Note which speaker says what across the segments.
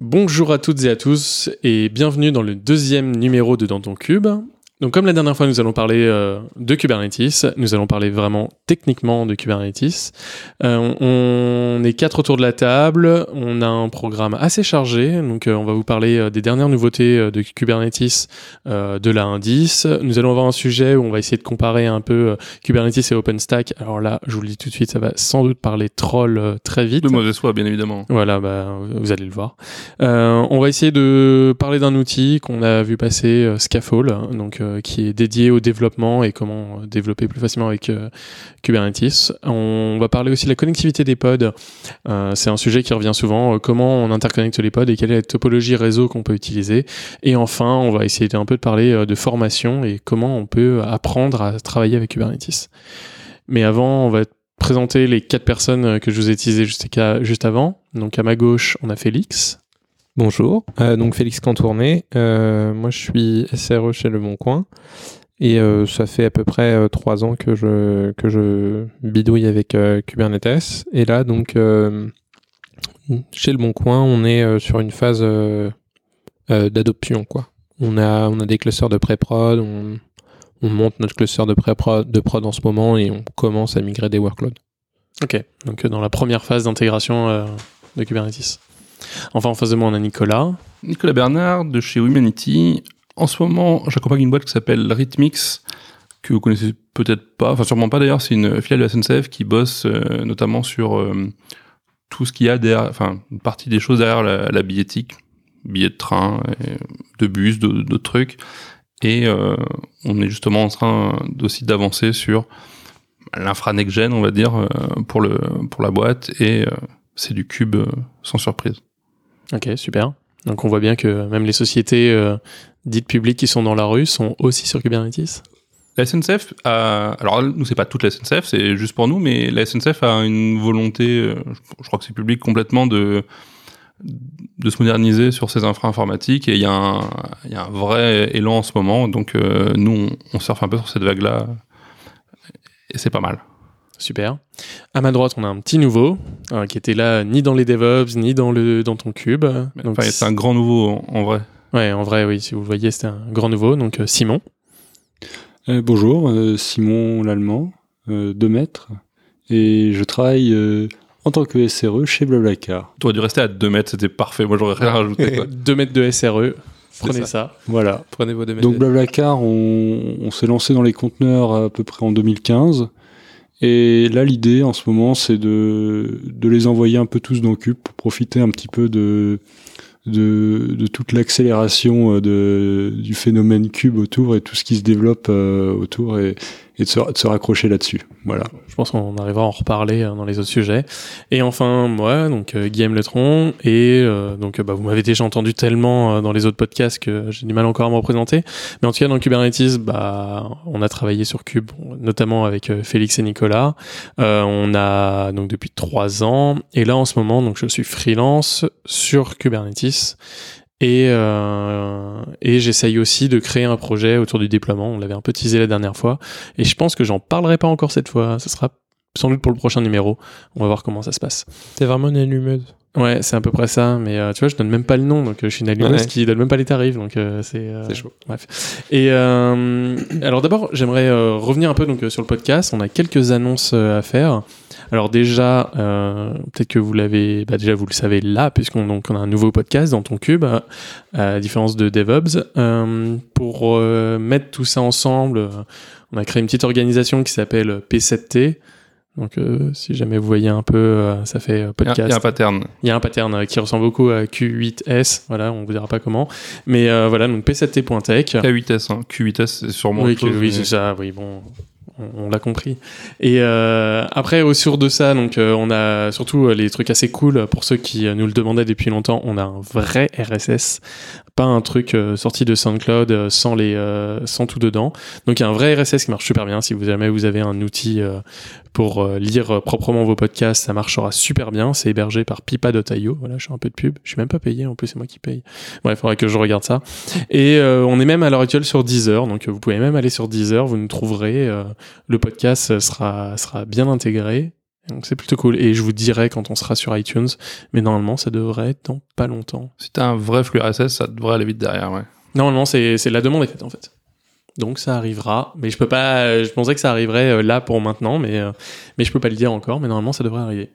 Speaker 1: Bonjour à toutes et à tous et bienvenue dans le deuxième numéro de Dans ton cube. Donc comme la dernière fois nous allons parler euh, de Kubernetes, nous allons parler vraiment techniquement de Kubernetes. Euh, on est quatre autour de la table, on a un programme assez chargé, donc euh, on va vous parler des dernières nouveautés de Kubernetes de la 1.10. Nous allons avoir un sujet où on va essayer de comparer un peu Kubernetes et OpenStack. Alors là, je vous le dis tout de suite, ça va sans doute parler troll très vite.
Speaker 2: De mauvaise foi, bien évidemment.
Speaker 1: Voilà, bah, vous allez le voir. on va essayer de parler d'un outil qu'on a vu passer, Scaffold, donc qui est dédié au développement et comment développer plus facilement avec euh, Kubernetes. On va parler aussi de la connectivité des pods. Euh, c'est un sujet qui revient souvent. comment on interconnecte les pods et quelle est la topologie réseau qu'on peut utiliser. Et enfin, on va essayer un peu de parler de formation et comment on peut apprendre à travailler avec Kubernetes. Mais avant, on va présenter les quatre personnes que je vous ai utilisées juste avant. Donc à ma gauche, on a Félix.
Speaker 3: Bonjour, euh, donc Félix Cantourné. Euh, moi, je suis SRE chez Le Bon Coin. Et euh, ça fait à peu près trois ans que je, bidouille avec Kubernetes. Et là, donc, chez Le Bon Coin, on est sur une phase d'adoption. quoi. On a, des clusters de pré-prod, on, on, monte notre cluster de pré-prod de prod en ce moment et on commence à migrer des workloads.
Speaker 1: Ok, donc dans la première phase d'intégration de Kubernetes. Enfin, en face de moi, on a Nicolas.
Speaker 2: Nicolas Bernard de chez Humanity. En ce moment, j'accompagne une boîte qui s'appelle Rhythmix, que vous connaissez peut-être pas, enfin sûrement pas d'ailleurs, c'est une filiale de SNCF qui bosse euh, notamment sur euh, tout ce qu'il y a derrière, enfin une partie des choses derrière la, billettique, billets de train, de bus, d'autres trucs. Et euh, on est justement en train aussi d'avancer sur l'infra next-gen, on va dire, pour, le, pour la boîte, et c'est du cube sans surprise.
Speaker 1: Ok, super. Donc on voit bien que même les sociétés euh, dites publiques qui sont dans la rue sont aussi sur Kubernetes.
Speaker 2: La SNCF alors nous c'est pas toute la SNCF, c'est juste pour nous, mais la SNCF a une volonté, euh, je crois que c'est public complètement de de se moderniser sur ses infra informatiques et il y, y a un vrai élan en ce moment, donc euh, nous on, on surfe un peu sur cette vague là et c'est pas mal.
Speaker 1: Super. À ma droite, on a un petit nouveau euh, qui était là ni dans les DevOps ni dans le dans ton cube.
Speaker 2: Donc c'est un grand nouveau en, vrai.
Speaker 1: Ouais, en vrai, oui. Si vous le voyez, c'était un grand nouveau. Donc euh, Simon.
Speaker 4: Euh, bonjour, Simon l'allemand, 2 mètres, et je travaille en tant que SRE chez Blablacar.
Speaker 2: Tu aurais dû rester à 2 mètres, c'était parfait. Moi, j'aurais rien rajouté.
Speaker 1: 2 mètres de SRE. Prenez ça.
Speaker 4: Voilà.
Speaker 1: Prenez vos 2 mètres.
Speaker 4: Donc Blablacar, on, on s'est lancé dans les conteneurs à peu près en 2015. Et là, l'idée en ce moment, c'est de, de les envoyer un peu tous dans Cube pour profiter un petit peu de, de, de toute l'accélération euh, du phénomène Cube autour et tout ce qui se développe euh, autour. Et, et de se, de se raccrocher là-dessus. Voilà.
Speaker 1: Je pense qu'on arrivera à en reparler euh, dans les autres sujets. Et enfin, moi, donc euh, Guillaume Letron, et euh, donc bah, vous m'avez déjà entendu tellement dans les autres podcasts que j'ai du mal encore à me représenter. Mais en tout cas, dans Kubernetes, bah, on a travaillé sur Kube, notamment avec Félix et Nicolas. on a donc depuis trois ans, et là en ce moment, donc je suis freelance sur Kubernetes. Et, euh, et j'essaye aussi de créer un projet autour du déploiement. On l'avait un peu teasé la dernière fois. Et je pense que j'en parlerai pas encore cette fois. Ce sera sans doute pour le prochain numéro. On va voir comment ça se passe.
Speaker 3: T'es vraiment une allumeuse.
Speaker 1: Ouais, c'est à peu près ça. Mais euh, tu vois, je donne même pas le nom. Donc euh, je suis une allumeuse qui donne même pas les tarifs. Donc euh, c'est.
Speaker 3: c'est chaud.
Speaker 1: Bref. Et alors d'abord, j'aimerais revenir un peu donc sur le podcast. On a quelques annonces à faire. Alors déjà, euh, peut-être que vous l'avez, bah déjà vous le savez là, puisqu'on donc on a un nouveau podcast dans ton cube, à la différence de DevOps. Euh, pour euh, mettre tout ça ensemble, on a créé une petite organisation qui s'appelle P7T. Donc, si jamais vous voyez un peu, ça fait podcast.
Speaker 2: Il y, a un pattern.
Speaker 1: Il y a un pattern qui ressemble beaucoup à Q8S. Voilà, on vous dira pas comment. Mais voilà, donc P7T.tech.
Speaker 2: K8S, hein. Q8S, c'est sûrement.
Speaker 1: Oui, oui c'est ça. Oui, bon, on, l'a compris. Et euh, après, au sur de ça, donc euh, on a surtout euh, les trucs assez cool pour ceux qui nous le demandaient depuis longtemps. On a un vrai RSS, pas un truc sorti de SoundCloud sans les sans tout dedans. Donc il y a un vrai RSS qui marche super bien. Si vous jamais vous avez un outil pour euh, lire euh, proprement vos podcasts, ça marchera super bien. C'est hébergé par pipa.io. Voilà, je suis un peu de pub. Je suis même pas payé. En plus, c'est moi qui paye. Ouais, il faudrait que je regarde ça. Et euh, on est même à l'heure actuelle sur Deezer. Donc, vous pouvez même aller sur Deezer. Vous nous trouverez. le podcast sera, sera bien intégré. Donc c'est plutôt cool. Et je vous dirai quand on sera sur iTunes, mais normalement ça devrait être dans pas longtemps.
Speaker 2: Si t'as un vrai flux RSS, ça devrait aller vite derrière, ouais.
Speaker 1: Normalement c'est c'est la demande est faite en fait. Donc ça arrivera, mais je peux pas. Je pensais que ça arriverait euh, là pour maintenant, mais euh, mais je peux pas le dire encore. Mais normalement ça devrait arriver.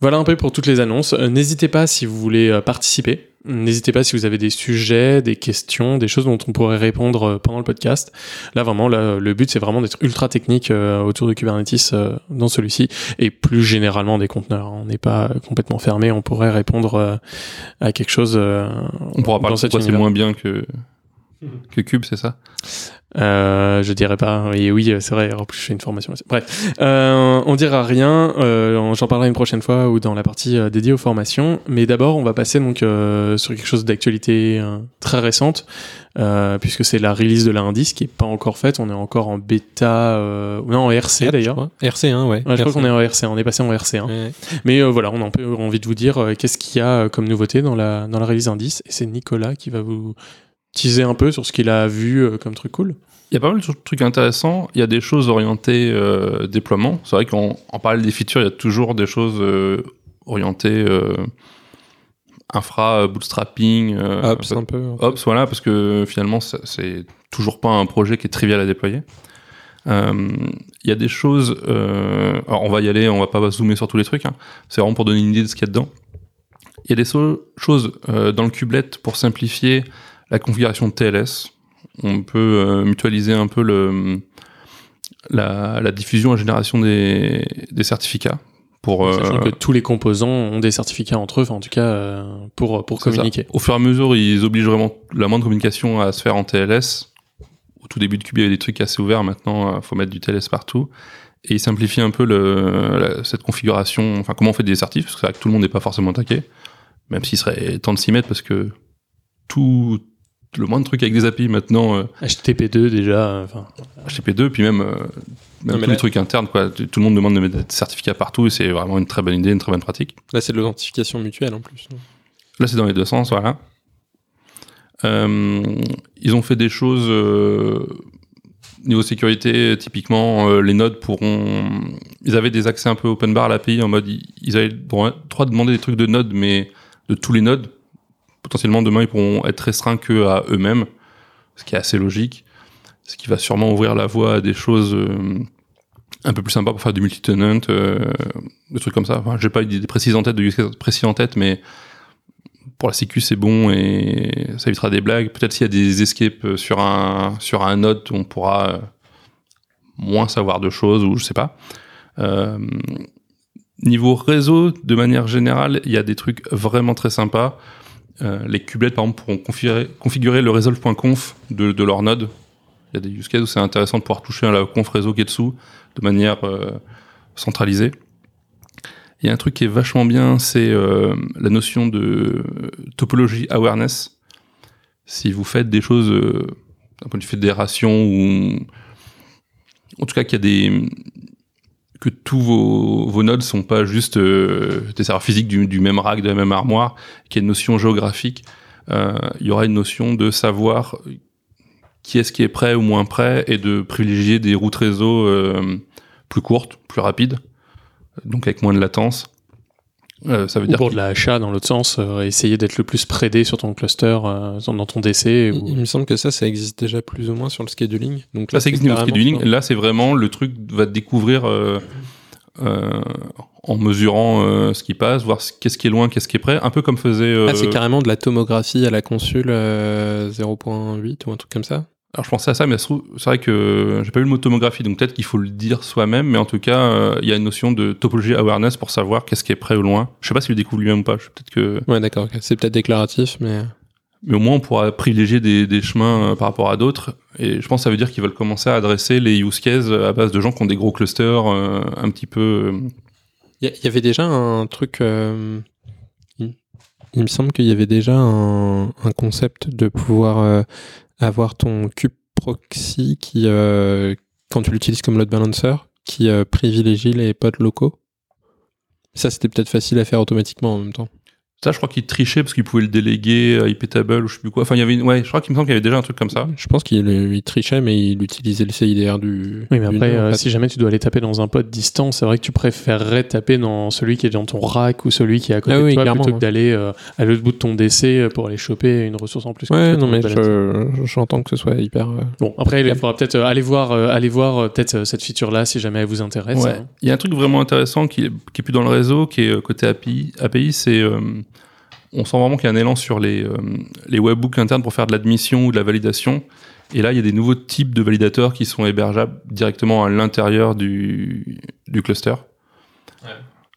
Speaker 1: Voilà un peu pour toutes les annonces. Euh, N'hésitez pas si vous voulez euh, participer. N'hésitez pas si vous avez des sujets, des questions, des choses dont on pourrait répondre euh, pendant le podcast. Là vraiment, là, le but c'est vraiment d'être ultra technique euh, autour de Kubernetes euh, dans celui-ci et plus généralement des conteneurs. On n'est pas euh, complètement fermé. On pourrait répondre euh, à quelque chose. euh,
Speaker 2: On pourra parler de pourquoi c'est moins bien que, que Cube, c'est ça?
Speaker 1: Euh, je dirais pas. Et oui, c'est vrai. En plus, je fais une formation. aussi. Bref, euh, on dira rien. Euh, J'en parlerai une prochaine fois ou dans la partie euh, dédiée aux formations. Mais d'abord, on va passer donc euh, sur quelque chose d'actualité euh, très récente, euh, puisque c'est la release de la indice qui est pas encore faite. On est encore en bêta, euh, non en RC d'ailleurs.
Speaker 3: RC1, ouais.
Speaker 1: Ouais, je crois qu'on est en RC. On est passé en RC1.
Speaker 3: Ouais.
Speaker 1: Mais euh, voilà, on a un peu envie de vous dire euh, qu'est-ce qu'il y a euh, comme nouveauté dans la dans la release indice. Et c'est Nicolas qui va vous teaser un peu sur ce qu'il a vu euh, comme truc cool.
Speaker 2: Il y a pas mal de trucs intéressants. Il y a des choses orientées euh, déploiement. C'est vrai qu'en en parallèle des features, il y a toujours des choses euh, orientées euh, infra, bootstrapping, euh,
Speaker 3: Ops, un peu.
Speaker 2: Ops, voilà, parce que finalement, c'est toujours pas un projet qui est trivial à déployer. Euh, Il y a des choses. euh, alors, on va y aller, on va pas zoomer sur tous les trucs. hein. C'est vraiment pour donner une idée de ce qu'il y a dedans. Il y a des so- choses euh, dans le kubelet pour simplifier la configuration TLS. On peut euh, mutualiser un peu le, la, la diffusion et génération des, des certificats pour euh,
Speaker 1: Sachant que tous les composants ont des certificats entre eux, enfin en tout cas euh, pour pour
Speaker 2: ça.
Speaker 1: communiquer.
Speaker 2: Au fur et à mesure, ils obligent vraiment la moindre communication à se faire en TLS. Au tout début de Cube, il y avait des trucs assez ouverts. Maintenant, il faut mettre du TLS partout. Et ils simplifient un peu le, la- cette configuration. Enfin, comment on fait des certifs? Parce que c'est vrai que tout le monde n'est pas forcément taqué. Même s'il serait temps de s'y mettre parce que tout le moindre truc avec des API maintenant, euh,
Speaker 1: HTTP2 déjà, enfin
Speaker 2: HTTP2, puis même, euh, même tous
Speaker 3: là-
Speaker 2: les trucs internes, quoi. Tout le monde demande de mettre des certificats partout et c'est vraiment une très bonne idée, une très bonne pratique.
Speaker 3: Là, c'est de l'authentification mutuelle en plus.
Speaker 2: Là, c'est dans les deux sens, voilà. Euh, ils ont fait des choses euh, niveau sécurité. Typiquement, euh, les nodes pourront. Ils avaient des accès un peu open bar à l'API en mode ils- avaient le droit de demander des trucs de nodes, mais de tous les nodes. Potentiellement, demain, ils pourront être restreints que à eux-mêmes, ce qui est assez logique. Ce qui va sûrement ouvrir la voie à des choses euh, un peu plus sympas pour faire du multi-tenant, euh, des trucs comme ça. Enfin, j'ai pas d'idée précise en tête, de précis en tête, mais pour la sécu c'est bon et ça évitera des blagues. Peut-être s'il y a des escapes euh, sur un sur un on pourra moins savoir de choses ou je sais pas. Niveau réseau, de manière générale, il y a des trucs vraiment très sympas. Euh, les kubelets par exemple pourront configurer, le resolve.conf de, de leur node. Il y a des use cases où c'est intéressant de pouvoir toucher à la conf réseau qui est dessous de manière euh, centralisée. Il y a un truc qui est vachement bien, c'est euh, la notion de topologie awareness. Si vous faites des choses euh, d'un point de vue fédération ou en tout cas qu'il y a des que tous vos, vos nodes sont pas juste euh, des serveurs physiques du, du même rack, de la même armoire, qu'il y a une notion géographique, euh, il y aura une notion de savoir qui est-ce qui est prêt ou moins prêt et de privilégier des routes réseau euh, plus courtes, plus rapides, donc avec moins de latence. Euh, ça veut
Speaker 1: ou
Speaker 2: dire
Speaker 1: pour de la achat dans l'autre sens, euh, essayer d'être le plus prédé sur ton cluster, euh, dans ton DC.
Speaker 3: Il,
Speaker 1: Ou...
Speaker 3: il me semble que ça, ça existe déjà plus ou moins sur le scheduling. Donc
Speaker 2: Là, c'est existe niveau scheduling. Là, c'est vraiment le truc va te découvrir en mesurant euh, ce qui passe, voir ce- qu'est-ce qui est loin, qu'est-ce qui est prêt. Un peu comme faisait. euh,
Speaker 3: Ah, c'est carrément de la tomographie à la consule euh, 0.8 ou un truc comme ça?
Speaker 2: alors, je pensais à ça, mais c'est vrai que j'ai pas eu le mot tomographie, donc peut-être qu'il faut le dire soi-même. Mais en tout cas, euh, il y a une notion de topologie awareness pour savoir qu'est-ce qui est prêt ou loin. Je sais pas s'il le découvre lui-même ou pas. Peut-être que.
Speaker 3: Ouais, d'accord. ok. C'est peut-être déclaratif, mais
Speaker 2: Mais au moins, on pourra privilégier des, chemins euh, par rapport à d'autres. Et je pense que ça veut dire qu'ils veulent commencer à adresser les use cases à base de gens qui ont des gros clusters euh, un petit peu. euh,
Speaker 3: il y, avait déjà un truc. euh, il, me semble qu'il y avait déjà un, concept de pouvoir euh, avoir ton kube proxy qui, euh, quand tu l'utilises comme load balancer, qui euh, privilégie les pods locaux. Ça, c'était peut-être facile à faire automatiquement en même temps.
Speaker 2: Ça, je crois qu'il trichait parce qu'il pouvait le déléguer à IPTable ou je sais plus quoi. Enfin, il y avait, une- ouais, je crois qu'il me semble qu'il y avait déjà un truc comme ça.
Speaker 3: Je pense qu'il il trichait, mais il utilisait le CIDR du.
Speaker 1: Oui, mais après, euh, si jamais tu dois aller taper dans un pod distant, c'est vrai que tu préférerais taper dans celui qui est dans ton rack ou celui qui est à côté
Speaker 3: Ah
Speaker 1: de
Speaker 3: oui,
Speaker 1: toi plutôt que d'aller euh, à l'autre bout de ton DC pour aller choper une ressource en plus.
Speaker 3: Ouais, non, mais je- j'entends que ce soit hyper. euh,
Speaker 1: Bon, après, il faudra peut-être euh, aller voir, euh, aller voir euh, peut-être euh, cette feature-là si jamais elle vous intéresse.
Speaker 2: Ouais.
Speaker 1: hein.
Speaker 2: Il y a un truc vraiment intéressant qui est, qui est plus dans le réseau, qui est euh, côté API. API, c'est, euh, on sent vraiment qu'il y a un élan sur les, euh, les webbooks internes pour faire de l'admission ou de la validation. Et là, il y a des nouveaux types de validateurs qui sont hébergeables directement à l'intérieur du, du cluster.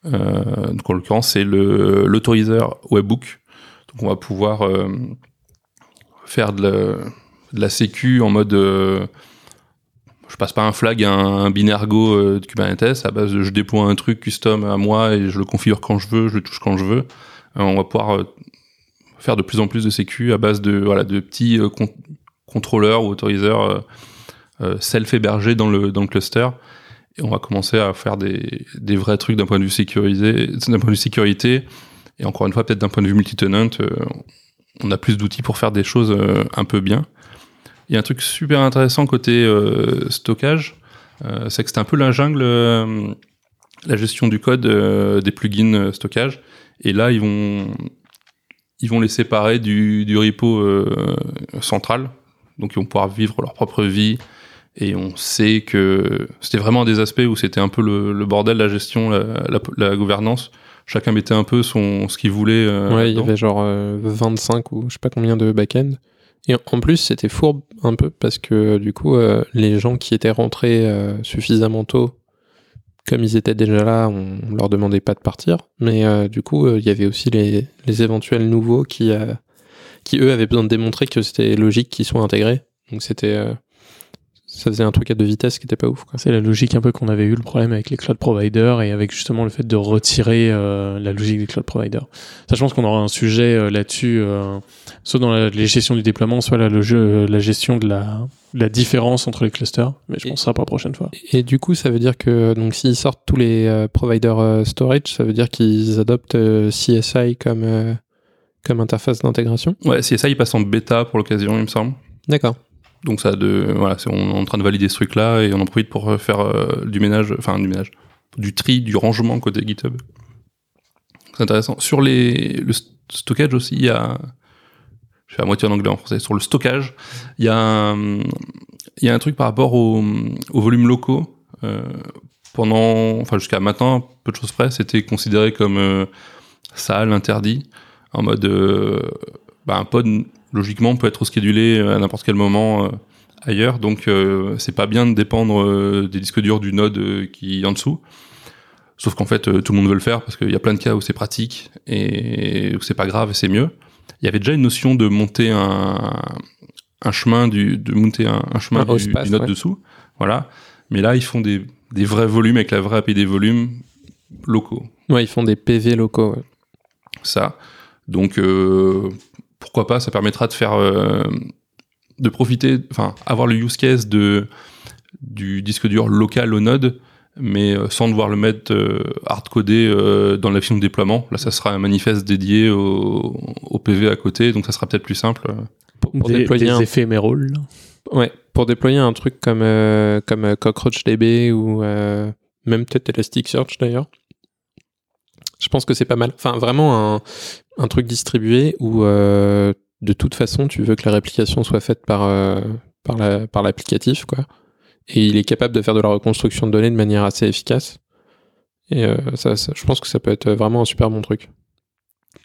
Speaker 2: Euh, donc en l'occurrence, c'est l'autoriseur webbook. Donc on va pouvoir euh, faire de la, de la sécu en mode euh, je passe pas un flag à un, un binaire Go euh, de Kubernetes à base de je déploie un truc custom à moi et je le configure quand je veux, je le touche quand je veux. Euh, on va pouvoir euh, faire de plus en plus de sécu à base de voilà de petits euh, con- contrôleurs ou autoriseurs self-hébergés dans le cluster. Et on va commencer à faire des, vrais trucs d'un point de vue sécurisé, d'un point de vue sécurité. Et encore une fois, peut-être d'un point de vue multi-tenant, on a plus d'outils pour faire des choses un peu bien. Il y a un truc super intéressant côté stockage, c'est que c'est un peu la jungle, la gestion du code des plugins stockage. Et là, ils vont, ils vont les séparer du, du repo euh, central. Donc, ils vont pouvoir vivre leur propre vie. Et on sait que c'était vraiment un des aspects où c'était un peu le, le bordel, la gestion, la, la, la gouvernance. Chacun mettait un peu son, ce qu'il voulait. euh,
Speaker 3: ouais, il y avait genre euh, 25 ou je sais pas combien de back-end. Et en plus, c'était fourbe un peu parce que du coup, euh, les gens qui étaient rentrés euh, suffisamment tôt, comme ils étaient déjà là, on, leur demandait pas de partir. Mais euh, du coup, euh, il y avait aussi les, les éventuels nouveaux qui, euh, qui eux avaient besoin de démontrer que c'était logique qu'ils soient intégrés. Donc c'était, ça faisait un truc à deux vitesses qui était pas ouf.
Speaker 1: C'est la logique un peu qu'on avait eu le problème avec les cloud providers et avec justement le fait de retirer euh, la logique des cloud providers. Ça, je pense qu'on aura un sujet euh, là-dessus, euh, soit dans la, les gestions du déploiement, soit la, le jeu- la gestion de la, différence entre les clusters. Mais je
Speaker 3: Et-
Speaker 1: pense que ça sera pour la prochaine fois.
Speaker 3: Et du coup, ça veut dire que donc s'ils sortent tous les euh, providers euh, storage, ça veut dire qu'ils adoptent euh, CSI comme euh, comme interface d'intégration?
Speaker 2: Ouais, CSI il passe en bêta pour l'occasion, il me semble.
Speaker 3: D'accord.
Speaker 2: Donc ça on est en train de valider ce truc-là et on en profite pour faire euh, du ménage, enfin du ménage, du tri, du rangement côté GitHub. C'est intéressant. Sur les le st- stockage aussi, il y a je suis à moitié en anglais en français. Sur le stockage, il y a un, truc par rapport aux au volumes locaux. Euh, pendant, enfin jusqu'à maintenant, peu de choses près, c'était considéré comme euh, sale, interdit, en mode euh, bah, un pod logiquement peut être schedulé à n'importe quel moment euh, ailleurs, donc euh, c'est pas bien de dépendre euh, des disques durs du node euh, qui est en dessous. Sauf qu'en fait, euh, tout le monde veut le faire parce qu'il y a plein de cas où c'est pratique et où c'est pas grave et c'est mieux. Il y avait déjà une notion de monter un, un chemin du, de monter un, un chemin
Speaker 3: Un
Speaker 2: du, node
Speaker 3: ouais.
Speaker 2: dessous, voilà. Mais là, ils font des, des vrais volumes avec la vraie API des volumes locaux
Speaker 3: Ouais, ils font des PV locaux. ouais.
Speaker 2: ça. Donc euh, pourquoi pas, ça permettra de faire euh, de profiter, enfin avoir le use case de du disque dur local au node, mais euh, sans devoir le mettre euh, hard-codé euh, dans la fiche de déploiement. Là, ça sera un manifeste dédié au, au PV à côté, donc ça sera peut-être plus simple.
Speaker 3: Pour, pour
Speaker 1: des,
Speaker 3: déployer
Speaker 1: des
Speaker 3: un,
Speaker 1: éphémérales.
Speaker 3: ouais, pour déployer un truc comme euh, comme CockroachDB ou euh, même peut-être Elasticsearch d'ailleurs. Je pense que c'est pas mal. Enfin, vraiment un, un truc distribué où euh, de toute façon tu veux que la réplication soit faite par euh, par la par l'applicatif quoi. Et il est capable de faire de la reconstruction de données de manière assez efficace. Et euh, ça, je pense que ça peut être vraiment un super bon truc.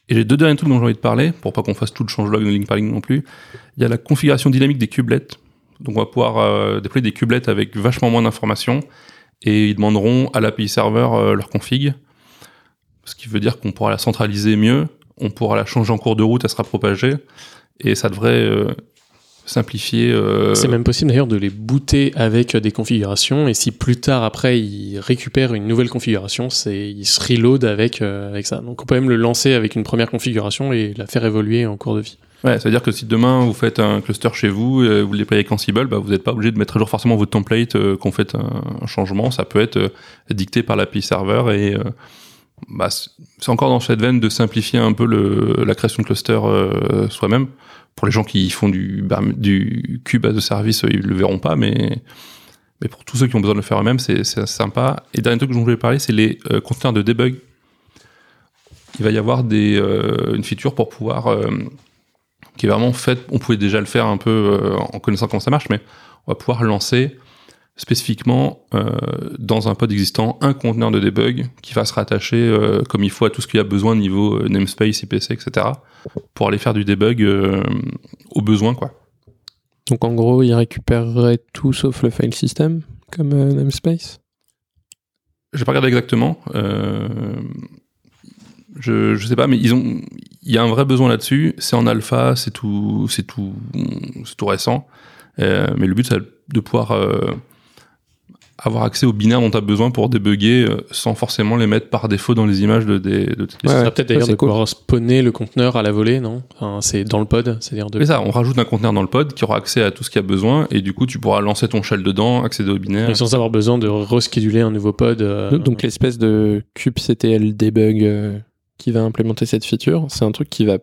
Speaker 2: Et j'ai deux derniers trucs dont j'ai envie de parler, pour pas qu'on fasse tout le changelog de ligne par ligne non plus. Il y a la configuration dynamique des kubelets. Donc on va pouvoir euh, déployer des kubelets avec vachement moins d'informations et ils demanderont à l'API serveur leur config. Ce qui veut dire qu'on pourra la centraliser mieux, on pourra la changer en cours de route, elle sera propagée et ça devrait euh, simplifier. euh,
Speaker 1: C'est même possible d'ailleurs de les booter avec des configurations et si plus tard après ils récupèrent une nouvelle configuration, c'est ils se reload avec euh, avec ça. Donc on peut même le lancer avec une première configuration et la faire évoluer en cours de vie.
Speaker 2: Ouais, ça veut dire que si demain vous faites un cluster chez vous, euh, vous le déployez avec Ansible, bah, vous n'êtes pas obligé de mettre à jour forcément votre template euh, quand vous faites un, un changement. Ça peut être dicté par l'API serveur et euh, bah, c'est encore dans cette veine de simplifier un peu la création de cluster euh, soi-même. Pour les gens qui font du, bah, du cube de service, ils le verront pas, mais, pour tous ceux qui ont besoin de le faire eux-mêmes, c'est sympa. Et dernier truc dont je voulais parler, c'est les euh, conteneurs de debug. Il va y avoir euh, une feature pour pouvoir, euh, qui est vraiment faite, on pouvait déjà le faire un peu en connaissant comment ça marche, mais on va pouvoir lancer spécifiquement euh, dans un pod existant un conteneur de debug qui va se rattacher euh, comme il faut à tout ce qu'il y a besoin niveau euh, namespace, IPC, etc. pour aller faire du debug au besoin quoi.
Speaker 3: Donc en gros, il récupérerait tout sauf le file system comme namespace?
Speaker 2: J'ai pas regardé exactement. Je, je sais pas, mais ils ont, il y a un vrai besoin là-dessus. C'est en alpha, c'est tout, c'est tout, c'est tout récent. Mais le but, c'est de pouvoir avoir accès aux binaires dont tu as besoin pour débugger euh, sans forcément les mettre par défaut dans les images de, des- de tes
Speaker 1: Et ce
Speaker 3: Ouais,
Speaker 1: peut-être d'ailleurs
Speaker 3: c'est
Speaker 1: de
Speaker 3: cool.
Speaker 1: pouvoir spawner le conteneur à la volée, non? Enfin, C'est dans le pod, c'est-à-dire de.
Speaker 2: Mais ça, on rajoute un conteneur dans le pod qui aura accès à tout ce qu'il y a besoin et du coup, tu pourras lancer ton shell dedans, accéder aux binaires.
Speaker 1: Sans avoir besoin de rescheduler un nouveau pod. euh,
Speaker 3: Donc l'espèce de kubectl debug euh, qui va implémenter cette feature, c'est un truc qui va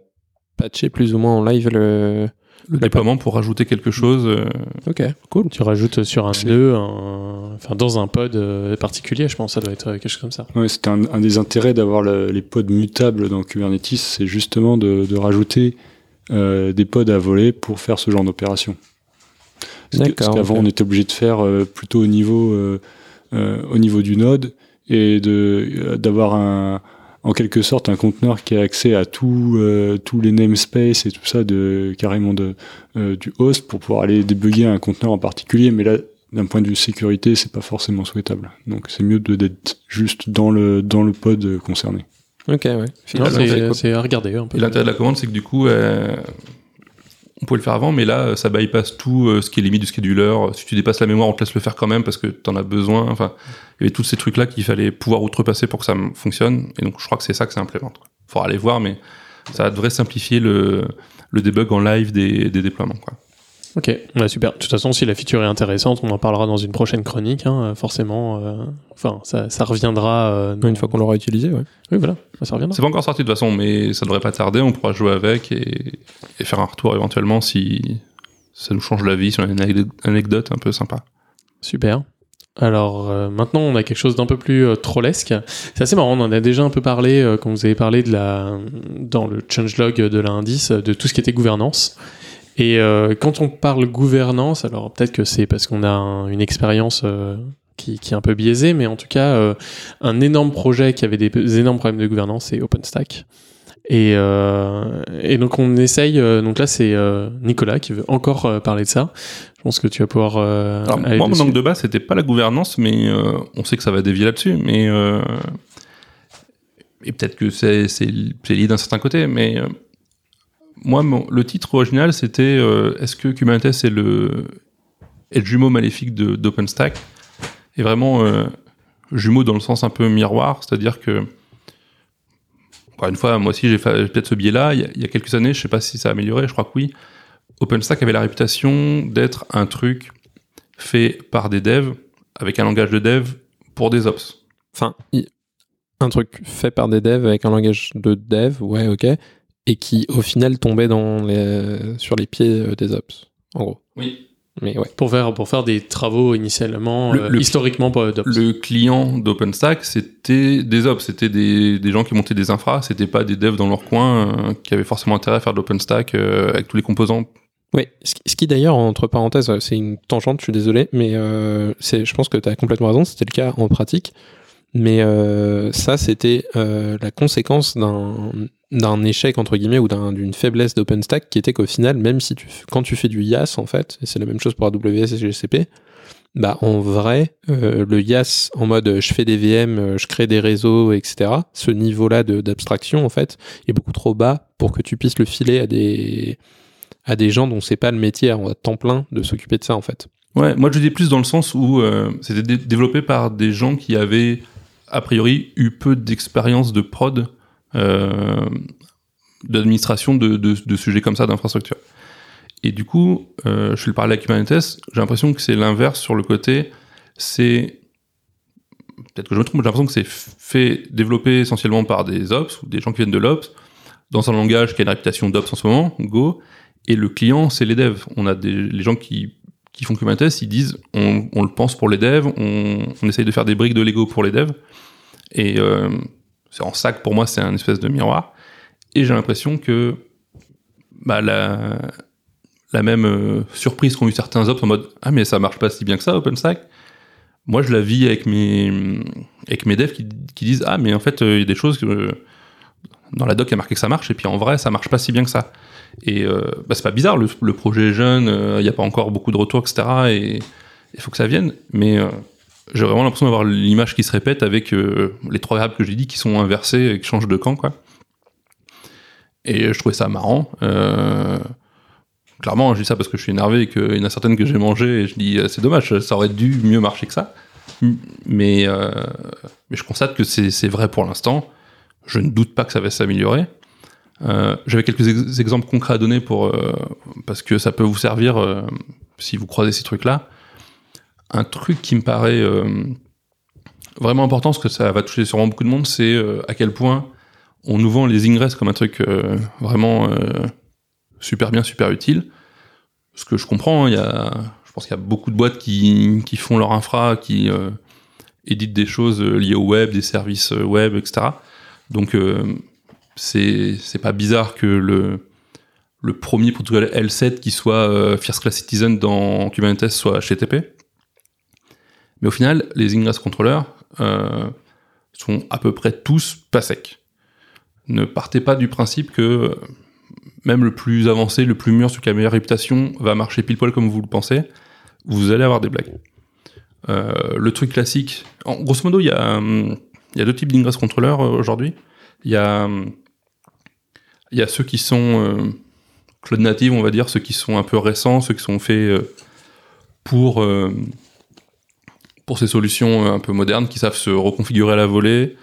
Speaker 3: patcher plus ou moins en live le.
Speaker 2: Le déploiement pour rajouter quelque chose. euh,
Speaker 3: Ok, cool.
Speaker 1: tu rajoutes sur un nœud, un- enfin dans un pod euh, particulier, je pense, ça doit être quelque chose comme ça.
Speaker 4: Ouais, c'était un, un des intérêts d'avoir le- les pods mutables dans Kubernetes, c'est justement de, de rajouter euh, des pods à voler pour faire ce genre d'opération. Parce qu'avant, on était obligé de faire euh, plutôt au niveau, euh, euh, au niveau du node et de euh, d'avoir un en quelque sorte un conteneur qui a accès à tout, euh, tous les namespaces et tout ça de carrément de euh, du host pour pouvoir aller débugger un conteneur en particulier. Mais là, d'un point de vue sécurité, c'est pas forcément souhaitable. Donc c'est mieux de- d'être juste dans le dans le pod concerné.
Speaker 3: Ok, ouais.
Speaker 1: C'est à regarder un peu.
Speaker 2: Et l'intérêt de la commande, c'est que du coup, euh, on pouvait le faire avant, mais là, ça bypass tout euh, ce qui est limite du scheduler. Si tu dépasses la mémoire, on te laisse le faire quand même parce que t'en as besoin. Enfin, il y avait tous ces trucs-là qu'il fallait pouvoir outrepasser pour que ça fonctionne. Et donc, je crois que c'est ça que ça implémente. Faudra aller voir, mais ça devrait simplifier le, le debug en live des, des déploiements. Quoi.
Speaker 1: Ok, ouais, super. De toute façon, si la feature est intéressante, on en parlera dans une prochaine chronique, hein, euh, forcément. euh, Enfin, ça, ça reviendra. euh,
Speaker 3: Une fois qu'on l'aura utilisé, ouais.
Speaker 1: Oui, voilà, ça reviendra.
Speaker 2: C'est pas encore sorti de toute façon, mais ça devrait pas tarder. On pourra jouer avec et, et faire un retour éventuellement si ça nous change la vie, si on a une anecdote- anecdote un peu sympa.
Speaker 1: Super. Alors euh, maintenant, on a quelque chose d'un peu plus euh, trollesque. C'est assez marrant, on en a déjà un peu parlé euh, quand vous avez parlé de la dans le changelog de l'indice de tout ce qui était gouvernance. Et euh, quand on parle gouvernance, alors peut-être que c'est parce qu'on a un- une expérience euh, qui, qui est un peu biaisée, mais en tout cas, euh, un énorme projet qui avait des, des énormes problèmes de gouvernance, c'est OpenStack. Et, euh, et donc on essaye. euh, donc là, c'est euh, Nicolas qui veut encore parler de ça. Je pense que tu vas pouvoir. euh,
Speaker 2: Alors, moi, mon angle de base, c'était pas la gouvernance, mais euh, on sait que ça va dévier là-dessus. Mais euh, et peut-être que c'est lié d'un certain côté. Mais euh, moi, le titre original, c'était euh, Est-ce que Kubernetes est le jumeau maléfique d'OpenStack? Et vraiment euh, jumeau dans le sens un peu miroir, c'est-à-dire que encore une fois, moi aussi, j'ai peut-être ce biais-là. Il, y a- il y a quelques années, je sais pas si ça a amélioré, je crois que oui. OpenStack avait la réputation d'être un truc fait par des devs avec un langage de dev pour des ops.
Speaker 3: Enfin, un truc fait par des devs avec un langage de dev, ouais, ok, et qui au final tombait dans les, sur les pieds euh, des ops, en gros.
Speaker 2: Oui.
Speaker 3: Mais ouais.
Speaker 1: pour faire pour faire des travaux initialement
Speaker 2: Le-
Speaker 1: euh,
Speaker 2: le-
Speaker 1: historiquement pas d'ops.
Speaker 2: Le client d'OpenStack, c'était des ops, c'était des, des gens qui montaient des infras, c'était pas des devs dans leur coin euh, qui avaient forcément intérêt à faire de l'OpenStack euh, avec tous les composants.
Speaker 3: Ouais, ce qui- d'ailleurs, entre parenthèses, c'est une tangente, je suis désolé, mais euh, c'est, je pense que tu as complètement raison, c'était le cas en pratique. Mais euh, ça, c'était euh, la conséquence d'un, échec, entre guillemets, ou d'un- d'une faiblesse d'OpenStack, qui était qu'au final, même si tu, quand tu fais du YAS, en fait, et c'est la même chose pour AWS et GCP, bah en vrai, euh, le YAS en mode je fais des VM, je crée des réseaux, etc., ce niveau-là d'abstraction, en fait, est beaucoup trop bas pour que tu puisses le filer à des, à des gens dont c'est pas le métier à temps plein de s'occuper de ça, en fait.
Speaker 2: Ouais, moi je dis plus dans le sens où c'était dé- développé par des gens qui avaient a priori eu peu d'expérience de prod, euh, d'administration de, de, sujets comme ça d'infrastructure. Et du coup, euh, je fais le parallèle avec Kubernetes, j'ai l'impression que c'est l'inverse sur le côté, c'est peut-être que je me trompe, j'ai l'impression que c'est fait, développé essentiellement par des ops ou des gens qui viennent de l'ops, dans un langage qui a une réputation d'ops en ce moment, Go, et le client, c'est les devs. On a des, les gens qui, qui font Kubernetes, ils disent, on, le pense pour les devs, on, essaye de faire des briques de Lego pour les devs, et euh, c'est en sac pour moi, c'est un espèce de miroir, et j'ai l'impression que bah, la, même euh, surprise qu'ont eu certains ops en mode ah mais ça marche pas si bien que ça OpenStack moi je la vis avec mes avec mes devs qui, qui disent ah mais en fait euh, il y a des choses que dans la doc il y a marqué que ça marche et puis en vrai ça marche pas si bien que ça et euh, bah, c'est pas bizarre le, projet est jeune il n'y a pas encore beaucoup de retours etc et il faut que ça vienne mais j'ai vraiment l'impression d'avoir l'image qui se répète avec les trois variables que j'ai dit qui sont inversées et qui changent de camp quoi et je trouvais ça marrant euh, clairement, je dis ça parce que je suis énervé et qu'il y en a certaines que j'ai mangées et je dis c'est dommage, ça aurait dû mieux marcher que ça. Euh, mais je constate que c'est vrai pour l'instant. Je ne doute pas que ça va s'améliorer. Euh, J'avais quelques ex exemples concrets à donner pour euh, parce que ça peut vous servir euh, si vous croisez ces trucs-là. Un truc qui me paraît vraiment important, parce que ça va toucher sûrement beaucoup de monde, c'est à quel point on nous vend les ingress comme un truc vraiment super bien, super utile. Ce que je comprends, hein, il y a, je pense qu'il y a beaucoup de boîtes qui, qui font leur infra, qui éditent des choses liées au web, des services web, etc. Donc euh, c'est pas bizarre que le le premier protocole L7 qui soit euh, First Class Citizen dans Kubernetes soit HTTP. Mais au final, les ingress controllers euh, sont à peu près tous pas secs. Ne partez pas du principe que même le plus avancé, le plus mûr, celui qui a la meilleure réputation, va marcher pile poil comme vous le pensez, vous allez avoir des blagues. Euh, le truc classique, en, grosso modo, il y a, il y a deux types d'ingress controllers euh, aujourd'hui. Il y a, il y a ceux qui sont euh, cloud native, on va dire, ceux qui sont un peu récents, ceux qui sont faits euh, pour, pour ces solutions un peu modernes, qui savent se reconfigurer à la volée,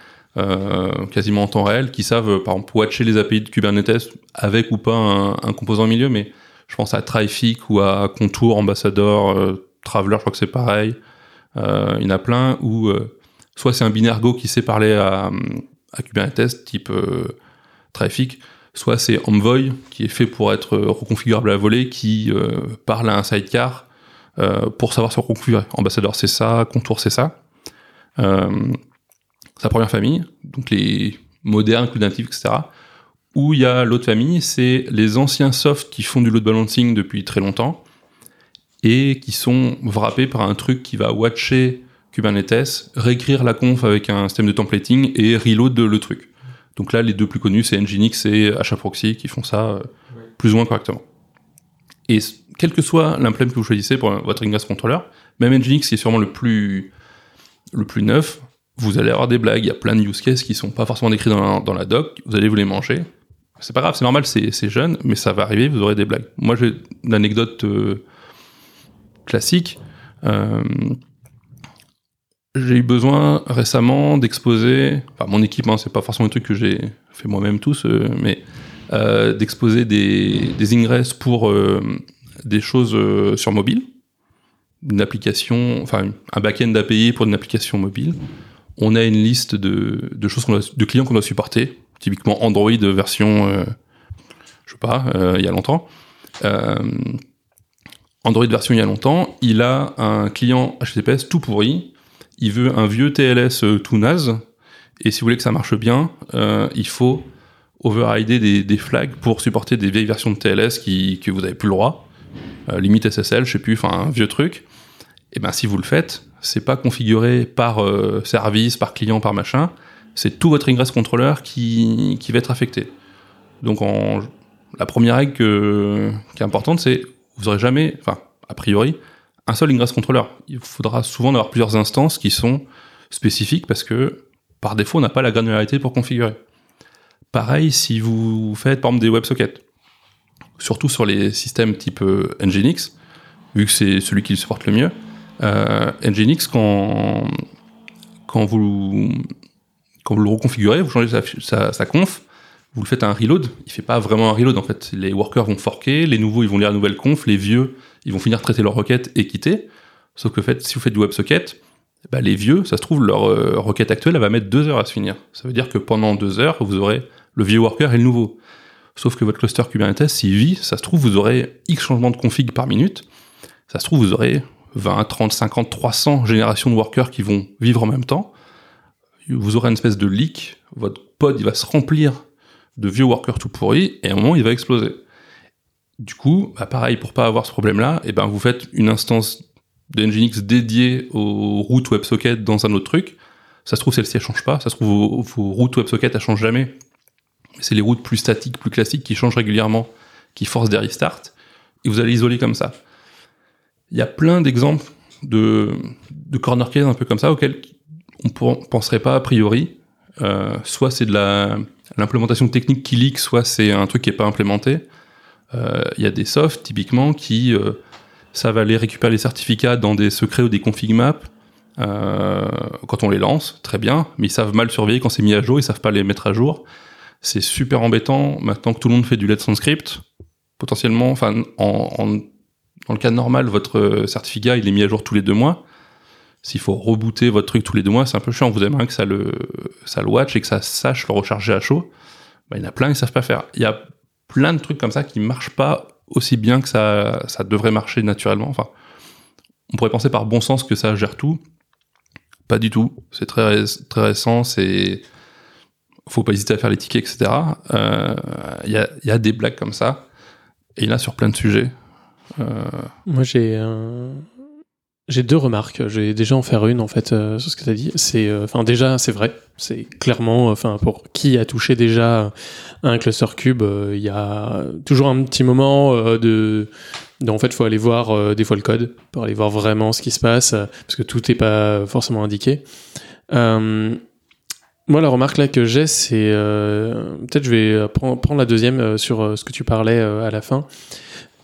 Speaker 2: quasiment en temps réel, qui savent, par exemple, watcher les API de Kubernetes avec ou pas un, un composant milieu, mais je pense à Traffic ou à Contour, Ambassador, euh, Traveler, je crois que c'est pareil. Il y en a plein où soit c'est un binaire Go qui sait parler à, à Kubernetes, type euh, Traffic, soit c'est Envoy qui est fait pour être reconfigurable à volée, qui euh, parle à un sidecar euh, pour savoir se reconfigurer. Ambassador c'est ça, Contour c'est ça. Euh, sa première famille, donc les modernes, native, etc. Où il y a l'autre famille, c'est les anciens softs qui font du load balancing depuis très longtemps et qui sont wrappés par un truc qui va watcher Kubernetes, réécrire la conf avec un système de templating et reload le truc. Donc là, les deux plus connus, c'est Nginx et HAProxy qui font ça euh, plus ou moins correctement. Et quel que soit l'implément que vous choisissez pour votre ingress controller, même Nginx qui est sûrement le plus, le plus neuf, vous allez avoir des blagues. Il y a plein de use cases qui sont pas forcément décrits dans la, dans la doc. Vous allez vous les manger. C'est pas grave, c'est normal, c'est jeune, mais ça va arriver, vous aurez des blagues. Moi, j'ai une anecdote euh, classique. Euh, j'ai eu besoin récemment d'exposer, enfin mon équipe, hein, c'est pas forcément un truc que j'ai fait moi-même tous, euh, mais euh, d'exposer des, des ingress pour euh, des choses euh, sur mobile, une application, enfin un back-end API pour une application mobile. On a une liste de, de choses de clients qu'on doit supporter, typiquement Android version, je sais pas, il y a longtemps. Android version il y a longtemps, il a un client HTTPS tout pourri, il veut un vieux TLS euh, tout naze, et si vous voulez que ça marche bien, euh, il faut overrider des, des flags pour supporter des vieilles versions de TLS qui, que vous n'avez plus le droit, euh, limite SSL, je sais plus, enfin un vieux truc. Et ben si vous le faites, c'est pas configuré par service, par client, par machin, c'est tout votre ingress controller qui, qui va être affecté. Donc la première règle qui est importante, c'est vous aurez jamais, enfin a priori, un seul ingress controller. Il faudra souvent avoir plusieurs instances qui sont spécifiques parce que par défaut, on n'a pas la granularité pour configurer. Pareil si vous faites par exemple des WebSockets, surtout sur les systèmes type euh, Nginx, vu que c'est celui qui le supporte le mieux. Euh, Nginx, quand, vous, quand vous le reconfigurez, vous changez sa, sa, sa conf, vous le faites un reload, il fait pas vraiment un reload en fait. Les workers vont forker, les nouveaux ils vont lire la nouvelle conf, les vieux ils vont finir de traiter leurs requêtes et quitter. Sauf que fait, si vous faites du WebSocket, bah, les vieux, ça se trouve, leur euh, requête actuelle, elle va mettre deux heures à se finir. Ça veut dire que pendant deux heures, vous aurez le vieux worker et le nouveau. Sauf que votre cluster Kubernetes, s'il vit, ça se trouve, vous aurez X changements de config par minute. Ça se trouve, vous aurez 20, 30, 50, 300 générations de workers qui vont vivre en même temps. Vous aurez une espèce de leak. Votre pod, il va se remplir de vieux workers tout pourris et à un moment, il va exploser. Du coup, bah pareil, pour pas avoir ce problème-là, et ben vous faites une instance de Nginx dédiée aux routes WebSocket dans un autre truc. Ça se trouve, celle-ci, elle change pas. Ça se trouve, vos, vos routes WebSocket, elles changent jamais. C'est les routes plus statiques, plus classiques qui changent régulièrement, qui forcent des restarts. Et vous allez isoler comme ça. Il y a plein d'exemples de, de corner case un peu comme ça auxquels on ne penserait pas a priori. Euh, soit c'est de la l'implémentation technique qui leak, soit c'est un truc qui est pas implémenté. Euh, Il y a des softs typiquement qui euh, savent aller récupérer les certificats dans des secrets ou des config maps euh, quand on les lance, très bien, mais ils savent mal surveiller quand c'est mis à jour, ils savent pas les mettre à jour. C'est super embêtant maintenant que tout le monde fait du Let's Script. Potentiellement, enfin, en, en, dans le cas normal, votre certificat il est mis à jour tous les deux mois. S'il faut rebooter votre truc tous les deux mois, c'est un peu chiant. Vous aimeriez que ça le, ça le watch et que ça sache le recharger à chaud. Ben, il y en a plein qui savent pas faire. Il y a plein de trucs comme ça qui marchent pas aussi bien que ça, ça devrait marcher naturellement. Enfin, on pourrait penser par bon sens que ça gère tout. Pas du tout. C'est très, très récent. C'est, faut pas hésiter à faire les tickets, etc. Il euh, y, a, y, a, des blagues comme ça. Et il y en a sur plein de sujets.
Speaker 1: Euh... Moi, j'ai un, j'ai deux remarques. Je vais déjà en faire une en fait euh, sur ce que tu as dit. C'est, enfin déjà, c'est vrai. C'est clairement, enfin pour qui a touché déjà un cluster cube, il y a toujours un petit moment de, en fait, faut aller voir des fois le code pour aller voir vraiment ce qui se passe parce que tout n'est pas forcément indiqué. Euh, moi, la remarque là que j'ai, c'est peut-être je vais prendre la deuxième sur ce que tu parlais à la fin.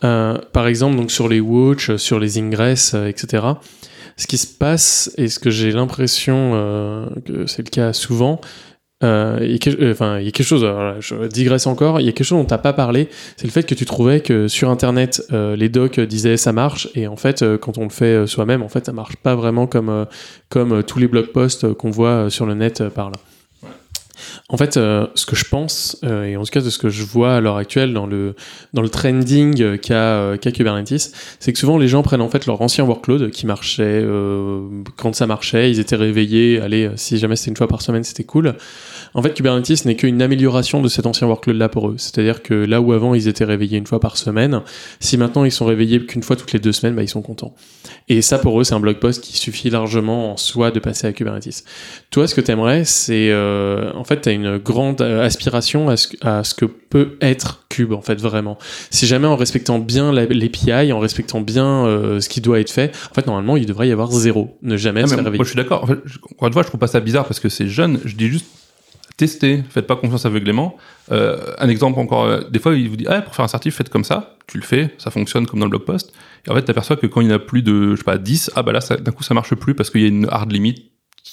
Speaker 1: Euh, par exemple, donc sur les watch, sur les ingress, euh, etc. Ce qui se passe, et ce que j'ai l'impression euh, que c'est le cas souvent, euh, il, y il y a quelque chose, alors je digresse encore, il y a quelque chose dont tu n'as pas parlé, c'est le fait que tu trouvais que sur Internet, euh, les docs disaient ça marche, et en fait, euh, quand on le fait soi-même, en fait, ça marche pas vraiment comme, comme tous les blog posts qu'on voit sur le net par là. En fait, euh, ce que je pense, euh, et en tout cas de ce que je vois à l'heure actuelle dans le, dans le trending qu'a euh, Kubernetes, c'est que souvent les gens prennent en fait leur ancien workload qui marchait quand ça marchait, ils étaient réveillés, allez, si jamais c'était une fois par semaine, c'était cool. En fait, Kubernetes n'est qu'une amélioration de cet ancien workload-là pour eux. C'est-à-dire que là où avant ils étaient réveillés une fois par semaine, si maintenant ils sont réveillés qu'une fois toutes les deux semaines, bah, ils sont contents. Et ça pour eux, c'est un blog post qui suffit largement en soi de passer à Kubernetes. Toi, ce que tu aimerais, c'est en fait, as une grande euh, aspiration à ce, à ce, que peut être Cube, en fait, vraiment. Si jamais en respectant bien l'API, en respectant bien euh, ce qui doit être fait, en fait, normalement, il devrait y avoir zéro. Ne jamais ah, se réveiller.
Speaker 2: Moi, je suis d'accord. Encore une fois, je trouve pas ça bizarre parce que c'est jeune. Je dis juste testez, faites pas confiance aveuglément. Euh, un exemple encore, euh, des fois il vous dit ah pour faire un certif faites comme ça, tu le fais, ça fonctionne comme dans le blog post. Et en fait t'aperçois que quand il y en a plus de je sais pas 10, ah bah là d'un coup ça marche plus parce qu'il y a une hard limit,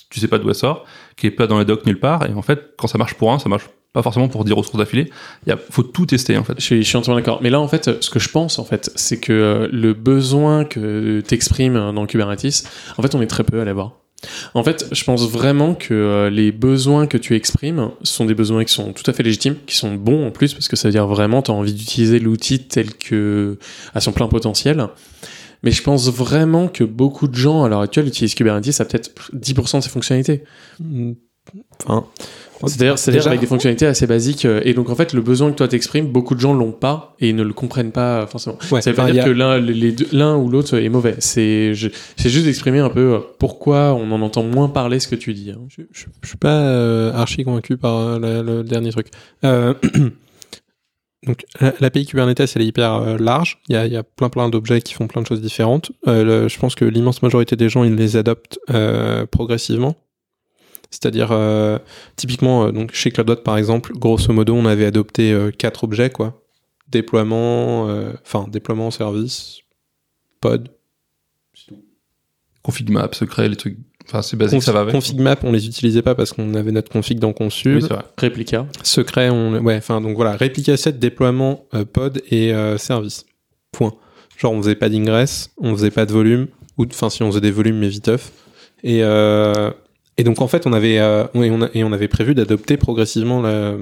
Speaker 2: tu sais pas d'où elle sort, qui est pas dans les docs nulle part. Et en fait quand ça marche pour un, ça marche pas forcément pour dire ressources d'affilée. Il faut tout tester en fait.
Speaker 1: Je suis, je suis entièrement d'accord. Mais là en fait, ce que je pense en fait, c'est que euh, le besoin que t'exprimes dans Kubernetes, en fait, on est très peu à l'avoir. En fait, je pense vraiment que euh, les besoins que tu exprimes sont des besoins qui sont tout à fait légitimes, qui sont bons en plus, parce que ça veut dire vraiment tu as envie d'utiliser l'outil tel que à son plein potentiel. Mais je pense vraiment que beaucoup de gens à l'heure actuelle utilisent Kubernetes à peut-être 10% de ses fonctionnalités. Enfin, c'est-à-dire, c'est-à-dire avec des fonctionnalités assez basiques. Euh, et donc, en fait, le besoin que toi t'exprimes, beaucoup de gens l'ont pas et ne le comprennent pas forcément. Ouais, ça veut pas dire que l'un, l'un ou l'autre est mauvais. C'est, c'est juste d'exprimer un peu euh, pourquoi on en entend moins parler ce que tu dis. Hein.
Speaker 3: Je, je, je, suis pas euh, archi convaincu par le dernier truc. Euh, donc l'API Kubernetes elle est hyper large, il y a, plein plein d'objets qui font plein de choses différentes. Euh, je pense que l'immense majorité des gens ils les adoptent euh, progressivement. C'est-à-dire, euh, typiquement, euh, donc chez CloudWatch par exemple, grosso modo, on avait adopté euh, quatre objets, quoi. Déploiement, enfin, déploiement, service, pod.
Speaker 2: Config map, secret, les trucs. Enfin, c'est basique, ça va avec.
Speaker 3: Config map, on les utilisait pas parce qu'on avait notre config dans Consul.
Speaker 1: Oui, vrai. Réplica.
Speaker 3: Secret, on, ouais, enfin, donc voilà, réplica set, déploiement, pod et service. Point. Genre, on faisait pas d'ingress, on faisait pas de volume, ou, enfin, si on faisait des volumes, mais viteuf Et, euh, et donc en fait, on avait, euh, et, on a- et on avait prévu d'adopter progressivement la-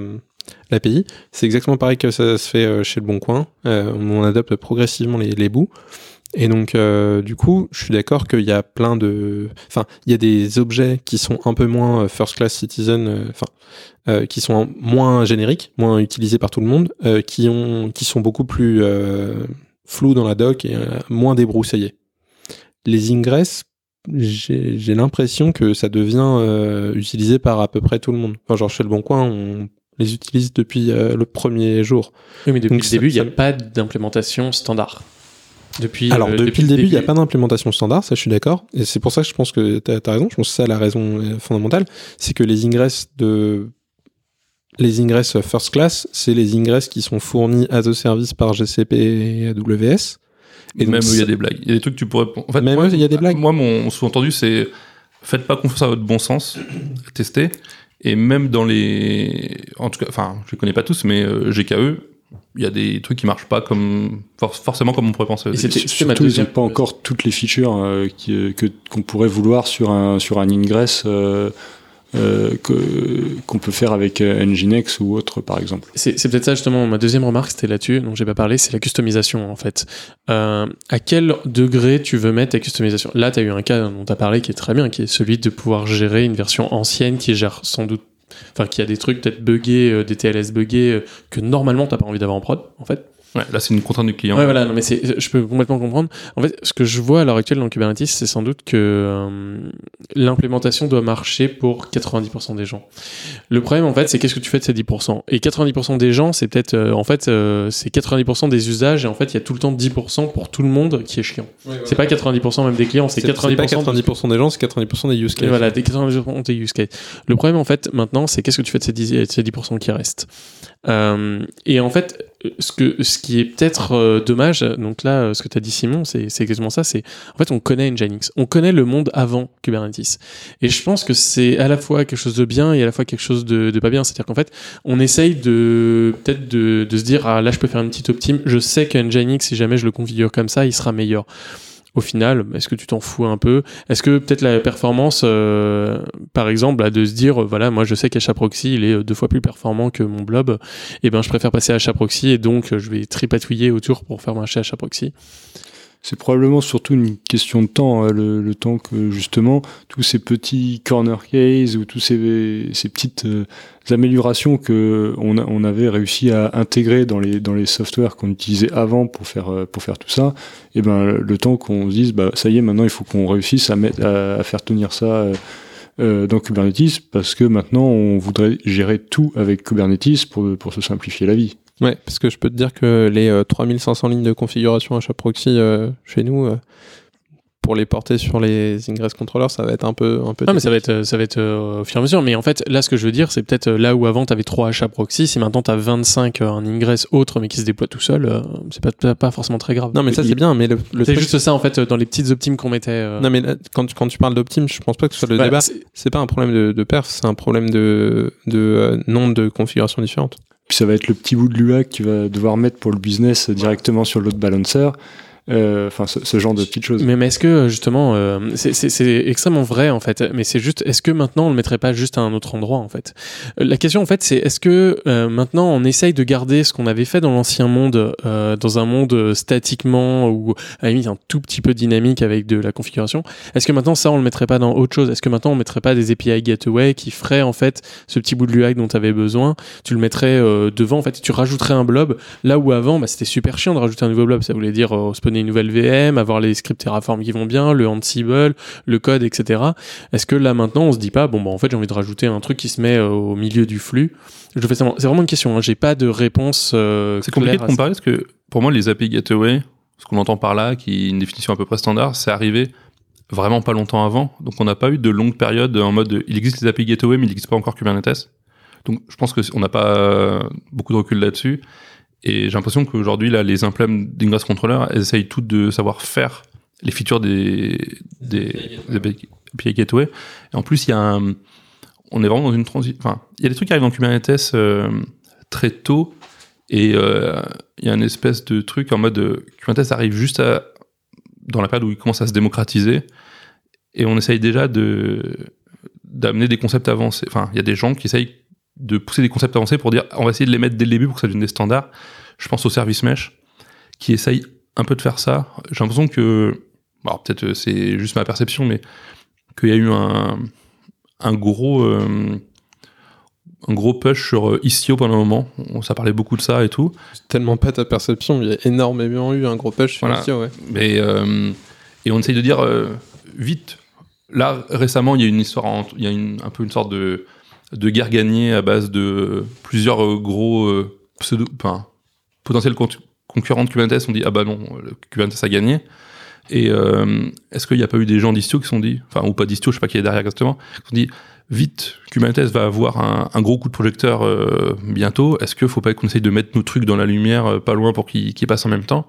Speaker 3: l'API. C'est exactement pareil que ça se fait euh, chez le Bon Coin. Euh, on adopte progressivement les, les bouts. Et donc, euh, du coup, je suis d'accord qu'il y a plein de, enfin, il y a des objets qui sont un peu moins euh, first class citizen, euh, enfin, euh, qui sont moins génériques, moins utilisés par tout le monde, euh, qui ont, qui sont beaucoup plus euh, flous dans la doc et moins débroussaillés. Les ingress, j'ai l'impression que ça devient euh, utilisé par à peu près tout le monde. Enfin, genre chez le Bon Coin, on les utilise depuis le premier jour.
Speaker 1: Oui, mais depuis
Speaker 3: Donc
Speaker 1: le début, il n'y a pas d'implémentation standard. Depuis,
Speaker 3: Alors,
Speaker 1: euh,
Speaker 3: depuis, le début, il n'y a pas d'implémentation standard, ça je suis d'accord. Et c'est pour ça que je pense que tu as, raison. Je pense que c'est ça la raison euh, fondamentale. C'est que les ingress de. Les ingress first class, c'est les ingress qui sont fournis as a service par GCP et AWS.
Speaker 2: Et
Speaker 3: Et donc,
Speaker 2: même eux, il y a des blagues. Il y a des trucs que tu pourrais. En fait,
Speaker 3: Même
Speaker 2: moi,
Speaker 3: eux, il y a des blagues.
Speaker 2: Moi, mon sous-entendu, c'est faites pas confiance à votre bon sens, testez. Et même dans les. En tout cas, enfin, je les connais pas tous, mais euh, GKE, il y a des trucs qui marchent pas comme for- forcément comme on pourrait penser.
Speaker 1: Et c'était-
Speaker 4: Surtout, ils n'ont pas encore toutes les features euh, qui, euh, que qu'on pourrait vouloir sur un sur un ingress euh, euh, que- qu'on peut faire avec euh, Nginx ou autre, par exemple.
Speaker 1: C'est c'est peut-être ça justement ma deuxième remarque, c'était là-dessus, dont j'ai pas parlé, c'est la customisation en fait. Euh, à quel degré tu veux mettre ta customisation? Là, tu as eu un cas dont tu as parlé qui est très bien, qui est celui de pouvoir gérer une version ancienne qui gère sans doute, enfin qui a des trucs peut-être buggés, euh, des TLS buggés euh, que normalement t'as pas envie d'avoir en prod en fait.
Speaker 2: Ouais, là, c'est une contrainte du client.
Speaker 1: Ouais, voilà, non, mais c'est, je peux complètement comprendre. En fait, ce que je vois à l'heure actuelle dans Kubernetes, c'est sans doute que euh, l'implémentation doit marcher pour 90% des gens. Le problème, en fait, c'est qu'est-ce que tu fais de ces 10% Et 90% des gens, c'est peut-être, euh, en fait, euh, c'est 90% des usages, et en fait, il y a tout le temps 10% pour tout le monde qui est chiant. C'est pas 90% même des clients, c'est
Speaker 3: C'est
Speaker 1: 90%.
Speaker 3: pas 90% des gens, c'est 90% des use cases.
Speaker 1: voilà, des 90% des use cases. Le problème, en fait, maintenant, c'est qu'est-ce que tu fais de ces 10%, de ces 10% qui restent Euh, Et en fait, ce, que, ce qui est peut-être euh, dommage, donc là, euh, ce que tu as dit, Simon, c'est c'est exactement ça. C'est En fait, on connaît Nginx, on connaît le monde avant Kubernetes. Et je pense que c'est à la fois quelque chose de bien et à la fois quelque chose de, de pas bien. C'est-à-dire qu'en fait, on essaye de peut-être de, de se dire, ah là, je peux faire une petite optime. Je sais que Nginx, si jamais je le configure comme ça, il sera meilleur au final, est-ce que tu t'en fous un peu? Est-ce que peut-être la performance, euh, par exemple, là, de se dire, voilà, moi je sais qu'HAProxy, il est euh, deux fois plus performant que mon blob, et ben je préfère passer à HAProxy et donc euh, je vais tripatouiller autour pour faire marcher HAProxy.
Speaker 4: C'est probablement surtout une question de temps, hein, le, le temps que justement tous ces petits corner cases ou tous ces, ces petites euh, améliorations que on, on avait réussi à intégrer dans les dans les softwares qu'on utilisait avant pour faire euh, pour faire tout ça, et ben le temps qu'on se dise bah ça y est maintenant il faut qu'on réussisse à mettre à, à faire tenir ça euh, euh, dans Kubernetes parce que maintenant on voudrait gérer tout avec Kubernetes pour pour se simplifier la vie.
Speaker 3: Ouais, parce que je peux te dire que les euh, 3500 lignes de configuration à chaque proxy euh, chez nous, euh, pour les porter sur les ingress controllers, ça va être un peu un peu.
Speaker 1: Ah mais ça va être, euh, ça va être au fur et à mesure. Mais en fait, là, ce que je veux dire, c'est peut-être là où avant tu avais 3 HAProxy, si maintenant tu as 25 euh, un ingress autre mais qui se déploie tout seul, c'est pas, pas, forcément très grave.
Speaker 3: Non, mais ça c'est bien, mais le, le
Speaker 1: c'est juste ça en fait, dans les petites optimes qu'on mettait.
Speaker 3: Non, mais là, quand, tu- quand tu parles d'optime, je pense pas que ce soit le
Speaker 1: voilà,
Speaker 3: débat.
Speaker 1: c'est-
Speaker 3: pas un problème de, de perf, c'est un problème de, de nombre de configurations différentes.
Speaker 4: Puis ça va être le petit bout de l'UA que vas devoir mettre pour le business directement sur l'autre balancer. Euh, Enfin, ce, ce genre de petites choses.
Speaker 1: Mais, mais est-ce que justement, euh, c'est- extrêmement vrai en fait, mais c'est juste, est-ce que maintenant on le mettrait pas juste à un autre endroit en fait? Euh, La question en fait, c'est est-ce que euh, maintenant on essaye de garder ce qu'on avait fait dans l'ancien monde, euh, dans un monde euh, statiquement ou à la limite un tout petit peu dynamique avec de la configuration? Est-ce que maintenant ça on le mettrait pas dans autre chose? Est-ce que maintenant on mettrait pas des API gateway qui feraient en fait ce petit bout de l'UI dont tu avais besoin? Tu le mettrais euh, devant en fait, et tu rajouterais un blob. Là où avant bah, c'était super chiant de rajouter un nouveau blob, ça voulait dire euh, une nouvelle VM, avoir les scripts Terraform qui vont bien, le Ansible, le code, etc. Est-ce que là maintenant on se dit pas bon bah en fait j'ai envie de rajouter un truc qui se met euh, au milieu du flux? Je fais ça, c'est vraiment une question. Hein, j'ai pas de réponse. euh,
Speaker 2: C'est compliqué de comparer parce que pour moi, les API Gateway, ce qu'on entend par là, qui est une définition à peu près standard, c'est arrivé vraiment pas longtemps avant. Donc on n'a pas eu de longue période en mode de- il existe les API Gateway, mais il n'existe pas encore Kubernetes. Donc je pense que c- on n'a pas euh, beaucoup de recul là-dessus. Et j'ai l'impression qu'aujourd'hui, là, les implèmes d'Ingress Controller, elles essayent toutes de savoir faire les features des, des, des API Gateway. Et en plus, il y a un, on est vraiment dans une transition. Enfin, il y a des trucs qui arrivent dans Kubernetes euh, très tôt et euh, il y a une espèce de truc en mode euh, Kubernetes arrive juste à, dans la période où il commence à se démocratiser. et on essaye déjà de d'amener des concepts avancés. Enfin, il y a des gens qui essayent de pousser des concepts avancés pour dire on va essayer de les mettre dès le début pour que ça devienne des standards. Je pense au service mesh qui essaye un peu de faire ça. J'ai l'impression que, alors peut-être euh, c'est juste ma perception, mais qu'il y a eu un, un gros euh, un gros push sur euh, Istio pendant un moment. On, ça parlait beaucoup de ça et tout.
Speaker 3: C'est tellement pas ta perception, il y a énormément eu un gros push sur
Speaker 2: Voilà.
Speaker 3: Istio, ouais.
Speaker 2: Mais euh, et on essaye de dire euh, vite. Là récemment, il y a une histoire, il y a une, un peu une sorte de de guerre gagnée à base de plusieurs euh, gros euh, pseudo, enfin potentiels con- concurrents de Kubernetes. On dit ah bah non, le Kubernetes a gagné. Et euh, est-ce qu'il n'y a pas eu des gens d'Istio qui se sont dit, enfin ou pas d'Istio, je sais pas qui est derrière exactement, qui se sont dit vite, Kubernetes va avoir un, un gros coup de projecteur euh, bientôt. Est-ce qu'il faut pas qu'on essaye de mettre nos trucs dans la lumière euh, pas loin pour qu'ils passent en même temps?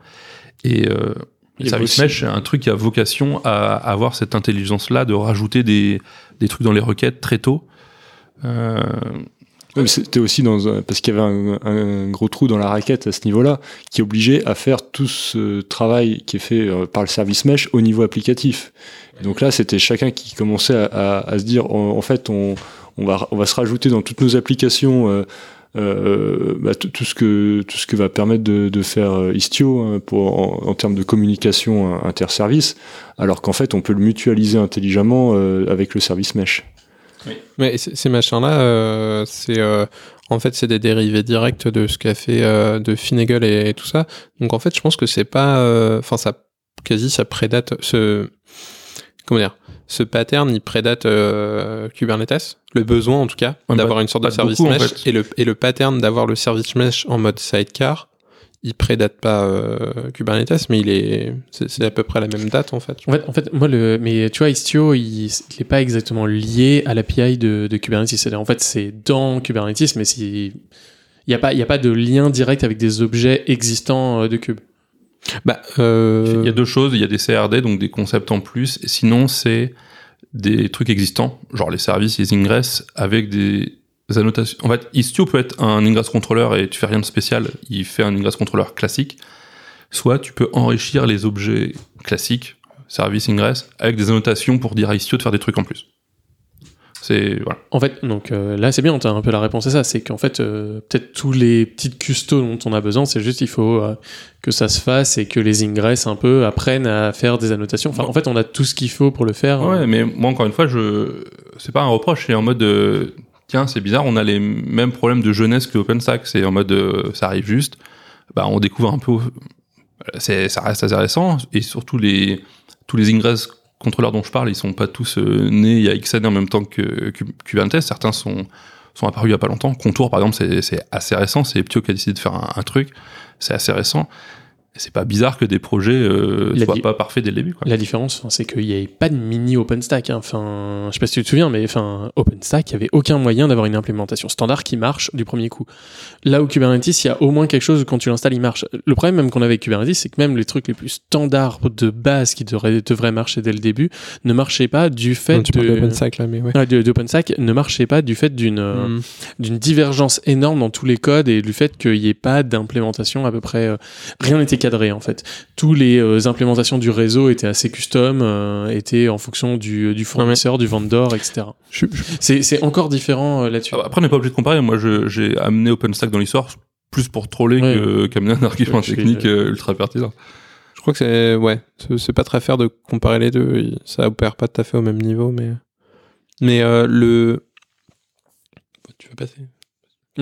Speaker 2: Et euh, le service mesh, c'est un truc qui a vocation à avoir cette intelligence-là de rajouter des, des trucs dans les requêtes très tôt. Euh,
Speaker 4: Ouais, mais C'était aussi dans un- parce qu'il y avait un, gros trou dans la raquette à ce niveau-là qui obligeait à faire tout ce travail qui est fait euh, par le service mesh au niveau applicatif. Donc là, c'était chacun qui commençait à, se dire en, fait, on, va se rajouter dans toutes nos applications euh, euh, bah, tout, ce que tout ce que va permettre de, faire euh, Istio hein, en, termes de communication euh, interservice, alors qu'en fait, on peut le mutualiser intelligemment euh, avec le service mesh.
Speaker 3: Mais ces machins-là, euh, c'est euh, en fait c'est des dérivés directs de ce qu'a fait euh, de Finnegal et, et tout ça. Donc en fait, je pense que c'est pas, euh, enfin ça quasi ça prédate ce comment dire, ce pattern il prédate euh, Kubernetes, le besoin en tout cas
Speaker 2: Ouais,
Speaker 3: d'avoir une sorte de service
Speaker 2: beaucoup, en
Speaker 3: mesh
Speaker 2: fait.
Speaker 3: et le et le pattern d'avoir le service mesh en mode sidecar. Il prédate pas euh, Kubernetes, mais il est, c'est à peu près la même date en fait.
Speaker 1: En fait, en fait, moi, le, mais tu vois, Istio, il n'est pas exactement lié à l'API de, de Kubernetes. C'est-à-dire, en fait, c'est dans Kubernetes, mais il n'y a, pas- il y a pas de lien direct avec des objets existants euh, de Kube.
Speaker 3: Bah, euh,
Speaker 2: Il y a deux choses, il y a des CRD, donc des concepts en plus, et sinon c'est des trucs existants, genre les services, les ingress, avec des annotations. En fait, Istio peut être un ingress controller et tu fais rien de spécial, il fait un ingress controller classique. Soit tu peux enrichir les objets classiques, service ingress, avec des annotations pour dire à Istio de faire des trucs en plus. C'est voilà.
Speaker 1: En fait, donc euh, là, c'est bien, on a un peu la réponse à ça. C'est qu'en fait, euh, peut-être tous les petites custos dont on a besoin, c'est juste il faut euh, que ça se fasse et que les ingress un peu apprennent à faire des annotations. Enfin, en fait, on a tout ce qu'il faut pour le faire.
Speaker 2: Ouais, mais moi encore une fois, je c'est pas un reproche, c'est en mode tiens, c'est bizarre, on a les mêmes problèmes de jeunesse que OpenStack, c'est en mode euh, ça arrive juste, bah on découvre un peu ça reste assez récent. Et surtout les tous les ingress contrôleurs dont je parle, ils sont pas tous euh, nés il y a X années en même temps que Ku- Kubernetes, certains sont sont apparus il y a pas longtemps. Contour par exemple, c'est assez récent, c'est Ptio qui a décidé de faire un, un truc, c'est assez récent. C'est pas bizarre que des projets euh, soient pas parfaits dès le début. Quoi.
Speaker 1: La différence, c'est qu'il n'y avait pas de mini OpenStack. hein. Enfin, je sais pas si tu te souviens, mais enfin, OpenStack, il n'y avait aucun moyen d'avoir une implémentation standard qui marche du premier coup. Là où Kubernetes, il y a au moins quelque chose quand tu l'installes, il marche. Le problème même qu'on avait avec Kubernetes, c'est que même les trucs les plus standards de base qui devraient, devraient marcher dès le début ne marchaient pas du fait
Speaker 3: non, tu
Speaker 1: de...
Speaker 3: d'OpenStack là, mais ouais.
Speaker 1: Ouais, de- d'OpenStack ne marchait pas du fait d'une euh,
Speaker 3: Mm.
Speaker 1: d'une divergence énorme dans tous les codes et du fait qu'il n'y ait pas d'implémentation à peu près euh, rien n'était cadré en fait tous les euh, implémentations du réseau étaient assez custom euh, étaient en fonction du, du fournisseur du vendor etc
Speaker 3: Je- je-
Speaker 1: c'est c'est encore différent euh, là-dessus
Speaker 2: Ah, Après, on n'est pas obligé de comparer. Moi, je- j'ai amené OpenStack dans l'histoire plus pour troller
Speaker 1: Ouais.
Speaker 2: que- qu'amener un argument
Speaker 1: Ouais, je suis-
Speaker 2: technique euh, ultra pertinent.
Speaker 3: Je crois que c'est ouais, c'est- c'est pas très fair de comparer les deux. Ça opère pas tout à fait au même niveau, mais mais euh, le tu veux passer?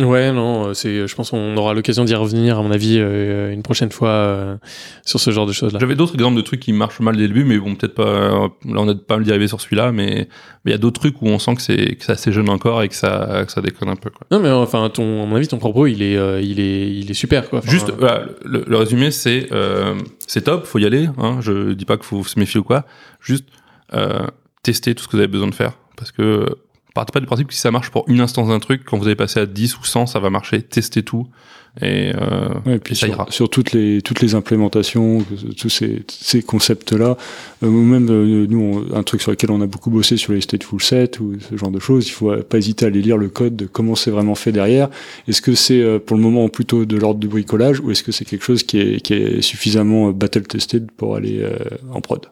Speaker 1: Ouais non euh, c'est je pense qu'on aura l'occasion d'y revenir à mon avis euh, une prochaine fois euh, sur ce genre de choses là
Speaker 2: J'avais d'autres exemples de trucs qui marchent mal dès le début, mais bon, peut-être pas. Là, on n'a pas mal d'y arriver sur celui-là, mais mais il y a d'autres trucs où on sent que c'est que c'est assez jeune encore et que ça que ça déconne un peu. Quoi.
Speaker 1: non mais enfin ton à mon avis ton propos il est euh, il est il est super quoi Enfin,
Speaker 2: Juste, voilà, le, le résumé, c'est euh, c'est top, faut y aller. Hein, je dis pas qu'il faut se méfier ou quoi. Juste euh, tester tout ce que vous avez besoin de faire, parce que partez pas du principe que si ça marche pour une instance d'un truc, quand vous avez passé à 10 ou 100, ça va marcher. Testez tout et, euh,
Speaker 4: Ouais, et puis
Speaker 2: et ça
Speaker 4: sur,
Speaker 2: ira.
Speaker 4: sur toutes les toutes les implémentations, tous ces, ces concepts-là, euh, ou même euh, nous, on- un truc sur lequel on a beaucoup bossé sur les stateful sets ou ce genre de choses, il faut euh, pas hésiter à aller lire le code de comment c'est vraiment fait derrière. Est-ce que c'est euh, pour le moment plutôt de l'ordre du bricolage ou est-ce que c'est quelque chose qui est, qui est suffisamment euh, battle tested pour aller euh, en prod?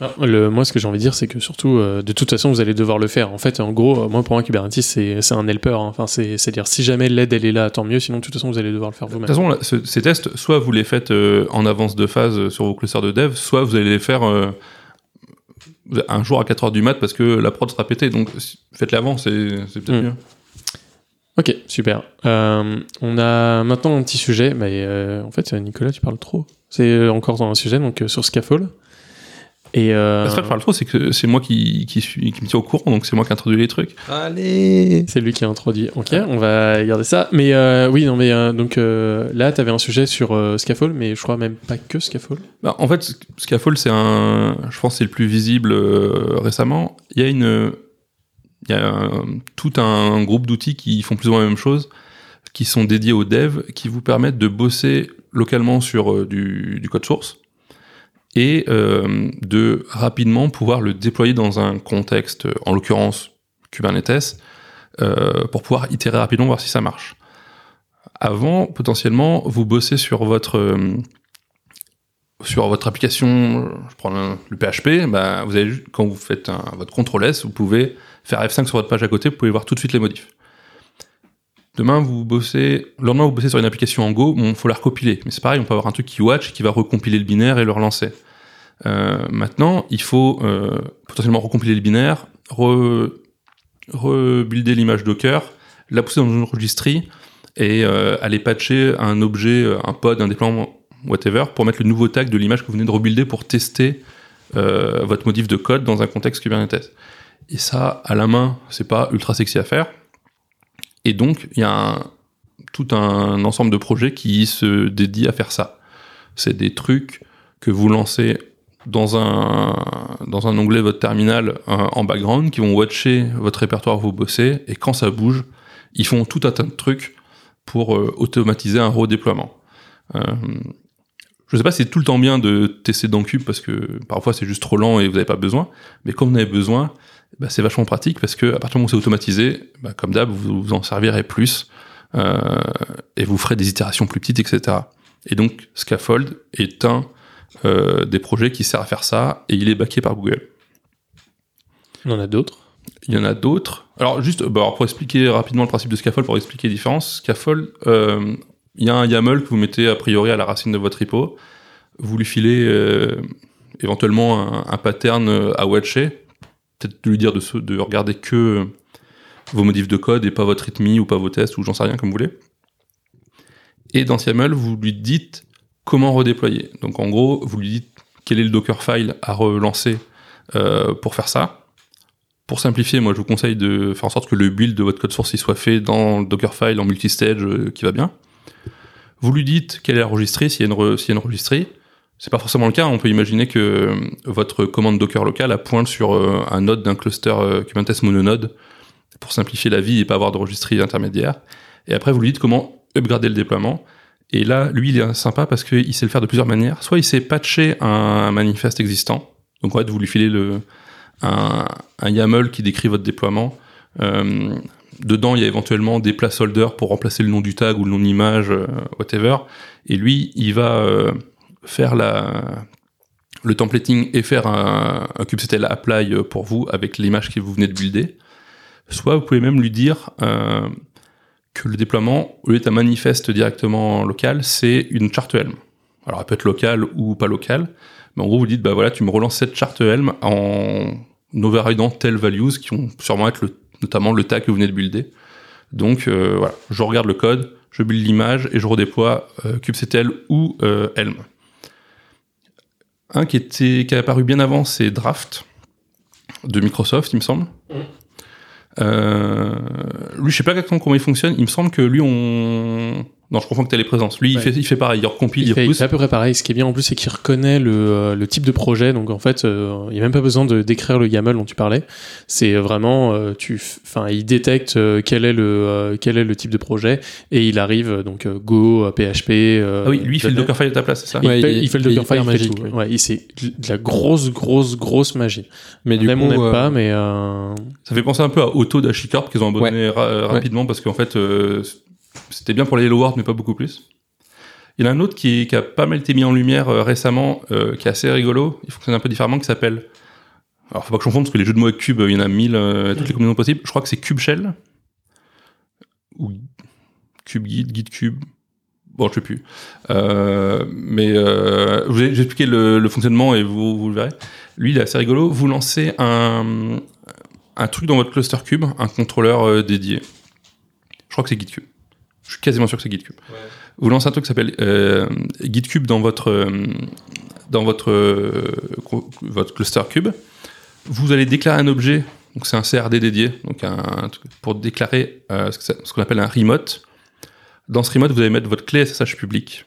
Speaker 1: Ah, Le, moi, ce que j'ai envie de dire, c'est que surtout, euh, de toute façon, vous allez devoir le faire. En fait, en gros, euh, moi, pour moi, Kubernetes, c'est un helper. hein. Enfin, c'est- c'est-à-dire, si jamais l'aide, elle est là, tant mieux. Sinon, de toute façon, vous allez devoir le faire
Speaker 2: De
Speaker 1: vous-même.
Speaker 2: toute façon, là, ce- ces tests, soit vous les faites euh, en avance de phase sur vos clusters de dev, soit vous allez les faire un jour à 4 heures du mat parce que la prod sera pétée. Donc faites-les avant, c'est peut-être
Speaker 1: Mm.
Speaker 2: mieux.
Speaker 1: Ok, super. Euh, on a maintenant un petit sujet. Mais euh, en fait, Nicolas, tu parles trop. C'est encore dans un sujet, donc euh, sur Scaffold. Et euh,
Speaker 2: C'est pas que je parle trop, c'est que c'est moi qui, qui, suis, qui me tiens au courant, donc c'est moi qui introduis les trucs.
Speaker 3: Allez
Speaker 1: c'est lui qui a introduit. Ok, on va garder ça. Mais euh, oui, non, mais euh, donc euh, là, tu avais un sujet sur euh, Scaffold, mais je crois même pas que Scaffold.
Speaker 2: Bah, en fait, Scaffold, c'est un. Je pense que c'est le plus visible euh, récemment. Il y a une. Il y a un- tout un groupe d'outils qui font plus ou moins la même chose, qui sont dédiés aux devs, qui vous permettent de bosser localement sur euh, du, du code source et euh, de rapidement pouvoir le déployer dans un contexte, en l'occurrence Kubernetes, euh, pour pouvoir itérer rapidement, voir si ça marche. Avant, potentiellement, vous bossez sur votre sur votre application, je prends le, PHP, bah, vous avez, quand vous faites votre CTRL S, vous pouvez faire F5 sur votre page à côté, vous pouvez voir tout de suite les modifs. Demain, vous bossez, le lendemain, vous bossez sur une application en Go, bon, faut la recompiler. Mais c'est pareil, on peut avoir un truc qui watch, qui va recompiler le binaire et le relancer. Euh, maintenant, il faut euh, potentiellement recompiler le binaire, re, rebuilder l'image Docker, la pousser dans une registry et euh, aller patcher un objet, un pod, un déploiement, whatever, pour mettre le nouveau tag de l'image que vous venez de rebuilder pour tester votre modif de code dans un contexte Kubernetes. Et ça, à la main, c'est pas ultra sexy à faire. Et donc, il y a tout un ensemble de projets qui se dédient à faire ça. C'est des trucs que vous lancez dans un, dans un onglet votre terminal euh, en background, qui vont watcher votre répertoire vous bossez, et quand ça bouge, ils font tout un tas de trucs pour euh, automatiser un redéploiement. Euh, je sais pas si c'est tout le temps bien de tester dans Cube parce que parfois c'est juste trop lent et vous n'avez pas besoin, mais quand vous en avez besoin, bah, c'est vachement pratique parce que à partir du moment où c'est automatisé, bah, comme d'hab, vous vous en servirez plus et vous ferez des itérations plus petites, etc. Et donc Scaffold est un euh, des projets qui sert à faire ça et il est backé par Google.
Speaker 1: On en a d'autres?
Speaker 2: Il y en a d'autres. Alors juste bah, alors pour expliquer rapidement le principe de Scaffold, pour expliquer les différences, Scaffold, euh, il y a un YAML que vous mettez a priori à la racine de votre repo. Vous lui filez euh, éventuellement un, un pattern à watcher. Peut-être de lui dire de, se- de regarder que vos modifs de code et pas votre README ou pas vos tests ou j'en sais rien comme vous voulez. Et dans ce YAML, vous lui dites comment redéployer. Donc en gros, vous lui dites quel est le Dockerfile à relancer euh, pour faire ça. Pour simplifier, moi je vous conseille de faire en sorte que le build de votre code source soit fait dans le Dockerfile en multistage euh, qui va bien. Vous lui dites quelle est la registry, s'il y a une, s'il y a une registry. C'est pas forcément le cas, on peut imaginer que euh, votre commande Docker locale pointe sur un node d'un cluster Kubernetes mononode pour simplifier la vie et pas avoir de registry intermédiaire. Et après vous lui dites comment upgrader le déploiement. Et là, lui, il est sympa parce qu'il sait le faire de plusieurs manières. Soit il sait patcher un manifeste existant. Donc en fait, vous lui filez le, un, YAML qui décrit votre déploiement. Euh, dedans, il y a éventuellement des placeholders pour remplacer le nom du tag ou le nom d'image, euh, whatever. Et lui, il va euh, faire la, le templating et faire un, un kubectl apply pour vous avec l'image que vous venez de builder. Soit vous pouvez même lui dire le déploiement, au lieu d'un manifeste directement local, c'est une charte Helm. Alors, elle peut être locale ou pas locale. Mais en gros, vous dites, bah voilà, tu me relances cette charte Helm en overriding telles values qui vont sûrement être le, notamment le tag que vous venez de builder. Donc euh, voilà, je regarde le code, je build l'image et je redéploie euh, kubectl ou euh, Helm. Un qui était qui a apparu bien avant, c'est Draft de Microsoft, il me semble. Euh, lui, je sais pas exactement comment il fonctionne. Il me semble que lui, on non, je confonds que t'as les présences. Lui, il,
Speaker 1: Ouais.
Speaker 2: fait, il fait pareil, il recompile, il,
Speaker 1: Il fait, il
Speaker 2: repousse.
Speaker 1: fait à peu près pareil. Ce qui est bien en plus, c'est qu'il reconnaît le, euh, le type de projet. Donc en fait, euh, il n'y a même pas besoin de décrire le YAML dont tu parlais. C'est vraiment, euh, tu, enfin, il détecte euh, quel est le euh, quel est le type de projet et il arrive euh, donc euh, Go, euh, PHP. euh,
Speaker 2: Ah oui, lui, il fait le. Dockerfile à ta place, c'est ça
Speaker 1: Il,
Speaker 3: Ouais,
Speaker 1: fait,
Speaker 3: il est-
Speaker 1: il fait le
Speaker 3: il
Speaker 1: Dockerfile, il fait
Speaker 3: magique,
Speaker 1: tout. Ouais, il- c'est de la grosse, grosse, grosse magie.
Speaker 3: Mais
Speaker 1: on
Speaker 3: du
Speaker 1: aime,
Speaker 3: coup,
Speaker 1: on n'aime
Speaker 3: euh,
Speaker 1: pas, mais euh,
Speaker 2: Ça fait penser un peu à Auto d'Ashicorp qu'ils ont abonné ra- rapidement parce qu'en fait euh, c'était bien pour les Hello World mais pas beaucoup plus. Il y en a un autre qui, a pas mal été mis en lumière euh, récemment, euh, qui est assez rigolo. Il fonctionne un peu différemment, qui s'appelle. Alors, faut pas que je confonde parce que les jeux de mots avec cube, il y en a mille, euh, toutes les combinaisons possibles. Je crois que c'est Cube Shell ou Cube Guide, Guide Cube. Bon, je sais plus. Euh, mais euh, je vais expliquer le, fonctionnement et vous, vous le verrez. Lui, il est assez rigolo. Vous lancez un, un truc dans votre cluster cube, un contrôleur euh, dédié. Je crois que c'est GitCube. Je suis quasiment sûr que c'est GitCube. Vous lancez un truc qui s'appelle euh, GitCube dans votre euh, dans votre euh, votre cluster cube. Vous allez déclarer un objet. Donc c'est un CRD dédié, donc un, pour déclarer ce qu'on appelle un remote. Dans ce remote, vous allez mettre votre clé SSH publique.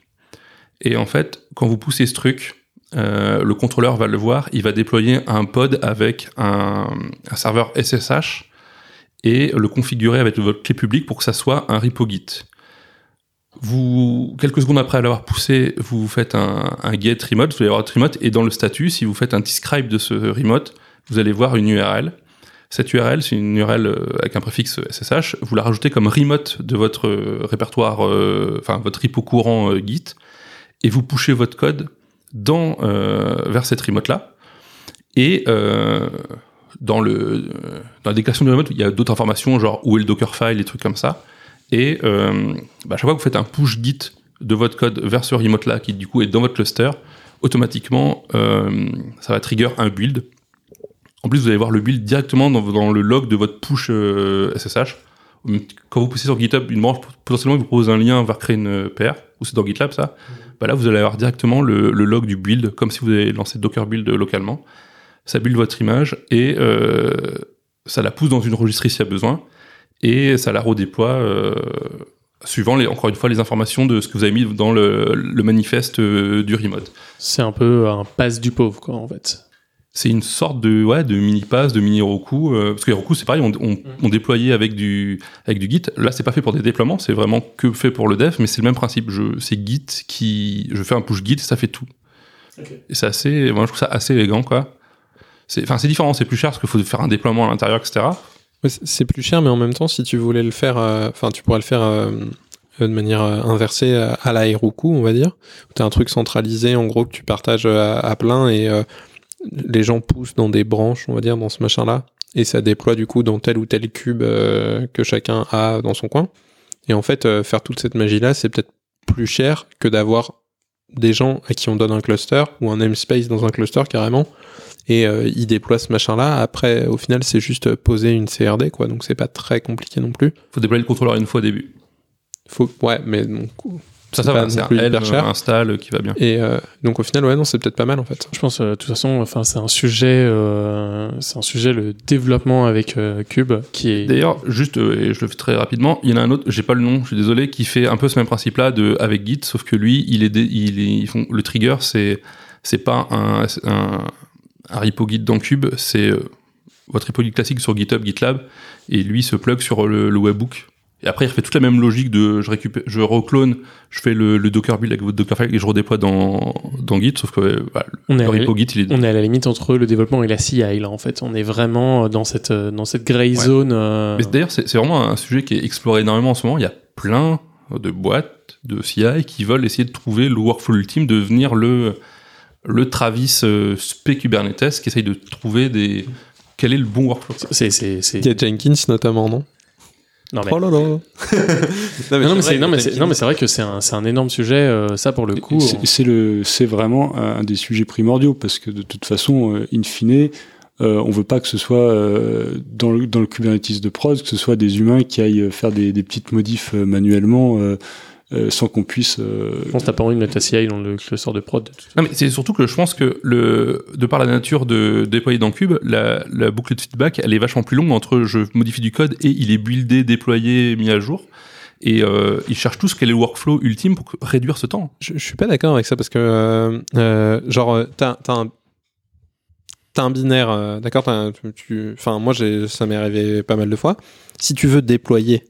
Speaker 2: Et en fait, quand vous poussez ce truc, le contrôleur va le voir, il va déployer un pod avec un, un serveur SSH et le configurer avec votre clé publique pour que ça soit un repo Git. Vous, quelques secondes après l'avoir poussé, vous faites un, un get remote, vous allez voir votre remote, et dans le statut, si vous faites un describe de ce remote, vous allez voir une URL. Cette URL, c'est une URL euh, avec un préfixe SSH. Vous la rajoutez comme remote de votre euh, répertoire, euh, enfin votre repo courant Git, et vous pushez votre code dans vers cette remote là. Et dans dans la déclaration du remote, il y a d'autres informations genre où est le Dockerfile, des trucs comme ça. Et euh, bah, à chaque fois que vous faites un push Git de votre code vers ce remote là, qui du coup est dans votre cluster, automatiquement euh, ça va trigger un build. En plus, vous allez voir le build directement dans, dans le log de votre push euh, SSH. Quand vous poussez sur GitHub, une branche potentiellement il vous propose un lien vers créer une euh, PR, ou c'est dans GitLab ça. Bah là, vous allez avoir directement le, le log du build, comme si vous avez lancé Docker build localement. Ça build votre image et euh, ça la pousse dans une registrie s'il y a besoin et ça la redéploie euh, suivant les, encore une fois les informations de ce que vous avez mis dans le, le manifeste euh, du remote.
Speaker 1: C'est un peu un passe du pauvre, quoi, en fait.
Speaker 2: C'est une sorte de ouais de mini pass, de mini Roku euh, parce que les Roku c'est pareil, on, on, on déployait avec du avec du Git. Là c'est pas fait pour des déploiements, c'est vraiment que fait pour le dev, mais c'est le même principe. C'est Git qui je fais un push Git ça fait tout. Et c'est assez, moi je trouve ça assez élégant quoi. Enfin c'est différent, c'est plus cher parce qu'il faut faire un déploiement à l'intérieur etc.
Speaker 3: C'est- plus cher, mais en même temps, si tu voulais le faire, euh, enfin, tu pourrais le faire euh, de manière euh, inversée à, la Heroku, on va dire. Tu un truc centralisé, en gros, que tu partages à, plein et les gens poussent dans des branches, on va dire, dans ce machin-là. Et ça déploie du coup dans tel ou tel cube que chacun a dans son coin. Et en fait, faire toute cette magie-là, c'est peut-être plus cher que d'avoir des gens à qui on donne un cluster ou un namespace dans un cluster carrément et euh, il déploie ce machin là après au final c'est juste poser une CRD quoi donc c'est pas très compliqué non plus
Speaker 2: Faut déployer le contrôleur une fois au début.
Speaker 3: faut ouais mais donc
Speaker 2: Ça ça va, c'est un
Speaker 3: cher.
Speaker 2: install qui va bien.
Speaker 3: et euh, donc au final ouais non c'est peut-être pas mal en fait
Speaker 1: Je pense, euh, de toute façon, enfin, c'est un sujet, euh, c'est un sujet, le développement avec euh, Cube, qui est.
Speaker 2: D'ailleurs, juste, euh, et je le fais très rapidement, il y en a un autre, j'ai pas le nom, je suis désolé, qui fait un peu ce même principe-là de avec Git, sauf que lui, il est, dé- il est ils font, le trigger, c'est, c'est pas un, un, un repo Git dans Cube, c'est euh, votre repo Git classique sur GitHub, GitLab, et lui se plug sur le, le webbook. Et après, il refait toute la même logique de je récupère, je reclone, je fais le, le Docker build avec votre Dockerfile et je redéploie dans, dans Git, sauf que bah,
Speaker 1: on est,
Speaker 2: le
Speaker 1: à la,
Speaker 2: repo Git, il est
Speaker 1: on est à la limite entre le développement et la CI, là, en fait. On est vraiment dans cette, dans cette gray zone. euh,
Speaker 2: d'ailleurs, c'est vraiment un sujet qui est exploré énormément en ce moment. Il y a plein de boîtes de CI qui veulent essayer de trouver le workflow ultime, de devenir le, le Travis euh, spé Kubernetes, qui essaye de trouver des, quel est le bon workflow.
Speaker 1: c'est, c'est, c'est...
Speaker 3: il y a Jenkins notamment non?
Speaker 1: Non, mais...
Speaker 3: oh là là
Speaker 1: Non, non, mais c'est, non, mais c'est, non, mais c'est vrai que c'est un, c'est un énorme sujet, euh, ça, pour le coup.
Speaker 4: C'est-
Speaker 1: on-
Speaker 4: C'est le, c'est vraiment un des sujets primordiaux parce que de toute façon, euh, in fine, euh, on veut pas que ce soit euh, dans, le, dans le Kubernetes de prod, que ce soit des humains qui aillent faire des, des petites modifs euh, manuellement euh, euh, sans qu'on puisse. euh,
Speaker 1: Je pense que t'as pas envie de mettre ta CI dans le cluster de prod.
Speaker 2: Non, mais c'est surtout que je pense que le, de par la nature de déployer dans Cube, la, la boucle de feedback, elle est vachement plus longue entre je modifie du code et il est buildé, déployé, mis à jour. Et euh, ils cherchent tous quel est le workflow ultime pour réduire ce temps.
Speaker 3: je, je suis pas d'accord avec ça parce que euh, euh, genre euh, t'as t'as un t'as un binaire euh, d'accord enfin moi j'ai ça m'est arrivé pas mal de fois si tu veux déployer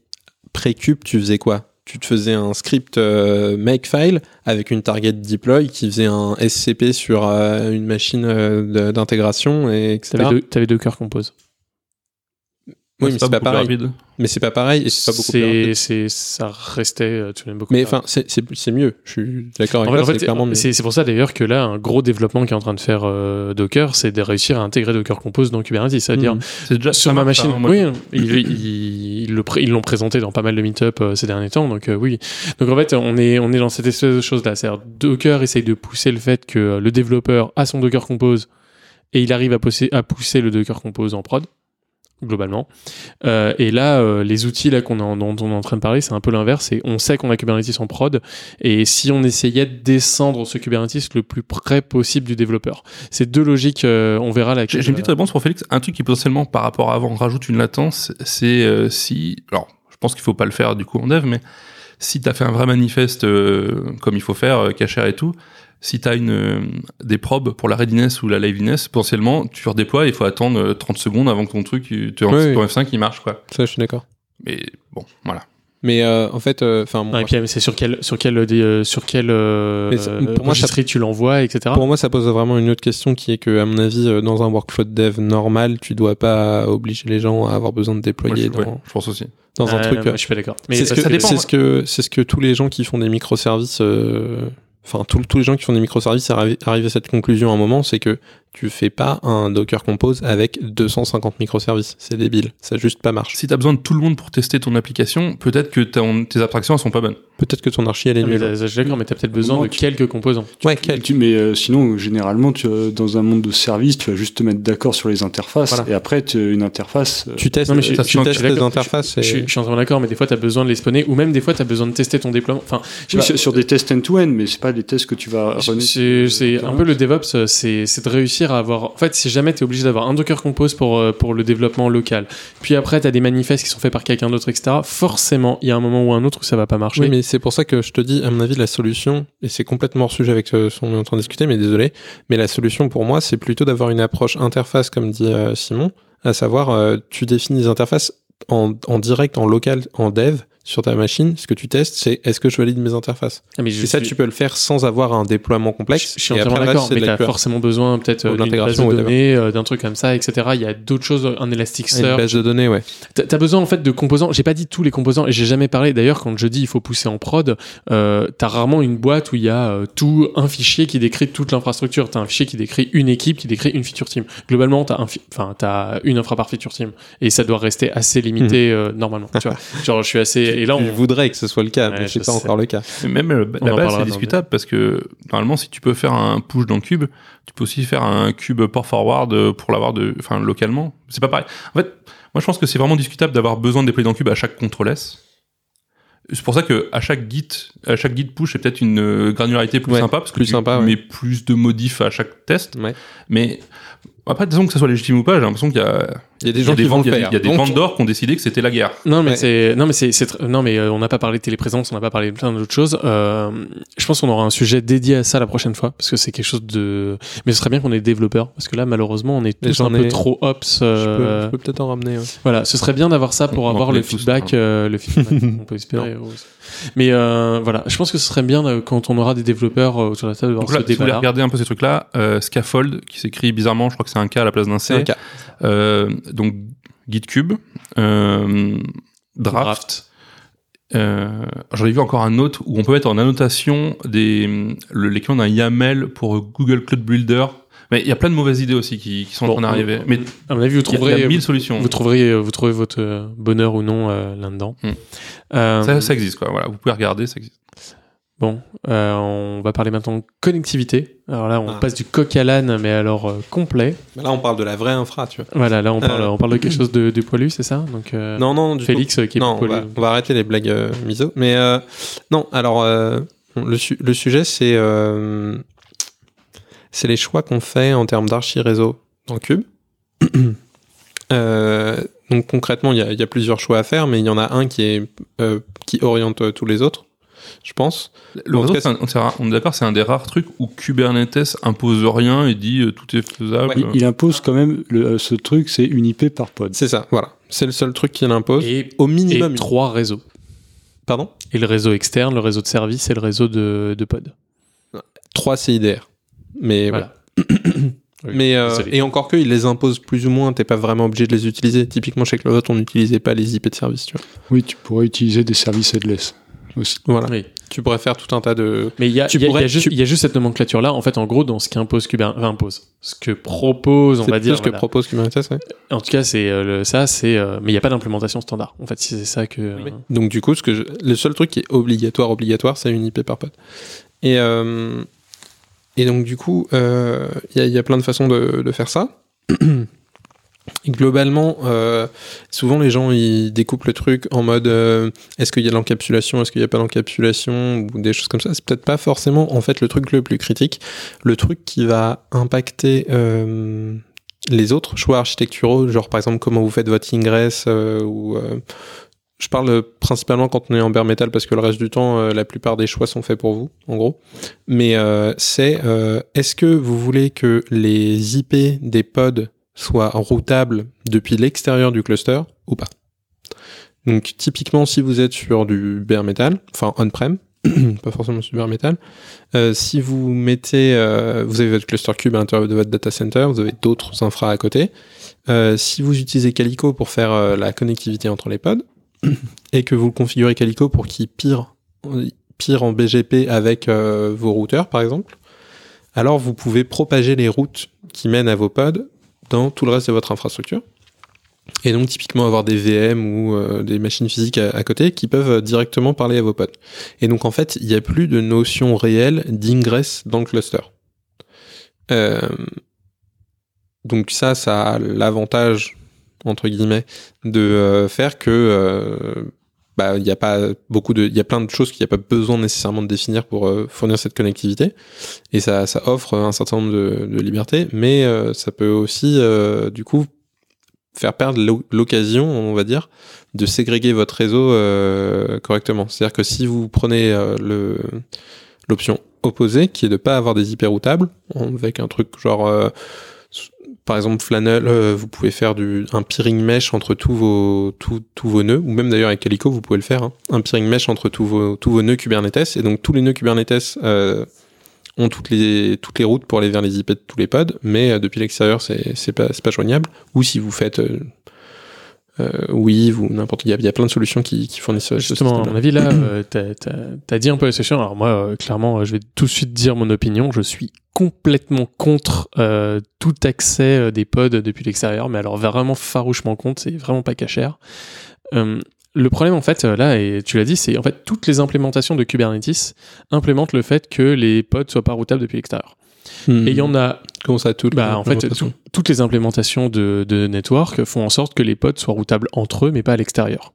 Speaker 3: pré-cube tu faisais quoi? Tu te faisais un script euh, makefile avec une target deploy qui faisait un SCP sur euh, une machine euh, d'intégration et etc
Speaker 1: deux, t'avais deux cœurs compose.
Speaker 3: Oui, mais c'est pas pareil.
Speaker 2: rapide.
Speaker 3: Mais c'est pas pareil et c'est pas beaucoup plus rapide.
Speaker 1: C'est, ça restait euh, tout de même beaucoup.
Speaker 3: Mais enfin, c'est- c'est mieux. Je suis d'accord
Speaker 1: En
Speaker 3: avec
Speaker 1: fait,
Speaker 3: toi. c'est clairement mieux.
Speaker 1: c'est pour ça d'ailleurs que là, un gros développement qui est en train de faire euh, Docker, c'est de réussir à intégrer Docker Compose dans Kubernetes. C'est-à-dire.
Speaker 2: C'est déjà
Speaker 1: sur ma
Speaker 2: marche,
Speaker 1: machine,
Speaker 2: hein,
Speaker 1: oui, ils, ils, ils le pré- ils l'ont présenté dans pas mal de meet-up euh, ces derniers temps, donc euh, oui. Donc en fait, on est, on est dans cette espèce de chose-là. C'est-à-dire, Docker essaye de pousser le fait que le développeur a son Docker Compose et il arrive à pousser, à pousser le Docker Compose en prod globalement. Euh, et là, euh, les outils là qu'on est en- dont on est en train de parler, c'est un peu l'inverse. C'est on sait qu'on a Kubernetes en prod, et si on essayait de descendre ce Kubernetes le plus près possible du développeur, c'est deux logiques. euh, on verra là.
Speaker 2: J'ai une petite réponse pour Félix. Un truc qui potentiellement par rapport à avant rajoute une latence, c'est euh, si, alors je pense qu'il faut pas le faire du coup en dev, mais si tu as fait un vrai manifeste euh, comme il faut faire, euh, cacher et tout, si tu as une, euh, des probes pour la readiness ou la liveness, potentiellement tu redéploies, il faut attendre euh, 30 secondes avant que ton truc, tu, ton
Speaker 3: Oui, oui.
Speaker 2: F5 il marche quoi.
Speaker 3: Ça, je suis d'accord.
Speaker 2: Mais bon, voilà.
Speaker 3: Mais euh, en fait, euh, enfin,
Speaker 1: et puis, c'est sur quel sur quel euh, sur quel euh, euh,
Speaker 3: pour moi, ça-
Speaker 1: tu l'envoies, etc.
Speaker 3: Pour moi, ça pose vraiment une autre question qui est que, à mon avis, euh, dans un workflow de dev normal, tu dois pas obliger les gens à avoir besoin de
Speaker 2: Moi,
Speaker 3: déployer
Speaker 2: je, ouais,
Speaker 3: dans,
Speaker 2: je pense aussi.
Speaker 3: dans un
Speaker 1: Euh,
Speaker 3: truc. euh,
Speaker 1: je suis pas d'accord. Mais
Speaker 3: C'est c'est ce que, c'est ce que tous les gens qui font des microservices, euh, enfin, tous les gens qui font des microservices arrivent à cette conclusion à un moment, c'est que tu fais pas un Docker Compose avec 250 microservices. C'est débile. Ça juste pas marche.
Speaker 2: Si tu as besoin de tout le monde pour tester ton application, peut-être que ton- tes abstractions elles sont pas bonnes.
Speaker 3: Peut-être que ton archi, elle est
Speaker 1: mais
Speaker 3: nulle.
Speaker 1: là, je suis d'accord, mais t'as peut-être besoin
Speaker 4: Moi,
Speaker 1: de
Speaker 4: tu-
Speaker 1: quelques composants.
Speaker 3: Ouais, quel-
Speaker 4: Tu- mais euh, sinon, généralement, tu, as- dans un monde de services, tu vas juste te mettre d'accord sur les interfaces.
Speaker 3: Voilà.
Speaker 4: Et après, tu, une interface. euh,
Speaker 3: Tu testes,
Speaker 1: Non, mais je-
Speaker 3: tu testes les
Speaker 1: d'accord.
Speaker 3: interfaces.
Speaker 1: Je,
Speaker 3: et-
Speaker 1: suis- je suis entièrement d'accord, mais des fois, tu as besoin de les spawner, ou même des fois, tu as besoin de tester ton déploiement. Enfin,
Speaker 4: oui,
Speaker 1: pas,
Speaker 4: sur, sur des tests end-to-end, mais c'est pas des tests que tu vas runner.
Speaker 1: c'est un peu le DevOps, euh, c'est de réussir à avoir. En fait, si jamais tu es obligé d'avoir un Docker Compose pour, euh, pour le développement local, puis après, tu as des manifestes qui sont faits par quelqu'un d'autre, etc., forcément, il y a un moment ou un autre où ça va pas marcher.
Speaker 3: Oui, mais c'est pour ça que je te dis, à mon avis, la solution, et c'est complètement hors sujet avec ce qu'on est en train de discuter, mais désolé, mais la solution pour moi, c'est plutôt d'avoir une approche interface, comme dit euh, Simon, à savoir, euh, tu définis des interfaces en, en direct, en local, en dev, sur ta machine. Ce que tu testes, c'est est-ce que je valide mes interfaces
Speaker 1: Ah, mais je
Speaker 3: Et ça, tu peux le faire sans avoir un déploiement complexe.
Speaker 1: Je, suis entièrement d'accord, mais tu as forcément besoin peut-être euh, d'une base de données, euh, d'un truc comme ça, etc. Il y a d'autres choses, un
Speaker 3: Une
Speaker 1: Elasticsearch.
Speaker 3: base de données, ouais.
Speaker 1: T'as t'as besoin en fait de composants. J'ai pas dit tous les composants et j'ai jamais parlé. D'ailleurs, quand je dis il faut pousser en prod, euh, t'as rarement une boîte où il y a euh, tout un fichier qui décrit toute l'infrastructure. T'as un fichier qui décrit une équipe, qui décrit une feature team. Globalement, t'as un, fi- enfin t'as une infra par feature team et ça doit rester assez limité euh, normalement. Tu vois, genre je suis assez. Et là,
Speaker 3: Je
Speaker 1: on,
Speaker 3: voudrais que ce soit le cas,
Speaker 1: Ouais,
Speaker 3: mais
Speaker 1: je
Speaker 3: c'est pas
Speaker 1: sais.
Speaker 3: encore le cas.
Speaker 2: Même euh, la base, c'est discutable parce que normalement, si tu peux faire un push dans Cube, tu peux aussi faire un Cube port forward euh, pour l'avoir de, enfin, localement. C'est pas pareil. En fait, moi, je pense que c'est vraiment discutable d'avoir besoin de déployer dans Cube à chaque contrôle S. C'est pour ça que à chaque git, à chaque git push, c'est peut-être une euh, granularité plus
Speaker 3: Ouais,
Speaker 2: sympa parce que
Speaker 3: plus
Speaker 2: tu
Speaker 3: sympa, ouais.
Speaker 2: mets plus de modifs à chaque test.
Speaker 3: Ouais.
Speaker 2: Mais après, disons que ça soit légitime ou pas, j'ai l'impression qu'il y a,
Speaker 3: Il y a des gens qui le
Speaker 2: il y a des- qui ont décidé que c'était la guerre.
Speaker 1: Non mais
Speaker 3: Ouais.
Speaker 1: c'est non mais c'est c'est tr- non mais euh, on n'a pas parlé de téléprésence, on n'a pas parlé de plein d'autres choses. Euh, je pense qu'on aura un sujet dédié à ça la prochaine fois parce que c'est quelque chose de. Mais ce serait bien qu'on ait des développeurs parce que là malheureusement on est tous un peu trop ops.
Speaker 3: je
Speaker 1: euh,
Speaker 3: peux, je peux peut-être en ramener. ouais.
Speaker 1: Voilà, ce serait bien d'avoir ça pour
Speaker 2: On
Speaker 1: avoir
Speaker 2: connaît
Speaker 1: le
Speaker 2: tous,
Speaker 1: feedback,
Speaker 2: hein.
Speaker 1: euh, le feedback qu'on peut espérer. Mais euh, voilà, je pense que ce serait bien euh, quand on aura des développeurs euh, autour de la table
Speaker 2: Donc là,
Speaker 1: ce
Speaker 2: si vous voulez regarder un peu ces trucs-là, euh, Scaffold, qui s'écrit bizarrement, je crois que c'est un K à la place d'un C. donc GitCube, Draft. J'en ai vu encore un autre où on peut mettre en annotation des le- l'équivalent d'un YAML pour Google Cloud Builder. Mais il y a plein de mauvaises idées aussi qui, qui sont
Speaker 1: Bon,
Speaker 2: en train d'arriver. Mais
Speaker 1: À mon avis, vous
Speaker 2: il y a- il y,
Speaker 1: trouverez,
Speaker 2: a mille solutions.
Speaker 1: vous trouverez, euh, vous trouvez votre euh, bonheur ou non euh, là-dedans.
Speaker 2: Hmm.
Speaker 1: Euh,
Speaker 2: Ça, ça existe quoi. Voilà, vous pouvez regarder, ça existe.
Speaker 1: Bon, euh, on va parler maintenant de connectivité. Alors là, on
Speaker 3: Ah.
Speaker 1: passe du coq à l'âne, mais alors euh, complet.
Speaker 3: Là, on parle de la vraie infra, tu vois.
Speaker 1: Voilà, là, on parle,
Speaker 3: Euh.
Speaker 1: on parle de quelque chose de, de poilu, c'est ça? Donc, euh,
Speaker 3: Non, non, du
Speaker 1: Félix qui est
Speaker 3: non, on
Speaker 1: poilu.
Speaker 3: va, on va arrêter les blagues euh, miso. Mais euh, non, alors euh, le, su- le sujet c'est euh, c'est les choix qu'on fait en termes d'archi réseau dans Cube. Euh, donc concrètement, il y a, il y a plusieurs choix à faire, mais il y en a un qui est euh, qui oriente euh, tous les autres, je pense.
Speaker 2: Le réseau,
Speaker 3: cas,
Speaker 2: rare- on est d'accord, c'est un des rares trucs où Kubernetes impose rien et dit euh, tout est faisable.
Speaker 4: Il, il impose quand même le, euh, ce truc, c'est une IP par pod.
Speaker 3: C'est ça, voilà. C'est le seul truc qu'il impose.
Speaker 1: Et,
Speaker 3: Au
Speaker 1: et
Speaker 3: minimum.
Speaker 1: trois réseaux.
Speaker 3: Pardon?
Speaker 1: Et le réseau externe, le réseau de service et le réseau de, de pod.
Speaker 3: Trois CIDR. Mais
Speaker 1: Voilà. Oui,
Speaker 3: Mais euh, et encore que, ils les imposent plus ou moins. T'es pas vraiment obligé de les utiliser. Typiquement chez Cloud, on n'utilisait pas les IP de service. Tu vois.
Speaker 4: Oui, tu pourrais utiliser des services headless aussi.
Speaker 3: Voilà.
Speaker 1: Oui.
Speaker 3: Tu pourrais faire tout un tas de.
Speaker 1: Mais il y a,
Speaker 3: Tu
Speaker 1: y y juste,
Speaker 3: tu-
Speaker 1: y a juste cette nomenclature-là. En fait, en gros, dans ce qu'impose Kubernetes, enfin, impose, ce que propose, on va dire.
Speaker 3: ce que
Speaker 1: voilà.
Speaker 3: propose Kubernetes. ouais.
Speaker 1: En tout cas, c'est euh, le- ça, c'est. euh, mais il n'y a pas d'implémentation standard. En fait, si c'est ça que. euh,
Speaker 3: Donc du coup, ce que je- le seul truc qui est obligatoire, obligatoire, c'est une IP par pod. Et euh, et donc du coup, euh, il y, a- plein de façons de, de faire ça. Globalement, euh, souvent les gens ils découpent le truc en mode euh, est-ce qu'il y a l'encapsulation, est-ce qu'il n'y a pas l'encapsulation ou des choses comme ça. C'est peut-être pas forcément en fait le truc le plus critique. Le truc qui va impacter les autres choix architecturaux, genre par exemple comment vous faites votre ingress ou je parle principalement quand on est en bare metal parce que le reste du temps, euh, la plupart des choix sont faits pour vous, en gros. Mais euh, c'est euh, est-ce que vous voulez que les IP des pods soient routables depuis l'extérieur du cluster ou pas? Donc typiquement, si vous êtes sur du bare metal, enfin on-prem, pas forcément sur bare metal, euh, si vous mettez, euh, vous avez votre cluster cube à l'intérieur de votre data center, vous avez d'autres infras à côté. Euh, si vous utilisez Calico pour faire euh, la connectivité entre les pods, et que vous le configurez Calico pour qu'il pire, pire en BGP avec euh, vos routeurs, par exemple, alors vous pouvez propager les routes qui mènent à vos pods dans tout le reste de votre infrastructure. Et donc typiquement avoir des VM ou euh, des machines physiques à, côté qui peuvent directement parler à vos pods. Et donc en fait, il n'y a plus de notion réelle d'ingress dans le cluster. Euh, donc ça, ça a l'avantage entre guillemets de euh, faire que euh, bah il y a pas beaucoup de il y a plein de choses qu'il n'y a pas besoin nécessairement de définir pour euh, fournir cette connectivité. Et ça ça offre un certain nombre de, libertés mais euh, ça peut aussi euh, du coup faire perdre l'o- l'occasion on va dire de ségréguer votre réseau correctement. C'est-à-dire que si vous prenez le l'option opposée qui est de pas avoir des IP routables avec un truc genre par exemple Flannel, euh, vous pouvez faire un peering mesh entre tous vos, tous, nœuds, ou même d'ailleurs avec Calico, vous pouvez le faire, hein, un peering mesh entre tous vos, tous vos nœuds Kubernetes, et donc tous les nœuds Kubernetes euh, ont toutes les, routes pour aller vers les IP de tous les pods, mais euh, depuis l'extérieur, c'est pas, pas joignable, ou si vous faites Weave ou n'importe, il y, a- il y a plein de solutions qui, qui fournissent ce
Speaker 1: Justement, à mon avis, là, euh, t'as- t'as dit un peu la situation. Alors moi, euh, clairement, euh, je vais tout de suite dire mon opinion. Je suis complètement contre euh, tout accès euh, des pods depuis l'extérieur, mais alors vraiment farouchement contre. C'est vraiment pas cachère. Euh, le problème, en fait, euh, là, et tu l'as dit, c'est en fait toutes les implémentations de Kubernetes implémentent le fait que les pods soient pas routables depuis l'extérieur.
Speaker 3: Hmm.
Speaker 1: Et il y en a
Speaker 3: Comment ça, tout
Speaker 1: bah, en fait, tout- toutes les implémentations de, de network font en sorte que les pods soient routables entre eux, mais pas à l'extérieur.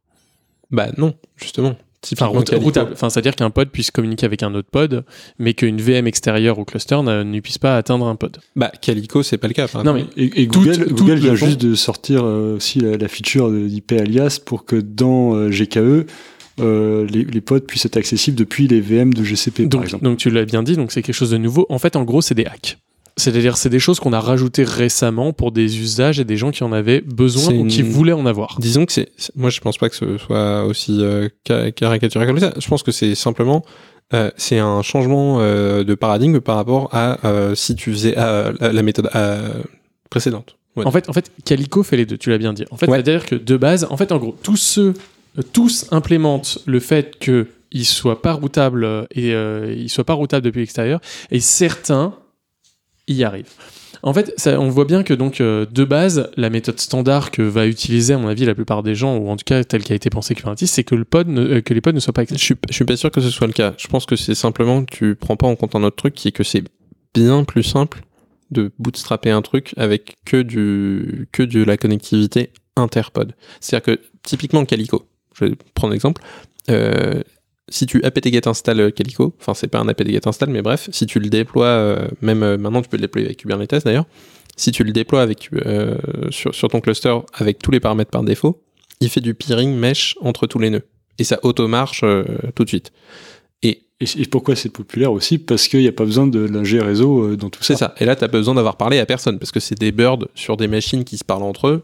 Speaker 3: Bah non, justement.
Speaker 1: Enfin, routable. Enfin, c'est-à-dire qu'un pod puisse communiquer avec un autre pod, mais qu'une VM extérieure au cluster ne puisse pas atteindre un pod.
Speaker 3: Bah, Calico, c'est pas le cas. par
Speaker 1: Non, mais
Speaker 4: Et, et
Speaker 1: Toutes-
Speaker 4: Google,
Speaker 1: toutes
Speaker 4: Google vient juste de sortir euh, aussi la, la feature d'IP alias pour que dans euh, GKE, euh, les, les pods puissent être accessibles depuis les VM de GCP, par
Speaker 1: donc,
Speaker 4: exemple.
Speaker 1: donc tu l'as bien dit, donc c'est quelque chose de nouveau. En fait, en gros, c'est des hacks. C'est-à-dire, c'est des choses qu'on a rajoutées récemment pour des usages et des gens qui en avaient besoin ou qui
Speaker 3: une-
Speaker 1: voulaient en avoir.
Speaker 3: Disons que c'est. Moi, je pense pas que ce soit aussi euh, ca- caricatural comme ça. Je pense que c'est simplement. euh, c'est un changement euh, de paradigme par rapport à euh, si tu faisais la, méthode précédente. Ouais.
Speaker 1: En fait, en fait, Calico fait les deux, tu l'as bien dit. En fait,
Speaker 3: Ouais.
Speaker 1: c'est-à-dire que de base, en fait, en gros, tous ceux, tous implémentent le fait que il soit pas routable et euh, il soit pas routable depuis l'extérieur, et certains y arrivent. En fait, on voit bien que donc euh, de base, la méthode standard que va utiliser à mon avis la plupart des gens, ou en tout cas telle qu'a été pensée Kubernetes, c'est que le pod, euh, que les pods ne soient pas
Speaker 3: Je suis, suis pas sûr que ce soit le cas. Je pense que c'est simplement tu prends pas en compte un autre truc qui est que c'est bien plus simple de bootstrapper un truc avec que du que de la connectivité interpod. C'est-à-dire que typiquement Calico, je vais prendre l'exemple. Euh, si tu apt-get install Calico, enfin c'est pas un apt-get install, mais bref, si tu le déploies, euh, même euh, maintenant tu peux le déployer avec Kubernetes d'ailleurs, si tu le déploies avec, euh, sur, sur ton cluster avec tous les paramètres par défaut, il fait du peering mesh entre tous les nœuds. Et ça auto-marche euh, tout de suite. Et
Speaker 4: Et, pourquoi c'est populaire aussi? Parce qu'il n'y a pas besoin de l'ingé réseau euh, dans tout
Speaker 3: c'est
Speaker 4: ça.
Speaker 3: ça. Et là, tu as besoin d'avoir parlé à personne, parce que c'est des birds sur des machines qui se parlent entre eux.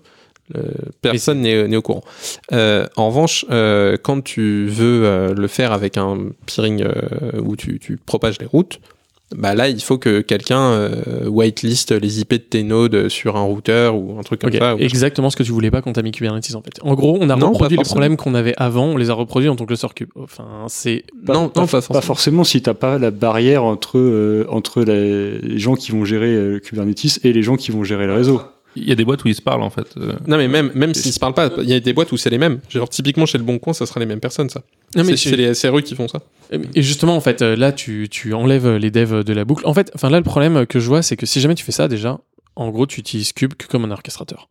Speaker 3: Euh, personne n'est au courant. Euh, en revanche, euh, quand tu veux euh, le faire avec un peering euh, où tu, tu propages les routes, bah là, il faut que quelqu'un euh, whitelist les IP de tes nodes sur un routeur ou un truc comme ça. ou-
Speaker 1: Exactement ce que tu voulais pas quand t'as mis Kubernetes en fait. En gros, on a
Speaker 3: Non,
Speaker 1: reproduit les problèmes qu'on avait avant, on les a reproduits dans ton cluster cube. Enfin, c'est
Speaker 4: Pas-
Speaker 3: non,
Speaker 4: pas,
Speaker 3: non, pas forcément.
Speaker 4: pas forcément si t'as pas la barrière entre euh, entre les, les gens qui vont gérer euh, Kubernetes et les gens qui vont gérer le réseau.
Speaker 2: Il y a des boîtes où ils se parlent en fait. euh.
Speaker 3: Non, mais même, même s'ils se parlent pas, il y a des boîtes où c'est les mêmes. Genre, typiquement, chez le Bon Coin, ça sera les mêmes personnes, ça.
Speaker 1: Non, mais
Speaker 3: c'est les SRE qui font ça.
Speaker 1: Et justement, en fait, euh, là, tu, tu enlèves les devs de la boucle. En fait, enfin là, le problème que je vois, c'est que si jamais tu fais ça, déjà, en gros, tu utilises Cube que comme un orchestrateur.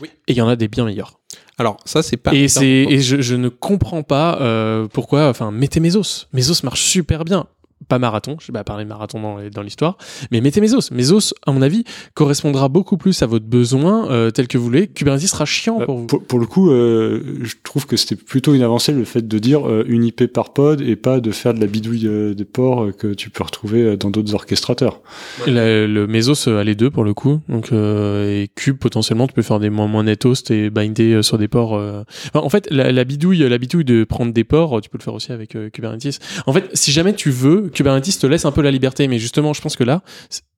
Speaker 3: Oui.
Speaker 1: Et il y en a des bien meilleurs.
Speaker 3: Alors, ça, c'est pas.
Speaker 1: et c'est et je, je ne comprends pas euh, pourquoi. Enfin, mettez Mesos. Mesos marche super bien. Pas marathon, je vais pas parler marathon dans, dans l'histoire, mais mettez Mesos. Mesos, à mon avis, correspondra beaucoup plus à votre besoin euh, tel que vous voulez. Kubernetes sera chiant
Speaker 4: Bah,
Speaker 1: pour vous.
Speaker 4: pour, pour le coup, euh, je trouve que c'était plutôt une avancée le fait de dire euh, une IP par pod et pas de faire de la bidouille des ports que tu peux retrouver dans d'autres orchestrateurs.
Speaker 1: Le, le Mesos a les deux pour le coup. Donc et Cube potentiellement tu peux faire des moins moins net host et binder sur des ports. Enfin, en fait la, la bidouille la bidouille de prendre des ports tu peux le faire aussi avec Kubernetes. En fait si jamais tu veux Kubernetes te laisse un peu la liberté mais justement je pense que là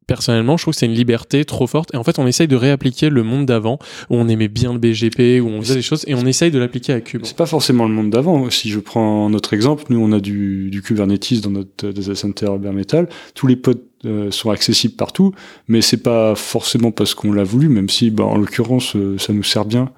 Speaker 1: personnellement je trouve que c'est une liberté trop forte et en fait on essaye de réappliquer le monde d'avant où on aimait bien le BGP où on faisait des choses et on essaye de l'appliquer à Cube.
Speaker 4: C'est pas forcément le monde d'avant. Si je prends notre exemple, nous on a du, Kubernetes dans notre data center bare metal. Tous les pods euh, sont accessibles partout, mais c'est pas forcément parce qu'on l'a voulu, même si, bah, en l'occurrence, euh, ça nous sert bien.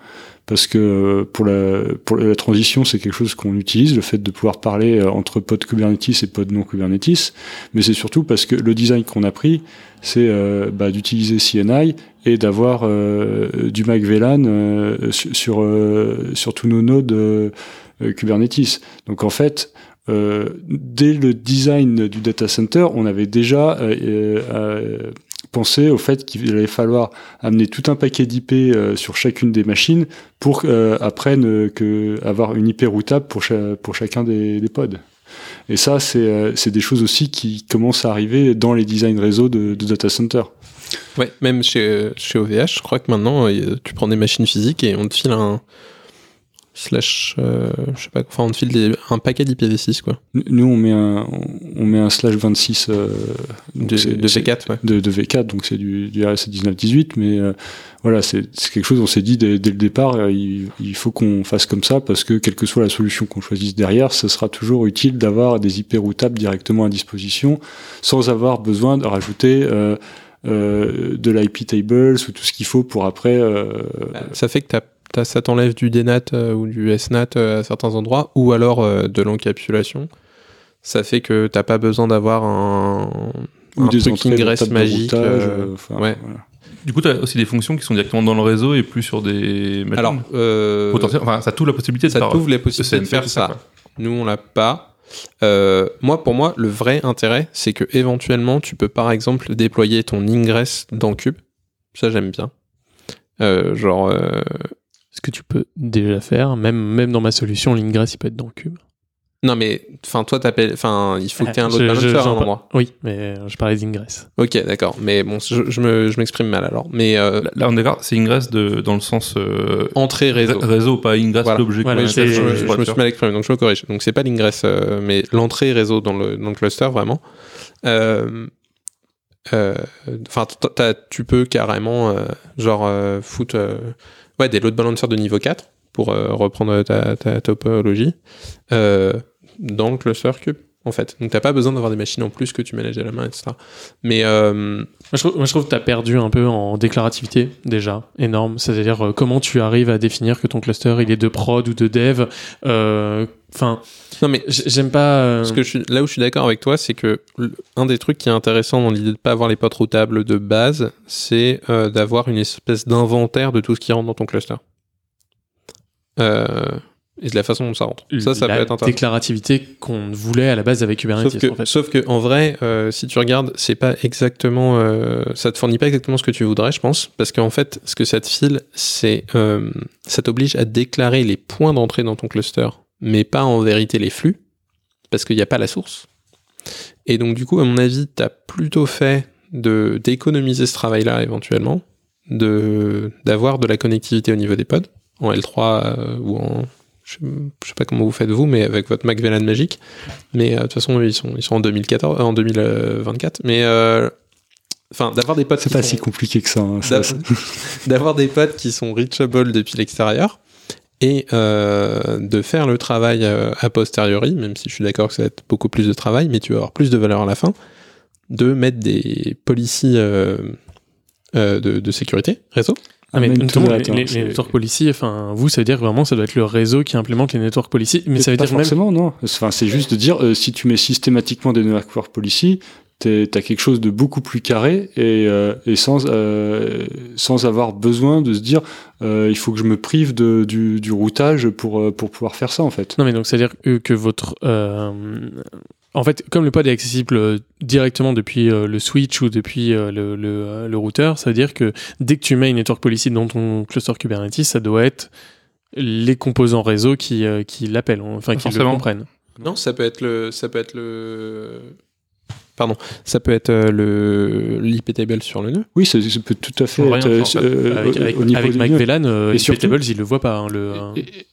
Speaker 4: Parce que euh, pour la, pour la transition, c'est quelque chose qu'on utilise, le fait de pouvoir parler euh, entre pods Kubernetes et pods non Kubernetes. Mais c'est surtout parce que le design qu'on a pris, c'est euh, bah, d'utiliser CNI et d'avoir euh, du Mac VLAN euh, sur, euh, sur tous nos nodes Kubernetes. Donc en fait, dès le design du data center, on avait déjà euh, euh, euh, pensé au fait qu'il allait falloir amener tout un paquet d'IP euh, sur chacune des machines pour euh, après ne, que avoir une IP routable pour, cha- pour chacun des, pods. Et ça, c'est euh, des choses aussi qui commencent à arriver dans les designs réseau de, data center.
Speaker 3: Ouais, même chez, chez OVH, je crois que maintenant, euh, tu prends des machines physiques et on te file un slash, euh, je sais pas, enfin, on te file des- un paquet d'IPv6, quoi.
Speaker 4: Nous, on met un, on met un slash 26 euh,
Speaker 3: De, de
Speaker 4: c'est-
Speaker 3: V4, ouais.
Speaker 4: de, de V4, donc c'est du, du RS 1918, mais euh, voilà, c'est quelque chose, on s'est dit dès, dès le départ, euh, il, il faut qu'on fasse comme ça, parce que quelle que soit la solution qu'on choisisse derrière, ce sera toujours utile d'avoir des IP routables directement à disposition, sans avoir besoin de rajouter euh, euh, de l'IP tables ou tout ce qu'il faut pour après... euh,
Speaker 3: Ça fait que ça t'enlève du DNAT euh, ou du SNAT euh, à certains endroits, ou alors euh, de l'encapsulation. Ça fait que t'as pas besoin d'avoir un,
Speaker 4: ou
Speaker 3: un
Speaker 4: des
Speaker 3: truc ingress magique.
Speaker 4: routage,
Speaker 3: euh,
Speaker 4: enfin,
Speaker 3: ouais.
Speaker 4: voilà.
Speaker 2: Du coup, tu as aussi des fonctions qui sont directement dans le réseau et plus sur des machines.
Speaker 3: Alors, euh.
Speaker 2: Enfin, ça t'ouvre la possibilité de
Speaker 3: ça
Speaker 2: faire
Speaker 3: t'ouvre les possibilités de faire ça.
Speaker 2: quoi.
Speaker 3: Nous, on l'a pas. Euh, moi, pour moi, le vrai intérêt, c'est que éventuellement, tu peux par exemple déployer ton ingress dans Cube. Ça, j'aime bien. Euh, genre, euh,
Speaker 1: Ce que tu peux déjà faire, même même dans ma solution, l'ingress il peut être dans Cube.
Speaker 3: non mais, enfin, toi, t'appelles, enfin, il faut que tu aies un load
Speaker 1: je-
Speaker 3: balancer à
Speaker 1: j'en
Speaker 3: un
Speaker 1: par-
Speaker 3: endroit.
Speaker 1: Oui, mais euh, je parlais d'ingress.
Speaker 3: Ok, d'accord. Mais bon, je, je me, je m'exprime mal alors. Mais euh,
Speaker 2: Là, là, on est d'accord, c'est ingress de, dans le sens euh,
Speaker 3: entrée réseau.
Speaker 2: ré- réseau, pas ingress
Speaker 3: Voilà.
Speaker 2: l'objet.
Speaker 1: Voilà,
Speaker 3: je, je-
Speaker 2: Je
Speaker 3: me suis mal exprimé, donc je me corrige. Donc c'est pas l'ingress, euh, mais l'entrée réseau dans le, dans le cluster vraiment. Euh, euh, Enfin, tu peux carrément euh, genre euh, foutre euh, des load balancers de niveau 4 pour euh, reprendre ta, ta topologie. Euh, dans le cluster cube en fait. Donc t'as pas besoin d'avoir des machines en plus que tu manages à la main, etc. Mais euh,
Speaker 1: Moi je, trouve, moi, je trouve que tu as perdu un peu en déclarativité, déjà, énorme. C'est-à-dire euh, comment tu arrives à définir que ton cluster il est de prod ou de dev. euh, Enfin,
Speaker 3: non mais
Speaker 1: j'aime pas.
Speaker 3: que je suis, là où je suis d'accord avec toi, c'est que un des trucs qui est intéressant dans l'idée de pas avoir les potes routables de base, c'est d'avoir une espèce d'inventaire de tout ce qui rentre dans ton cluster. Euh, et de la façon dont ça rentre. Ça, ça
Speaker 1: la
Speaker 3: peut être intéressant.
Speaker 1: déclarativité qu'on voulait à la base avec Kubernetes.
Speaker 3: Sauf que,
Speaker 1: en fait.
Speaker 3: sauf que en vrai, euh, si tu regardes, c'est pas exactement, euh, ça te fournit pas exactement ce que tu voudrais, je pense, parce qu'en fait, ce que ça te file, c'est, euh, ça t'oblige à déclarer les points d'entrée dans ton cluster, mais pas en vérité les flux, parce qu'il n'y a pas la source. Et donc du coup, à mon avis, t'as plutôt fait de d'économiser ce travail-là éventuellement, de d'avoir de la connectivité au niveau des pods en L3 euh, ou en je, je sais pas comment vous faites vous, mais avec votre Mac VLAN magique. Mais euh, de toute façon, ils sont, ils sont en 2014, euh, en 2024. Mais euh, enfin, d'avoir des potes.
Speaker 4: C'est pas
Speaker 3: sont-
Speaker 4: si compliqué que ça. hein,
Speaker 3: d'avoir des potes qui sont reachable depuis l'extérieur et euh, de faire le travail a posteriori, même si je suis d'accord que ça va être beaucoup plus de travail, mais tu vas avoir plus de valeur à la fin, de mettre des policies euh, euh, de, de sécurité réseau.
Speaker 1: Ah, mais notamment, les,
Speaker 4: hein,
Speaker 1: les-
Speaker 4: c'est-
Speaker 1: les network policy, enfin, vous, ça veut dire vraiment, ça doit être le réseau qui implémente les network policy, mais ça veut
Speaker 4: pas
Speaker 1: dire même.
Speaker 4: forcément, non. Enfin, c'est juste de dire, euh, si tu mets systématiquement des network policy, t'as quelque chose de beaucoup plus carré et, euh, et sans, euh, sans avoir besoin de se dire, euh, il faut que je me prive de, du, du routage pour, euh, pour pouvoir faire ça, en fait.
Speaker 1: Non, mais donc, c'est-à-dire que- que votre. En fait, comme le pod est accessible euh, directement depuis euh, le switch ou depuis euh, le, le, le routeur, ça veut dire que dès que tu mets une network policy dans ton cluster Kubernetes, ça doit être les composants réseau qui, qui l'appellent, enfin,
Speaker 2: Pas
Speaker 1: qui le
Speaker 2: forcément.
Speaker 1: comprennent.
Speaker 3: Non, ça peut être le, ça peut être le, pardon, ça peut être le l'IP table sur le nœud.
Speaker 4: Oui, ça, ça peut tout à fait
Speaker 1: Rien,
Speaker 4: être
Speaker 1: enfin,
Speaker 4: euh,
Speaker 1: avec, avec,
Speaker 4: au niveau
Speaker 1: avec euh, tables, il le voit pas. hein, le,
Speaker 4: Et- et-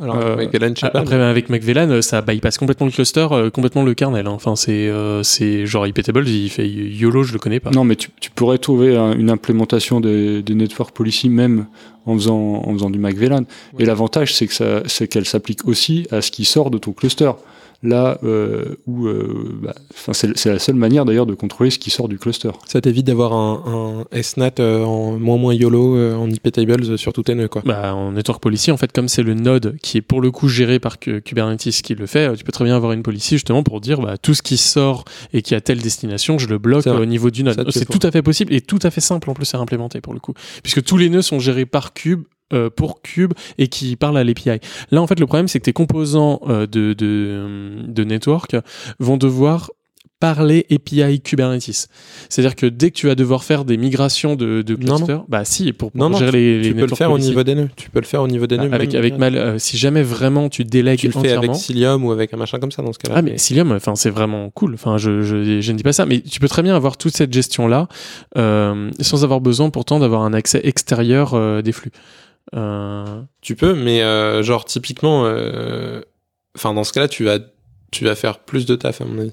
Speaker 3: Alors,
Speaker 4: Euh,
Speaker 3: avec VLAN, je sais pas.
Speaker 1: Après, avec Mac VLAN, euh, ça bypass complètement le cluster, euh, complètement le kernel. hein. Enfin, c'est, euh, c'est genre IP tables, il fait YOLO, je le connais pas.
Speaker 4: Non, mais tu, tu pourrais trouver un- une implémentation des, des network policy même en faisant, en faisant du Mac VLAN. Et l'avantage, c'est que ça, c'est qu'elle s'applique aussi à ce qui sort de ton cluster. Là euh, où, euh, bah, c'est c'est la seule manière d'ailleurs de contrôler ce qui sort du cluster.
Speaker 3: Ça t'évite d'avoir un, un SNAT euh, en moins moins YOLO euh, en IP tables sur tous tes nœuds, quoi.
Speaker 1: Bah, en network policy, en fait, comme c'est le node qui est pour le coup géré par Ku- Kubernetes qui le fait, tu peux très bien avoir une policy justement pour dire bah, tout ce qui sort et qui a telle destination, je le bloque au niveau du node. C'est tout à fait possible et tout à fait simple en plus à implémenter pour le coup, puisque tous les nœuds sont gérés par Cube. Euh, pour Cube et qui parlent à l'API. Là, en fait, le problème, c'est que tes composants euh, de, de, de network vont devoir parler API Kubernetes. C'est-à-dire que dès que tu vas devoir faire des migrations de, de
Speaker 3: Non, non.
Speaker 1: clusters, bah si, pour, pour
Speaker 3: Non, non,
Speaker 1: gérer les, les
Speaker 3: tu peux le faire au niveau des nœuds. Tu peux le faire au niveau des nœuds.
Speaker 1: Avec, avec mal, euh, si jamais vraiment tu délègues
Speaker 3: tu le fais avec Cilium ou avec un machin comme ça dans ce cas-là.
Speaker 1: ah mais Cilium, enfin c'est vraiment cool. Enfin je, je, je ne dis pas ça, mais tu peux très bien avoir toute cette gestion là euh, sans avoir besoin pourtant d'avoir un accès extérieur euh, des flux. Euh,
Speaker 3: Tu peux, mais euh, genre typiquement, euh, enfin dans ce cas-là, tu vas, tu vas faire plus de taf à mon avis,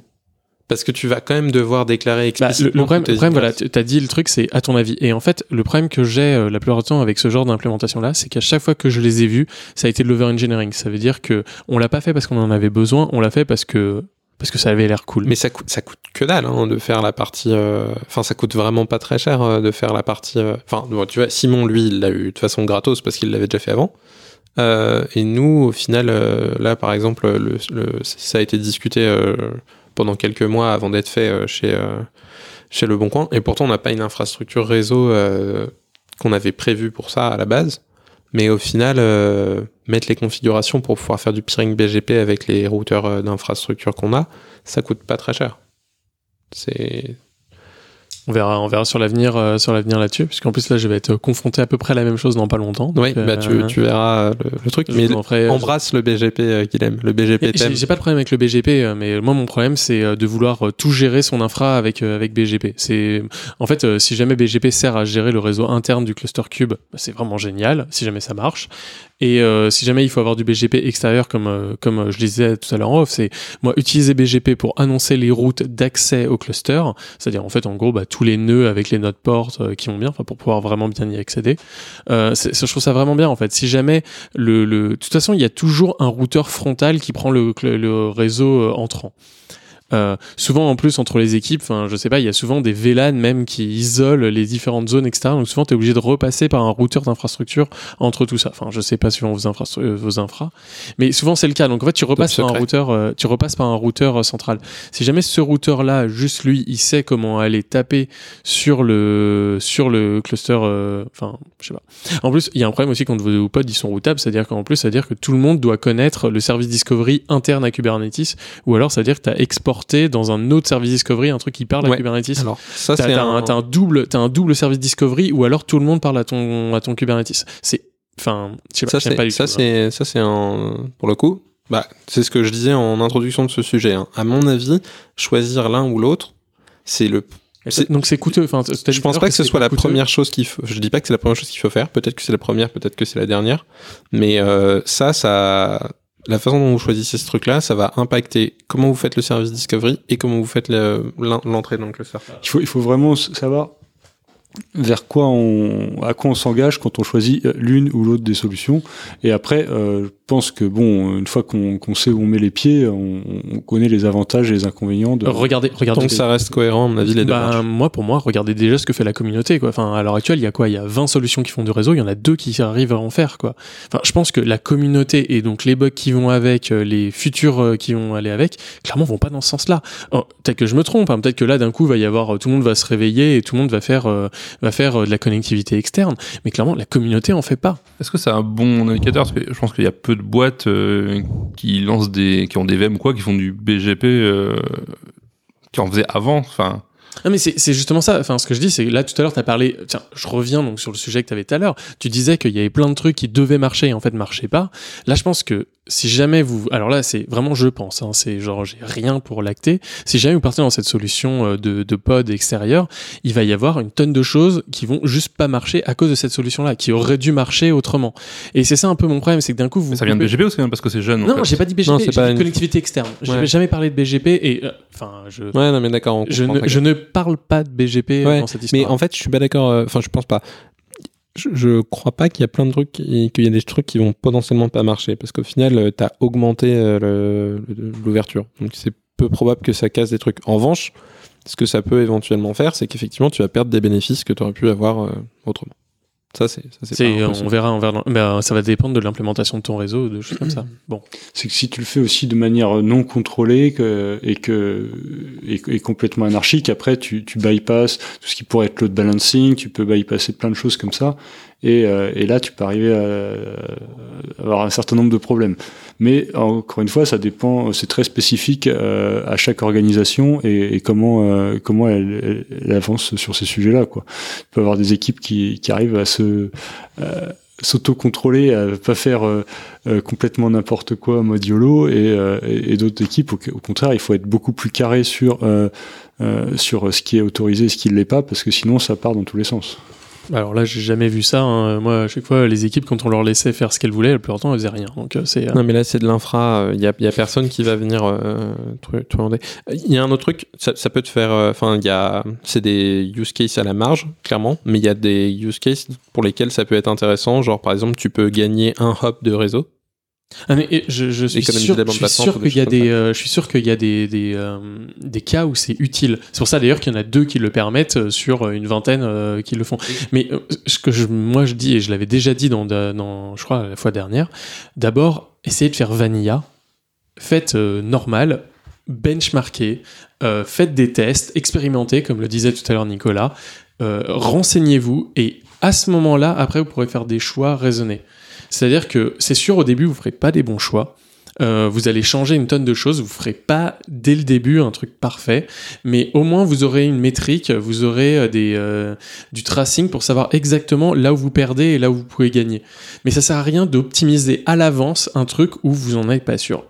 Speaker 3: parce que tu vas quand même devoir déclarer
Speaker 1: bah, le,
Speaker 3: explicitement.
Speaker 1: le problème, le problème, voilà,
Speaker 3: egress-
Speaker 1: tu as dit le truc, c'est à ton avis. Et en fait, le problème que j'ai euh, la plupart du temps avec ce genre d'implémentation là, c'est qu'à chaque fois que je les ai vus, ça a été de l'over-engineering. Ça veut dire que on l'a pas fait parce qu'on en avait besoin, on l'a fait parce que parce que ça avait l'air cool.
Speaker 3: Mais ça coûte, ça coûte que dalle hein, de faire la partie. euh, Enfin, ça coûte vraiment pas très cher euh, de faire la partie. euh, Enfin, tu vois, Simon lui, il l'a eu de façon gratos parce qu'il l'avait déjà fait avant. Et nous, au final, là, par exemple, le, le- ça a été discuté pendant quelques mois avant d'être fait chez chez Le Bon Coin. Et pourtant, on n'a pas une infrastructure réseau qu'on avait prévue pour ça à la base. Mais au final, euh, mettre les configurations pour pouvoir faire du peering BGP avec les routeurs euh, d'infrastructure qu'on a, ça coûte pas très cher.
Speaker 1: On verra, on verra sur l'avenir, euh, sur l'avenir là-dessus, puisqu'en plus là, je vais être confronté à peu près à la même chose dans pas longtemps. donc,
Speaker 3: oui, bah tu,
Speaker 1: euh,
Speaker 3: tu verras euh, le, le truc. Mais
Speaker 1: ferai-
Speaker 3: embrasse le BGP euh, qu'il aime, le BGP.
Speaker 1: J'ai pas de problème avec le BGP, euh, mais moi mon problème c'est euh, de vouloir euh, tout gérer son infra avec euh, avec BGP. C'est en fait euh, si jamais BGP sert à gérer le réseau interne du cluster cube, bah, c'est vraiment génial si jamais ça marche. Et euh, si jamais il faut avoir du BGP extérieur comme euh, comme euh, je disais tout à l'heure en off, c'est moi utiliser BGP pour annoncer les routes d'accès au cluster, c'est-à-dire en fait en gros bah, tous les nœuds avec les node ports euh, qui vont bien, enfin pour pouvoir vraiment bien y accéder. Euh, je trouve ça vraiment bien en fait. Si jamais le, le de toute façon il y a toujours un routeur frontal qui prend le, le- réseau entrant. Euh, souvent en plus entre les équipes, je sais pas, il y a souvent des VLAN même qui isolent les différentes zones etc. Donc souvent tu es obligé de repasser par un routeur d'infrastructure entre tout ça. Enfin je sais pas suivant vos, infrastru- euh, vos infras, mais souvent c'est le cas. Donc en fait tu repasses par un routeur, euh, tu repasses par un routeur euh, central. Si jamais ce routeur là, juste lui, il sait comment aller taper sur le sur le cluster, enfin je sais pas. En plus, il y a un problème aussi quand vos pods ils sont routables, c'est-à-dire qu'en plus, c'est-à-dire que tout le monde doit connaître le service discovery interne à Kubernetes, ou alors c'est-à-dire que tu as exporté dans un autre service discovery un truc qui parle à. Kubernetes.
Speaker 3: Alors, ça,
Speaker 1: T'as
Speaker 3: un...
Speaker 1: un, t'as un double, t'as un double service discovery, ou alors tout le monde parle à ton à ton Kubernetes. C'est, enfin, je sais pas, pas du
Speaker 3: ça,
Speaker 1: tout. hein.
Speaker 3: c'est, ça, c'est un, pour le coup, bah, c'est ce que je disais en introduction de ce sujet. hein. À mon avis, choisir l'un ou l'autre, c'est le C'est-
Speaker 1: Donc c'est coûteux. Enfin,
Speaker 3: Je pense pas que ce soit la
Speaker 1: coûteux.
Speaker 3: première chose qu'il faut. Je dis pas que c'est la première chose qu'il faut faire. Peut-être que c'est la première, peut-être que c'est la dernière. Mais euh, ça, ça, la façon dont vous choisissez ce truc-là, ça va impacter comment vous faites le service discovery et comment vous faites le- l'en- l'entrée dans le cluster.
Speaker 4: Il faut, vraiment savoir vers quoi on, à quoi on s'engage quand on choisit euh, l'une ou l'autre des solutions. Et après, euh, je pense que bon, une fois qu'on qu'on sait où on met les pieds, on, on connaît les avantages et les inconvénients de.
Speaker 1: Regardez, regardez.
Speaker 3: Tant que ça reste cohérent, à mon avis, les deux
Speaker 1: Bah, moi, pour moi, regardez déjà ce que fait la communauté, quoi. Enfin, à l'heure actuelle, il y a quoi? Il y a 20 solutions qui font du réseau, il y en a deux qui arrivent à en faire, quoi. Enfin, je pense que la communauté et donc les bugs qui vont avec, euh, les futurs qui vont aller avec, clairement, vont pas dans ce sens-là. Oh, peut-être que je me trompe, hein, peut-être que là, d'un coup, va y avoir, tout le monde va se réveiller et tout le monde va faire, euh, va faire euh, de la connectivité externe. Mais clairement, la communauté en fait pas.
Speaker 2: Est-ce que c'est un bon indicateur? Parce que je pense qu'il y a peu de boîtes euh, qui lancent des, qui ont des VM ou quoi, qui font du BGP, euh, qui en faisaient avant. Enfin,
Speaker 1: Ah mais c'est c'est justement ça. Enfin, ce que je dis, c'est là tout à l'heure, tu as parlé. Tiens, je reviens donc sur le sujet que tu avais tout à l'heure. Tu disais qu'il y avait plein de trucs qui devaient marcher et en fait marchaient pas. Là, je pense que si jamais vous, alors là, c'est vraiment je pense. Hein, c'est genre j'ai rien pour l'acter. Si jamais vous partez dans cette solution euh, de, de pod extérieur, il va y avoir une tonne de choses qui vont juste pas marcher à cause de cette solution-là, qui aurait dû marcher autrement. Et c'est ça un peu mon problème, c'est que d'un coup vous.
Speaker 2: mais ça vient de BGP aussi, hein, parce que c'est jeune.
Speaker 1: Non, j'ai pas dit BGP,
Speaker 3: Non,
Speaker 1: j'ai
Speaker 3: c'est une-
Speaker 1: connectivité externe. J'ai
Speaker 3: Ouais.
Speaker 1: jamais parlé de BGP et euh, enfin je.
Speaker 3: Ouais, non, mais d'accord. on
Speaker 1: Je
Speaker 3: comprend
Speaker 1: ne, je ne parle pas de BGP
Speaker 3: Ouais,
Speaker 1: dans cette histoire.
Speaker 3: Mais en fait, je suis pas d'accord. euh, Enfin, je pense pas. Je, je crois pas qu'il y a plein de trucs et qu'il y a des trucs qui vont potentiellement pas marcher parce qu'au final, euh, t'as augmenté euh, l'ouverture. Donc c'est peu probable que ça casse des trucs. En revanche, ce que ça peut éventuellement faire, c'est qu'effectivement, tu vas perdre des bénéfices que tu aurais pu avoir euh, autrement. Ça, c'est ça, c'est
Speaker 1: C'est,
Speaker 3: pas impossible.
Speaker 1: on verra, on verra. Mais, euh, ça va dépendre de l'implémentation de ton réseau, de choses comme ça. Bon.
Speaker 4: C'est que si tu le fais aussi de manière non contrôlée que, et que et, et complètement anarchique, après tu, tu bypasses tout ce qui pourrait être load balancing, tu peux bypasser plein de choses comme ça, et, euh, et là tu peux arriver à, à avoir un certain nombre de problèmes. Mais encore une fois, ça dépend, c'est très spécifique euh, à chaque organisation et, et comment euh, comment elle, elle- avance sur ces sujets-là. Quoi. Tu peux avoir des équipes qui, qui arrivent à se s'auto-contrôler, à pas faire euh, euh, complètement n'importe quoi en mode YOLO et, euh, et d'autres équipes au, au contraire il faut être beaucoup plus carré sur euh, euh, sur ce qui est autorisé et ce qui ne l'est pas parce que sinon ça part dans tous les sens.
Speaker 1: Alors là, j'ai jamais vu ça. hein. Moi, à chaque fois, les équipes, quand on leur laissait faire ce qu'elles voulaient, la plupart du temps, elles faisaient rien. Donc, euh, c'est. euh,
Speaker 3: Non, mais là, c'est de l'infra. Il y a, y a personne qui va venir euh, tru- truander. Il y a un autre truc, ça, ça peut te faire. euh, Enfin, il y a. C'est des use cases à la marge, clairement. Mais il y a des use cases pour lesquels ça peut être intéressant. Genre, par exemple, tu peux gagner un hop de réseau.
Speaker 1: Ah, mais je, je suis sûr, je suis sûr qu'il y a des, euh, je suis sûr qu'il y a des des, euh, des cas où c'est utile. C'est pour ça d'ailleurs qu'il y en a deux qui le permettent euh, sur euh, une vingtaine euh, qui le font. Mais ce que je, moi je dis et je l'avais déjà dit dans, dans je crois la fois dernière. D'abord, essayez de faire vanilla. Faites normal, benchmarkez, faites des tests, expérimentez comme le disait tout à l'heure Nicolas. Renseignez-vous et à ce moment-là, après vous pourrez faire des choix raisonnés. C'est-à-dire que c'est sûr au début vous ferez pas des bons choix. Euh, vous allez changer une tonne de choses, vous ferez pas dès le début un truc parfait, mais au moins vous aurez une métrique, vous aurez euh, euh, du tracing pour savoir exactement là où vous perdez et là où vous pouvez gagner. Mais ça sert à rien d'optimiser à l'avance un truc où vous en êtes pas sûr.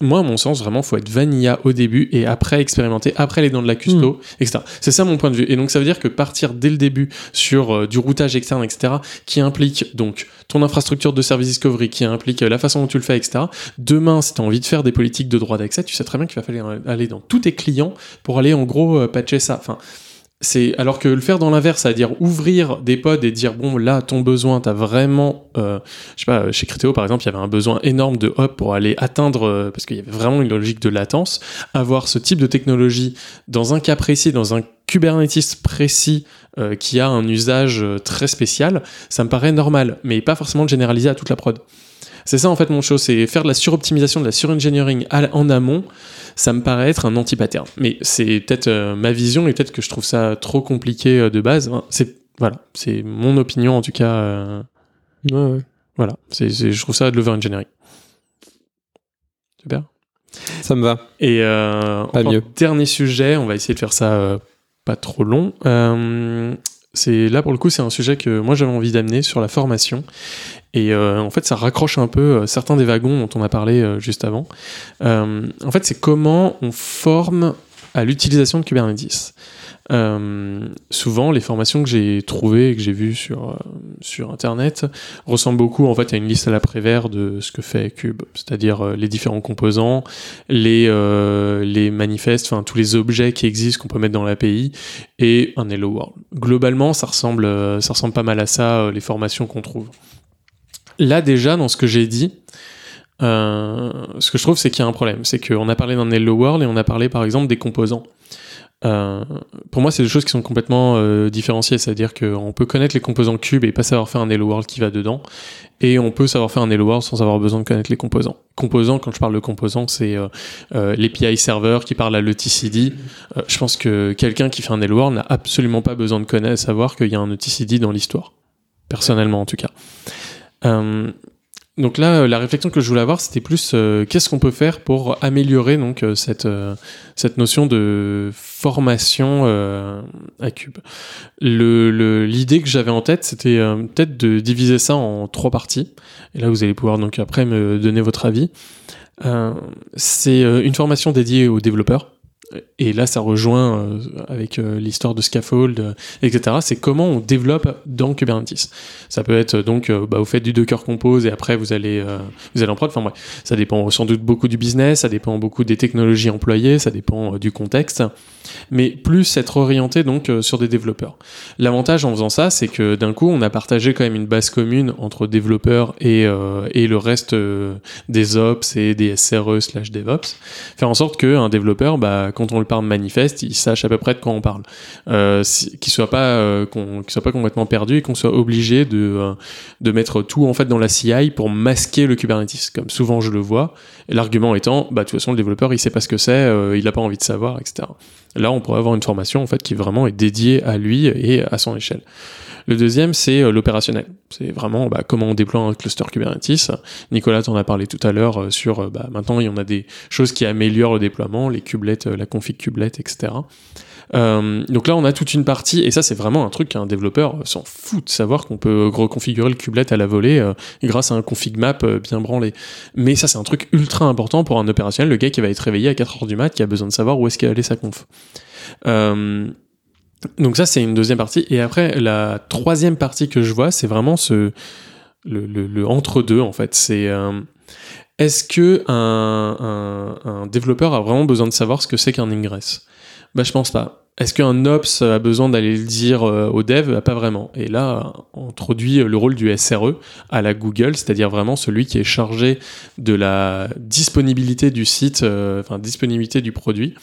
Speaker 1: Moi, à mon sens, vraiment, faut être vanilla au début et après expérimenter, après aller dans de la custo, etc. C'est ça mon point de vue. Et donc, ça veut dire que partir dès le début sur euh, du routage externe, etc., qui implique donc ton infrastructure de service discovery, qui implique euh, la façon dont tu le fais, etc. Demain, si tu as envie de faire des politiques de droit d'accès, tu sais très bien qu'il va falloir aller dans tous tes clients pour aller en gros euh, patcher ça. Enfin, c'est alors que le faire dans l'inverse, c'est-à-dire ouvrir des pods et dire bon là ton besoin, t'as vraiment, euh, je sais pas, chez Criteo par exemple, il y avait un besoin énorme de hop pour aller atteindre euh, parce qu'il y avait vraiment une logique de latence, avoir ce type de technologie dans un cas précis, dans un Kubernetes précis euh, qui a un usage euh, très spécial, ça me paraît normal, mais pas forcément de généraliser à toute la prod. C'est ça en fait mon chose, c'est faire de la suroptimisation, de la surengineering en amont. Ça me paraît être un anti-pattern. Mais c'est peut-être euh, ma vision et peut-être que je trouve ça trop compliqué euh, de base. hein. C'est voilà, c'est mon opinion en tout cas. euh,
Speaker 3: Ouais, ouais.
Speaker 1: voilà, c'est c'est- je trouve ça de l'overengineering. Super.
Speaker 3: Ça me va.
Speaker 1: Et
Speaker 3: Pas mieux.
Speaker 1: dernier sujet, on va essayer de faire ça pas trop long. C'est là pour le coup, c'est un sujet que moi j'avais envie d'amener sur la formation. Et euh, en fait, ça raccroche un peu euh, certains des wagons dont on a parlé euh, juste avant. En fait, c'est comment on forme à l'utilisation de Kubernetes. Euh, souvent les formations que j'ai trouvées et que j'ai vues sur, euh, sur internet ressemblent beaucoup en fait à une liste à l'après-vert de ce que fait Cube, c'est-à-dire euh, les différents composants, les, les manifestes, enfin tous les objets qui existent qu'on peut mettre dans l'API et un Hello World. Globalement, ça ressemble, ça ressemble pas mal à ça, les formations qu'on trouve. Là déjà, dans ce que j'ai dit, ce que je trouve, c'est qu'il y a un problème. C'est qu'on a parlé d'un Hello World et on a parlé par exemple des composants. Euh, pour moi, c'est des choses qui sont complètement euh, différenciées. C'est-à-dire qu'on peut connaître les composants cube et pas savoir faire un Hello World qui va dedans. Et on peut savoir faire un Hello World sans avoir besoin de connaître les composants. Composants, quand je parle de composants, c'est euh, euh, l'API serveur qui parle à l'ETCD. Euh, je pense que quelqu'un qui fait un Hello World n'a absolument pas besoin de connaître, savoir qu'il y a un ETCD dans l'histoire. Personnellement, en tout cas. Donc là, euh, la réflexion que je voulais avoir, c'était plus euh, qu'est-ce qu'on peut faire pour améliorer donc euh, cette euh, cette notion de formation euh, à Cube. Le l'idée que j'avais en tête, c'était euh, peut-être de diviser ça en trois parties. Et là, vous allez pouvoir donc après me donner votre avis. C'est une formation dédiée aux développeurs. Et là, ça rejoint euh, avec euh, l'histoire de scaffold, euh, etc. C'est comment on développe dans Kubernetes. Ça peut être donc, bah, vous faites du Docker Compose et après vous allez, vous allez en prod. Enfin bref, ça dépend sans doute beaucoup du business, ça dépend beaucoup des technologies employées, ça dépend du contexte. Mais plus être orienté donc sur des développeurs. L'avantage en faisant ça, c'est que d'un coup, on a partagé quand même une base commune entre développeurs et, et le reste des ops et des SRE slash DevOps. Faire en sorte qu'un développeur, bah, quand on le parle manifeste, il sache à peu près de quoi on parle. Euh, si- qu'il soit pas euh, soit pas complètement perdu et qu'on soit obligé de euh, de mettre tout en fait dans la CI pour masquer le Kubernetes, comme souvent je le vois. L'argument étant, bah de toute façon le développeur il sait pas ce que c'est, euh, il a pas envie de savoir, etc. Là, on pourrait avoir une formation en fait qui vraiment est dédiée à lui et à son échelle. Le deuxième, c'est euh, l'opérationnel. C'est vraiment bah, comment on déploie un cluster Kubernetes. Nicolas t'en a parlé tout à l'heure euh, sur euh, bah, maintenant il y en a des choses qui améliorent le déploiement, les kubelettes, euh, la config kubelet, etc. Euh, donc là, on a toute une partie, et ça, c'est vraiment un truc qu'un développeur s'en fout de savoir qu'on peut reconfigurer le kubelet à la volée grâce à un config map bien branlé. Mais ça, c'est un truc ultra important pour un opérationnel, le gars qui va être réveillé à 4 heures du mat, qui a besoin de savoir où est-ce qu'est allée sa conf. Donc ça, c'est une deuxième partie. Et après, la troisième partie que je vois, c'est vraiment ce le, entre-deux, en fait. C'est euh, est-ce que un développeur a vraiment besoin de savoir ce que c'est qu'un ingress? Bah, je pense pas. Est-ce qu'un ops a besoin d'aller le dire euh, au dev? Pas vraiment. Et là, on introduit le rôle du SRE à la Google, c'est-à-dire vraiment celui qui est chargé de la disponibilité du site, euh, enfin disponibilité du produit.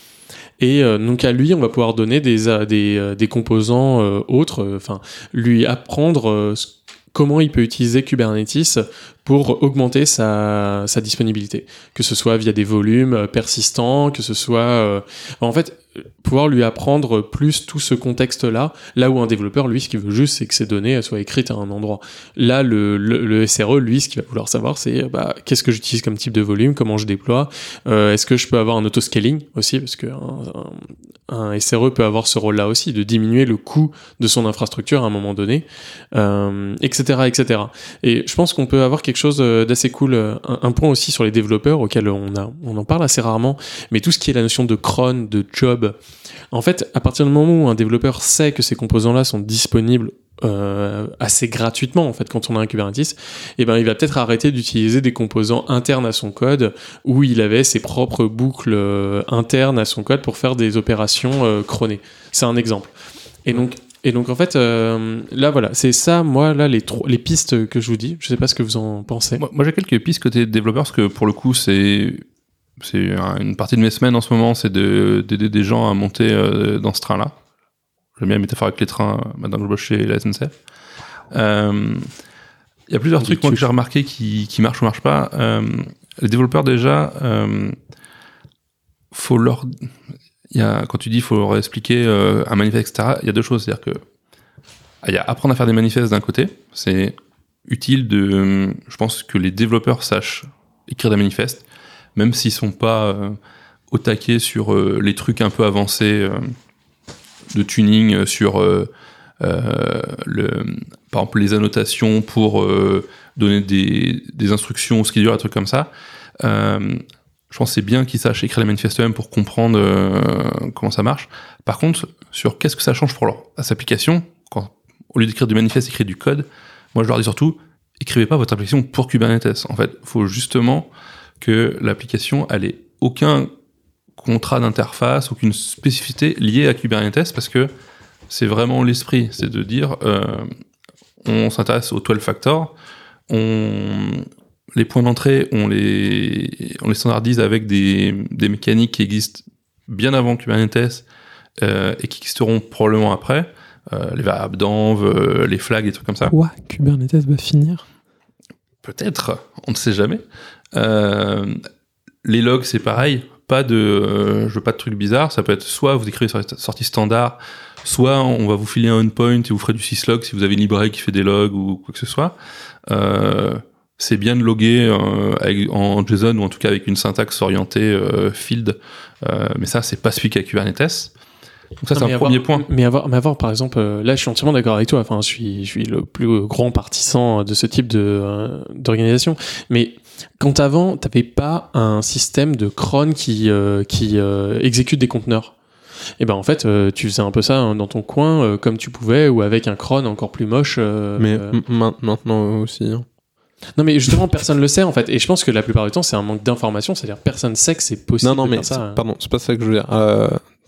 Speaker 1: Et euh, donc à lui, on va pouvoir donner des euh, des, euh, des composants autres, enfin lui apprendre comment il peut utiliser Kubernetes pour augmenter sa, sa disponibilité, que ce soit via des volumes persistants, que ce soit en fait pouvoir lui apprendre plus tout ce contexte-là, là où un développeur, lui, ce qu'il veut juste, c'est que ces données soient écrites à un endroit. Là, le, le, SRE, lui, ce qu'il va vouloir savoir, c'est euh, bah, qu'est-ce que j'utilise comme type de volume, comment je déploie, euh, est-ce que je peux avoir un auto-scaling aussi, parce que un, SRE peut avoir ce rôle-là aussi, de diminuer le coût de son infrastructure à un moment donné, euh, etc., etc. Et je pense qu'on peut avoir quelque chose d'assez cool, un, un point aussi sur les développeurs auquel on, a, on en parle assez rarement, mais tout ce qui est la notion de cron, de job, en fait, à partir du moment où un développeur sait que ces composants-là sont disponibles euh, assez gratuitement en fait quand on a un Kubernetes, eh ben il va peut-être arrêter d'utiliser des composants internes à son code où il avait ses propres boucles euh, internes à son code pour faire des opérations euh, chronées. C'est un exemple. Et donc et donc en fait euh, là voilà, c'est ça moi là les les pistes que je vous dis, je sais pas ce que vous en pensez.
Speaker 2: Moi, moi, j'ai quelques pistes côté développeur parce que pour le coup c'est c'est un- une partie de mes semaines en ce moment, c'est de- d'aider des gens à monter euh, dans ce train-là. J'aime bien la métaphore avec les trains maintenant que je bosse chez la SNCF. Euh, Il y a plusieurs trucs moi, que j'ai remarqué qui, qui marchent ou marchent pas. Euh, les développeurs déjà, euh, faut leur, y a, quand tu dis faut leur expliquer euh, un manifeste, etc. Il y a deux choses, c'est-à-dire que il y a apprendre à faire des manifestes d'un côté, c'est utile de, je pense que les développeurs sachent écrire des manifestes, même s'ils sont pas euh, au taquet sur euh, les trucs un peu avancés euh, de tuning sur par exemple les annotations pour donner des, des instructions au scheduler, un truc comme ça. Je pense c'est bien qu'ils sachent écrire les manifestes eux-mêmes pour comprendre comment ça marche. Par contre, sur qu'est-ce que ça change pour leur application, quand au lieu d'écrire du manifeste, écrire du code, moi je leur dis surtout, écrivez pas votre application pour Kubernetes. En fait, faut justement que l'application elle ait aucun contrat d'interface, aucune spécificité liée à Kubernetes parce que c'est vraiment l'esprit, c'est de dire euh, on s'intéresse au 12 factor, on, les points d'entrée, on les, on les standardise avec des, des mécaniques qui existent bien avant Kubernetes euh, et qui existeront probablement après. Euh, les variables d'env, euh, les flags et trucs comme ça.
Speaker 3: Quoi Kubernetes va finir
Speaker 2: Peut-être, on ne sait jamais. Euh, les logs, c'est pareil. Pas de, euh, je veux pas de trucs bizarres. Ça peut être soit vous écrivez sur sortie standard, soit on va vous filer un endpoint et vous ferez du syslog si vous avez une librairie qui fait des logs ou quoi que ce soit. Euh, c'est bien de loguer euh, avec- en JSON ou en tout cas avec une syntaxe orientée euh, field. Euh, mais ça, c'est pas spécifique à Kubernetes. Donc ça, c'est un
Speaker 1: avoir-
Speaker 2: premier point.
Speaker 1: Mais avoir, mais avoir, par exemple, là, je suis entièrement d'accord avec toi. Enfin, je suis, je suis le plus grand partisan de ce type de d'organisation. Mais quand avant, t'avais pas un système de cron qui euh, qui euh, exécute des conteneurs. Et ben en fait, euh, tu faisais un peu ça hein, dans ton coin, comme tu pouvais, ou avec un cron encore plus moche.
Speaker 3: Mais maintenant aussi. hein.
Speaker 1: Non, mais justement, personne le sait en fait. Et je pense que la plupart du temps, c'est un manque d'information. C'est-à-dire, personne sait que c'est possible.
Speaker 3: Non, non,
Speaker 1: de
Speaker 3: mais
Speaker 1: ça.
Speaker 3: c'est- pardon, c'est pas ça que je veux dire.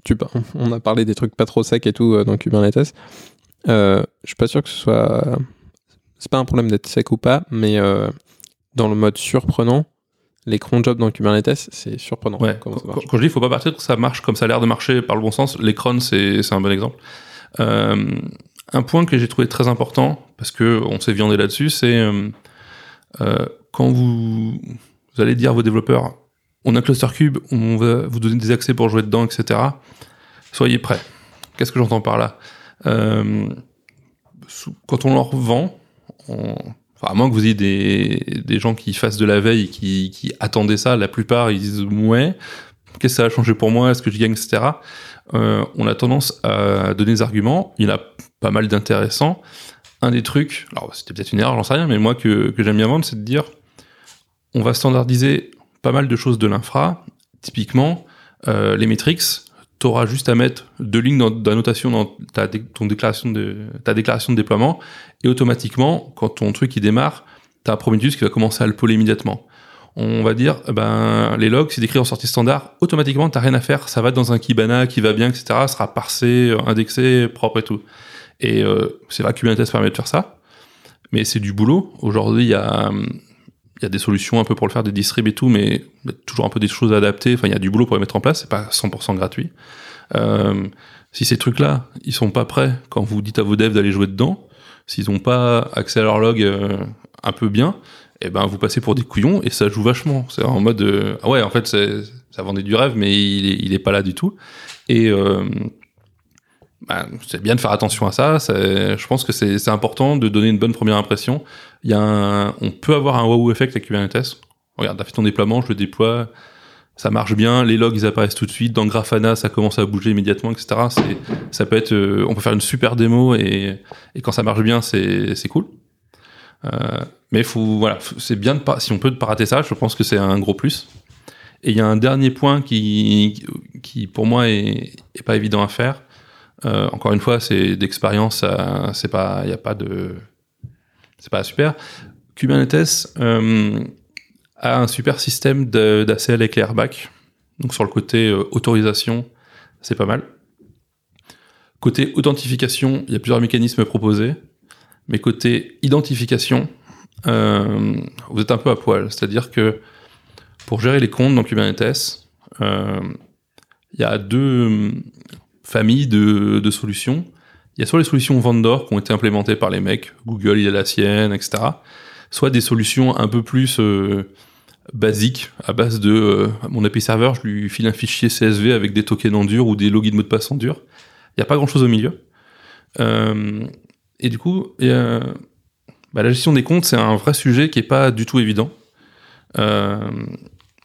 Speaker 3: Tu, on a parlé des trucs pas trop secs et tout dans Kubernetes. Je suis pas sûr que ce soit. C'est pas un problème d'être sec ou pas, mais dans le mode surprenant, les cron jobs dans Kubernetes, c'est surprenant.
Speaker 2: Ouais.
Speaker 3: comment ça
Speaker 2: Quand, je dis, il faut pas partir ça marche comme ça a l'air de marcher par le bon sens. Les crons, c'est un bon exemple. Euh, un point que j'ai trouvé très important parce que on s'est viandé là-dessus, c'est euh, euh, quand vous, vous allez dire à vos développeurs, on a un cluster cube, on va vous donner des accès pour jouer dedans, etc. Soyez prêts. Qu'est-ce que j'entends par là? Quand on leur vend, on- à moins que vous ayez des, des gens qui fassent de la veille, qui, qui attendaient ça, la plupart ils disent ouais, qu'est-ce que ça a changé pour moi, est-ce que je gagne, etc. Euh, on a tendance à donner des arguments, il y en a pas mal d'intéressants. Un des trucs, alors c'était peut-être une erreur, j'en sais rien, mais moi que, que j'aime bien vendre, c'est de dire on va standardiser pas mal de choses de l'infra. Typiquement, euh, les metrics, tu auras juste à mettre deux lignes d'annotation dans ta, déclaration de, déploiement, et automatiquement, quand ton truc il démarre, tu as Prometheus qui va commencer à le poler immédiatement. On va dire, eh ben, les logs, c'est décrit en sortie standard, automatiquement, t'as rien à faire, ça va dans un Kibana qui va bien, etc., sera parsé, euh, indexé, propre et tout. Et euh, c'est vrai que Kubernetes permet de faire ça, mais c'est du boulot. Aujourd'hui, il y a, hum, il y a des solutions un peu pour le faire, des distribs et tout, mais y a toujours un peu des choses à adapter. Enfin, il y a du boulot pour les mettre en place, c'est pas 100% gratuit. Euh, si ces trucs-là, ils sont pas prêts quand vous dites à vos devs d'aller jouer dedans, s'ils ont pas accès à leur log euh, un peu bien, eh ben vous passez pour des couillons et ça joue vachement. C'est en mode euh, ah ouais, en fait, ça vendait du rêve, mais il est, il est pas là du tout. Et euh, bah, c'est bien de faire attention à ça. Je pense que c'est important de donner une bonne première impression. Il y a un, on peut avoir un wow effect avec Kubernetes. Regarde, t'as fait ton déploiement, je le déploie, ça marche bien, les logs ils apparaissent tout de suite, dans Grafana ça commence à bouger immédiatement, etc. Ça peut être, euh, on peut faire une super démo et, et quand ça marche bien, c'est, cool. Euh, mais faut, voilà, c'est bien de pas, si on peut pas rater ça, je pense que c'est un gros plus. Et il y a un dernier point qui, qui pour moi est, est pas évident à faire. Euh, encore une fois, c'est d'expérience, c'est pas, il y a pas de, c'est pas super. Kubernetes euh, a un super système d'ACL avec les airbags. Donc sur le côté euh, autorisation, c'est pas mal. Côté authentification, il y a plusieurs mécanismes proposés. Mais côté identification, vous êtes un peu à poil. C'est-à-dire que pour gérer les comptes dans Kubernetes, il y a deux familles de, de solutions. Il y a soit les solutions vendor qui ont été implémentées par les mecs, Google, il a la sienne, etc. Soit des solutions un peu plus euh, basiques, à base de euh, mon API serveur, je lui file un fichier CSV avec des tokens en dur ou des logins mot de passe en dur. Il n'y a pas grand-chose au milieu. Euh, et du coup, bah, la gestion des comptes, c'est un vrai sujet qui est pas du tout évident.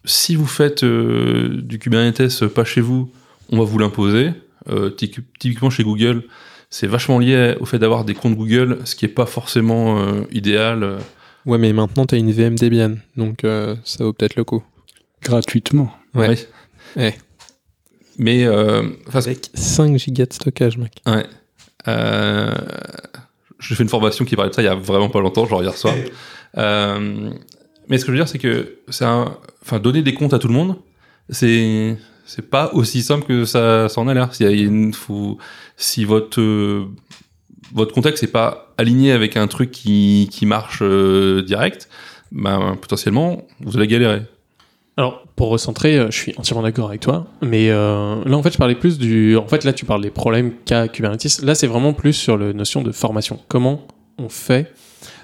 Speaker 2: Si vous faites du Kubernetes pas chez vous, on va vous l'imposer. Euh, typ- typiquement chez Google, c'est vachement lié au fait d'avoir des comptes Google, ce qui est pas forcément euh, idéal.
Speaker 3: Ouais, mais maintenant, t'as une VM Debian, donc euh, ça vaut peut-être le coup.
Speaker 4: gratuitement.
Speaker 3: Ouais.
Speaker 2: Oui.
Speaker 3: Ouais.
Speaker 2: Mais euh,
Speaker 3: Avec 5 gigas de stockage, mec.
Speaker 2: Ouais. Euh, j'ai fait une formation qui parlait de ça il y a vraiment pas longtemps, genre hier soir. Euh, mais ce que je veux dire, c'est que enfin, donner des comptes à tout le monde, c'est, c'est pas aussi simple que ça, ça en a l'air. Si votre, euh, contexte n'est pas aligné avec un truc qui, marche euh, direct, ben, potentiellement, vous allez galérer.
Speaker 1: Alors, pour recentrer, euh, je suis entièrement d'accord avec toi, mais là, en fait, je parlais plus du... En fait, là, tu parles des problèmes qu'a Kubernetes. Là, c'est vraiment plus sur la notion de formation. Comment on fait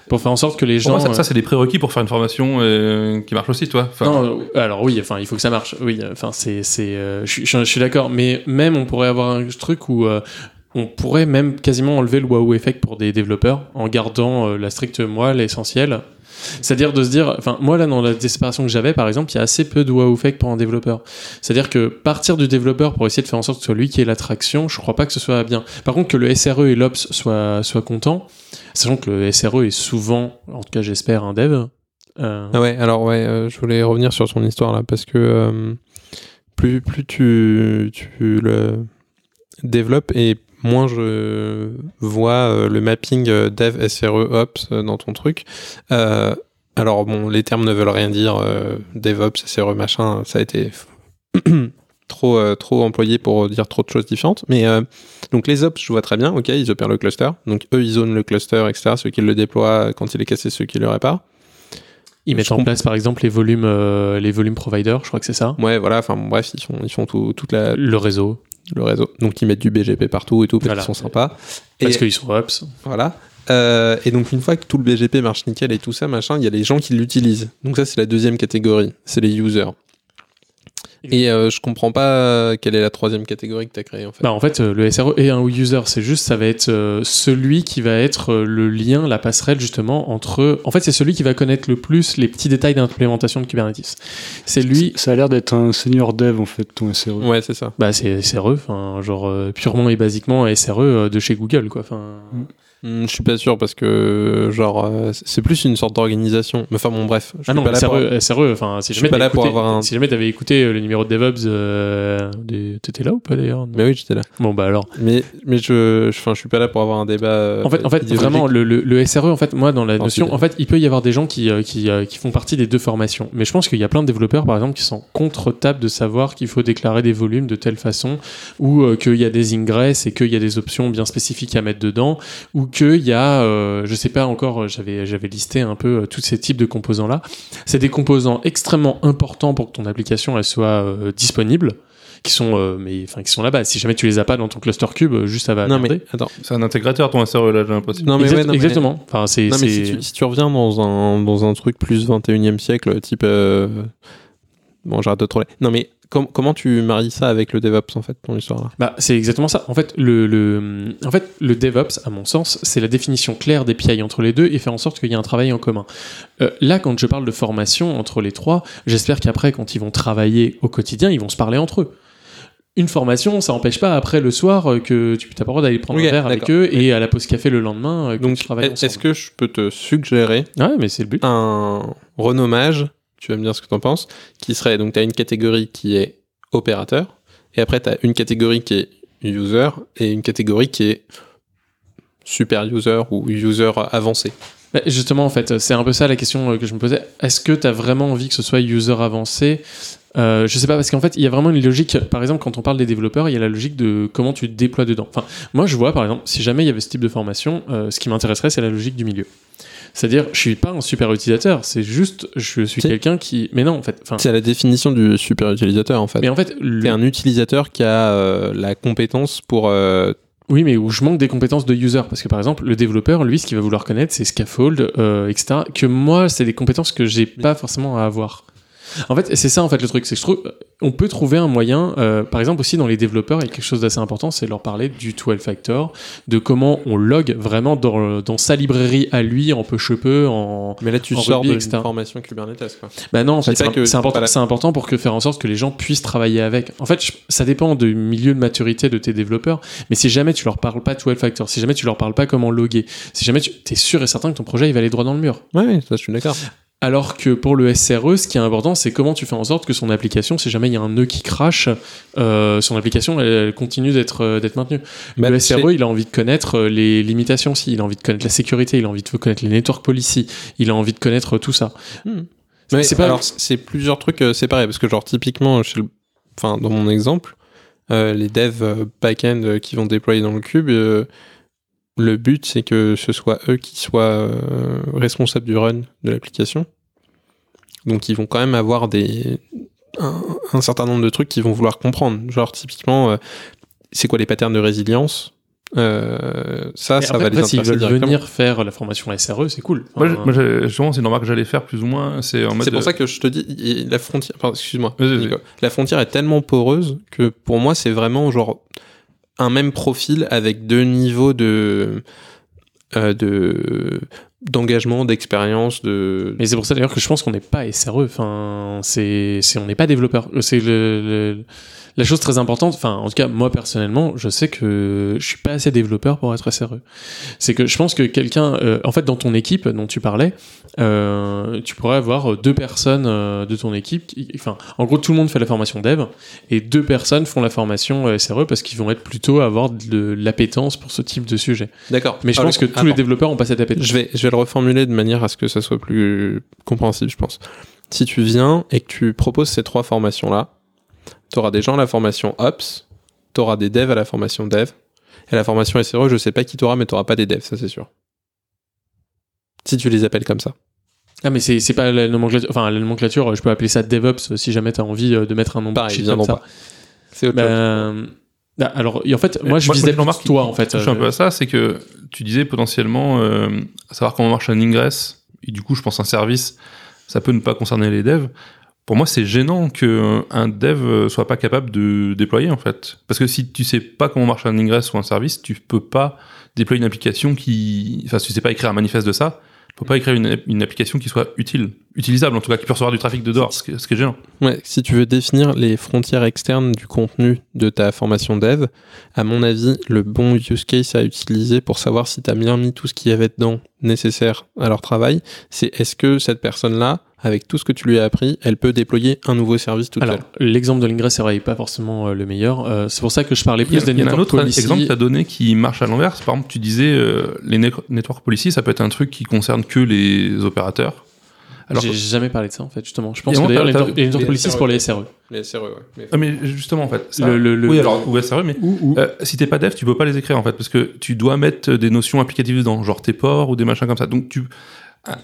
Speaker 1: pour faire en sorte que les gens...
Speaker 2: moi, ça,
Speaker 1: euh,
Speaker 2: ça, c'est des prérequis pour faire une formation euh, qui marche aussi, toi. Enfin,
Speaker 1: non, euh, alors oui, enfin, il faut que ça marche. Oui, enfin, c'est, c'est, euh, je suis- je, suis- je suis d'accord. Mais même, on pourrait avoir un truc où euh, on pourrait même quasiment enlever le wow effect pour des développeurs en gardant euh, la stricte moi, l'essentiel. C'est-à-dire de se dire, enfin, moi là, dans la desperation que j'avais, par exemple, il y a assez peu de wow effect pour un développeur. C'est-à-dire que partir du développeur pour essayer de faire en sorte que ce soit lui qui ait l'attraction, je crois pas que ce soit bien. Par contre, que le SRE et l'Ops soient, soient contents, sachant que le SRE est souvent, en tout cas, j'espère, un dev.
Speaker 3: Ah ouais, alors ouais, euh, je voulais revenir sur ton histoire là, parce que euh, plus, plus tu, tu le développes et moins je vois euh, le mapping euh, dev, SRE, ops euh, dans ton truc. Alors bon, les termes ne veulent rien dire, DevOps, SRE, machin, ça a été trop, euh, trop employé pour dire trop de choses différentes. Mais euh, donc les ops, je vois très bien, ok, ils opèrent le cluster. Donc eux, ils zonent le cluster, etc. Ceux qui le déploient, quand il est cassé, ceux qui le réparent.
Speaker 1: Ils mettent
Speaker 3: Je
Speaker 1: en
Speaker 3: comprends.
Speaker 1: place par exemple les volumes, euh, les volumes providers, je crois que c'est ça.
Speaker 3: Ouais, voilà, enfin bref, ils font, ils font tout, toute la,
Speaker 1: Le réseau,
Speaker 3: le réseau. Donc ils mettent du BGP partout et tout, parce
Speaker 1: Voilà.
Speaker 3: qu'ils sont sympas. Et
Speaker 1: parce qu'ils sont ops.
Speaker 3: voilà. Euh, et donc une fois que tout le BGP marche nickel et tout ça, machin, il y a les gens qui l'utilisent. Donc ça c'est la deuxième catégorie, c'est les users. Et euh, je comprends pas quelle est la troisième catégorie que tu as créée en fait.
Speaker 1: Bah en fait, euh, le SRE est un user, c'est juste, ça va être euh, celui qui va être euh, le lien, la passerelle justement entre. En fait, c'est celui qui va connaître le plus les petits détails d'implémentation de Kubernetes. C'est lui.
Speaker 4: Ça a l'air d'être un senior dev en fait, ton SRE.
Speaker 3: Ouais, c'est ça.
Speaker 1: Bah c'est SRE, enfin genre euh, purement et basiquement SRE euh, de chez Google quoi. Enfin.
Speaker 3: Hmm, je suis pas sûr parce que genre euh, c'est plus une sorte d'organisation. Mais Enfin bon bref, je
Speaker 1: Ah
Speaker 3: suis
Speaker 1: non,
Speaker 3: pas là pour-
Speaker 1: SRE, SRE, enfin si jamais t'avais écouté-
Speaker 3: avoir un-
Speaker 1: si jamais t'avais écouté euh, le numéro de DevOps, euh, des- t'étais là ou pas d'ailleurs?
Speaker 3: Mais oui, j'étais là.
Speaker 1: Bon bah alors.
Speaker 3: Mais mais je, enfin, je suis pas là pour avoir un débat.
Speaker 1: En fait, en fait vraiment, le, le, le SRE, en fait, moi, dans la notion, en fait, il peut y avoir des gens qui, qui, qui font partie des deux formations. Mais je pense qu'il y a plein de développeurs, par exemple, qui sont contre table de savoir qu'il faut déclarer des volumes de telle façon, ou euh, qu'il y a des ingress et qu'il y a des options bien spécifiques à mettre dedans, ou qu'il y a, euh, je sais pas encore, euh, j'avais, j'avais listé un peu euh, tous ces types de composants-là. C'est des composants extrêmement importants pour que ton application, elle soit euh, disponible qui sont euh, mais enfin qui sont là-bas si jamais tu les as pas dans ton cluster cube juste ça va
Speaker 3: Non
Speaker 1: merder.
Speaker 3: mais attends.
Speaker 2: c'est un intégrateur, ton SRE, là, j'ai l'impression.
Speaker 3: Non mais
Speaker 1: Exact-
Speaker 3: ouais, non, mais-
Speaker 1: exactement. Enfin, c'est.
Speaker 3: Non mais
Speaker 1: c'est-
Speaker 3: si tu, si tu reviens dans un, dans un truc plus 21e siècle, type... euh, Bon, j'arrête de troller. Non mais com- comment tu maries ça avec le DevOps en fait, ton histoire là?
Speaker 1: Bah, c'est exactement ça. En fait, le, le, en fait, le DevOps, à mon sens, c'est la définition claire des PI entre les deux et faire en sorte qu'il y ait un travail en commun. Euh, là, quand je parle de formation entre les trois, j'espère qu'après, quand ils vont travailler au quotidien, ils vont se parler entre eux. Une formation, ça n'empêche pas après le soir euh, que tu n'as pas le droit d'aller prendre un verre avec eux et à la pause café le lendemain euh,
Speaker 3: Donc
Speaker 1: tu travailles
Speaker 3: est- est-ce que je peux te suggérer
Speaker 1: Ouais, mais c'est le but.
Speaker 3: un renommage, tu vas me dire ce que tu en penses, qui serait donc tu as une catégorie qui est opérateur et après tu as une catégorie qui est user et une catégorie qui est super user ou user avancé.
Speaker 1: Bah, justement, en fait, c'est un peu ça la question euh, que je me posais. Est-ce que tu as vraiment envie que ce soit user avancé? Euh, Je sais pas, parce qu'en fait, il y a vraiment une logique. Par exemple, quand on parle des développeurs, il y a la logique de comment tu te déploies dedans. Enfin, moi, je vois, par exemple, si jamais il y avait ce type de formation, euh, ce qui m'intéresserait, c'est la logique du milieu. C'est-à-dire, je suis pas un super utilisateur, c'est juste, je suis quelqu'un qui. Mais non, en fait.
Speaker 3: C'est la définition du super utilisateur en fait.
Speaker 1: mais en fait, le-
Speaker 3: un utilisateur qui a euh, la compétence pour euh,
Speaker 1: Oui, mais où je manque des compétences de user. Parce que par exemple, le développeur, lui, ce qu'il va vouloir connaître, c'est scaffold, euh, etc. Que moi, c'est des compétences que j'ai pas forcément à avoir. En fait, c'est ça en fait le truc, c'est que je trouve, on peut trouver un moyen, euh, par exemple aussi dans les développeurs, il y a quelque chose d'assez important, c'est de leur parler du 12 factor, de comment on log vraiment dans, dans sa librairie à lui, en peu peu, en,
Speaker 3: Mais là, tu
Speaker 1: En
Speaker 3: sors
Speaker 1: rugby,
Speaker 3: d'une
Speaker 1: etc.
Speaker 3: formation Kubernetes. Quoi.
Speaker 1: bah non, en fait, c'est important,
Speaker 3: la-
Speaker 1: c'est important pour que faire en sorte que les gens puissent travailler avec. En fait, je- ça dépend du milieu de maturité de tes développeurs, mais si jamais tu leur parles pas de 12 factor, si jamais tu leur parles pas comment loguer, si jamais tu es sûr et certain que ton projet il va aller droit dans le mur.
Speaker 3: Ouais, ça, je suis d'accord.
Speaker 1: Alors que pour le SRE, ce qui est important, c'est comment tu fais en sorte que son application, si jamais il y a un nœud qui crache, euh, son application, elle, elle continue d'être euh, d'être maintenue.
Speaker 3: Bah,
Speaker 1: le
Speaker 3: c'est-
Speaker 1: SRE, il a envie de connaître euh, les limitations, si, il a envie de connaître la sécurité, il a envie de connaître les network policy, il a envie de connaître tout ça.
Speaker 3: Ouais,
Speaker 1: c'est pas-
Speaker 3: alors c'est plusieurs trucs euh, séparés parce que genre typiquement chez le- enfin dans mon exemple euh, les devs back-end qui vont déployer dans le cube le but c'est que ce soit eux qui soient euh, responsables du run de l'application. Donc ils vont quand même avoir des un, un certain nombre de trucs qu'ils vont vouloir comprendre. Genre typiquement euh, c'est quoi les patterns de résilience? Euh, ça
Speaker 1: Mais
Speaker 3: ça
Speaker 1: après,
Speaker 3: va les
Speaker 1: après, s'ils veulent venir faire la formation SRE, c'est cool.
Speaker 2: Moi,
Speaker 1: Enfin,
Speaker 2: moi, j'ai- justement, c'est une remarque que j'allais faire plus ou moins. C'est
Speaker 3: pour ça que je te dis, la frontière, excuse-moi, la frontière est tellement poreuse que pour moi c'est vraiment genre un même profil avec deux niveaux de euh, de d'engagement, d'expérience, de
Speaker 1: Mais c'est pour ça d'ailleurs que je pense qu'on n'est pas SRE. Enfin, c'est, c'est, on n'est pas développeur. C'est le, le- la chose très importante. Enfin, en tout cas, moi personnellement, je sais que je suis pas assez développeur pour être SRE. C'est que je pense que quelqu'un, euh, en fait, dans ton équipe dont tu parlais, euh, tu pourrais avoir deux personnes euh, de ton équipe. Qui, enfin, en gros, tout le monde fait la formation dev et deux personnes font la formation SRE parce qu'ils vont être plutôt avoir de l'appétence pour ce type de sujet.
Speaker 3: D'accord.
Speaker 1: Mais je
Speaker 3: Ah,
Speaker 1: pense que
Speaker 3: attends.
Speaker 1: tous les développeurs ont pas cette appétence.
Speaker 3: Je vais, je vais le reformuler de manière à ce que ça soit plus compréhensible, je pense. Si tu viens et que tu proposes ces trois formations-là, tu auras des gens à la formation Ops, tu auras des devs à la formation Dev, et à la formation SRE, je sais pas qui t'auras, mais tu pas des devs, ça c'est sûr. Si tu les appelles comme ça.
Speaker 1: Ah mais c'est c'est pas la nomenclature enfin la nomenclature je peux appeler ça DevOps euh, si jamais tu as envie euh, de mettre un nom
Speaker 3: Pareil, ils
Speaker 1: bullshit comme ça.
Speaker 3: pas. C'est autre
Speaker 1: Bah,
Speaker 3: chose.
Speaker 1: alors en fait moi je visais
Speaker 2: remarque
Speaker 1: toi en fait
Speaker 2: Je suis un peu à ça, c'est que tu disais potentiellement euh, savoir comment marche un ingress, et du coup, je pense un service, ça peut ne pas concerner les devs. Pour moi, c'est gênant que un dev soit pas capable de déployer en fait, parce que si tu sais pas comment marche un ingress ou un service, tu peux pas déployer une application qui, enfin, si tu sais pas écrire un manifeste de ça, tu peux pas écrire une application qui soit utile, utilisable en tout cas, qui peut recevoir du trafic de dehors, ce qui, est gênant.
Speaker 3: Ouais, si tu veux définir les frontières externes du contenu de ta formation dev, à mon avis, le bon use case à utiliser pour savoir si tu as bien mis tout ce qu'il y avait dedans nécessaire à leur travail, c'est est-ce que cette personne-là, avec tout ce que tu lui as appris, elle peut déployer un nouveau service toute
Speaker 1: alors l'exemple de l'ingress c'est vrai il est pas forcément euh, le meilleur Euh, c'est pour ça que je parlais plus des
Speaker 2: il y en a un
Speaker 1: network
Speaker 2: autre
Speaker 1: policy.
Speaker 2: exemple que tu as donné qui marche à l'envers. Par exemple, tu disais euh, les net- network policy, ça peut être un truc qui concerne que les opérateurs. Alors
Speaker 1: j'ai jamais parlé de ça en fait justement je pense que d'ailleurs les
Speaker 2: t'as-
Speaker 1: network les network
Speaker 3: les SRE.
Speaker 1: pour les SRE
Speaker 3: Les SRE, ouais.
Speaker 2: Ah, mais justement, en fait. ça-
Speaker 1: Le- le- le-
Speaker 2: oui, alors, ou SRE, mais
Speaker 4: Ou, ou-
Speaker 2: euh, si t'es pas dev, tu peux pas les écrire, en fait, parce que tu dois mettre des notions applicatives dedans, genre tes ports ou des machins comme ça. Donc, tu,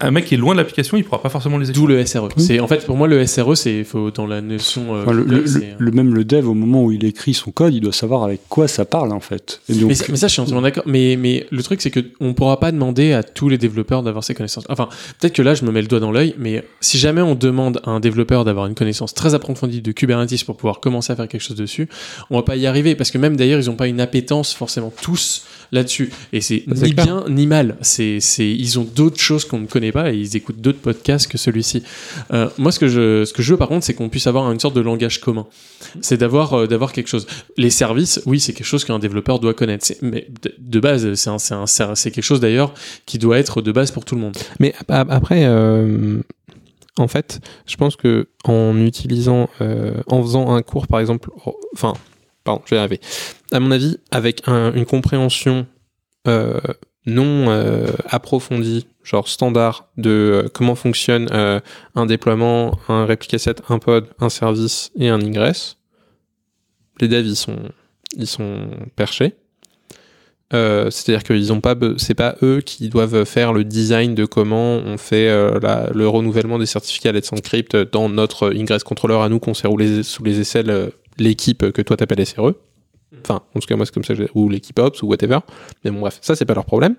Speaker 2: un- mec qui est loin de l'application, il pourra pas forcément les écrire.
Speaker 1: d'où le SRE c'est en fait pour moi le SRE c'est faut dans la notion euh,
Speaker 4: enfin, le, même le dev, au moment où il écrit son code, il doit savoir avec quoi ça parle en fait. Et donc,
Speaker 1: Mais ça, mais ça, je suis entièrement d'accord. Mais, mais le truc, c'est que on pourra pas demander à tous les développeurs d'avoir ces connaissances. Enfin, peut-être que là, je me mets le doigt dans l'œil, mais si jamais on demande à un développeur d'avoir une connaissance très approfondie de Kubernetes pour pouvoir commencer à faire quelque chose dessus, on va pas y arriver parce que même d'ailleurs, ils ont pas une appétence forcément tous là-dessus. Et c'est ni
Speaker 3: clair.
Speaker 1: bien ni mal. C'est, c'est, ils ont d'autres choses qu'on ne connaît pas et ils écoutent d'autres podcasts que celui-ci. Euh, moi, ce que je, ce que je veux par contre, c'est qu'on puisse avoir une sorte de langage commun. C'est d'avoir, euh, quelque chose. Les services, oui, c'est quelque chose qu'un développeur doit connaître. Mais de, base, c'est quelque chose d'ailleurs qui doit être de base pour tout le monde.
Speaker 3: Mais ap- ap- après, euh, en fait, je pense que en utilisant, en faisant un cours, par exemple, oh, enfin, pardon, je vais y arriver. À mon avis, avec un- une compréhension non euh, approfondie, genre standard, de euh, comment fonctionne euh, un déploiement, un réplica set, un pod, un service et un ingress, les devs ils sont, ils sont perchés. Euh, c'est-à-dire qu'ils ont pas, c'est pas eux qui doivent faire le design de comment on fait le renouvellement des certificats Let's Encrypt dans notre Ingress Controller à nous qu'on roulé sous les aisselles l'équipe que toi t'appelles SRE. Enfin, en tout cas moi c'est comme ça, ou l'équipe Ops ou whatever. Mais bon bref, ça c'est pas leur problème.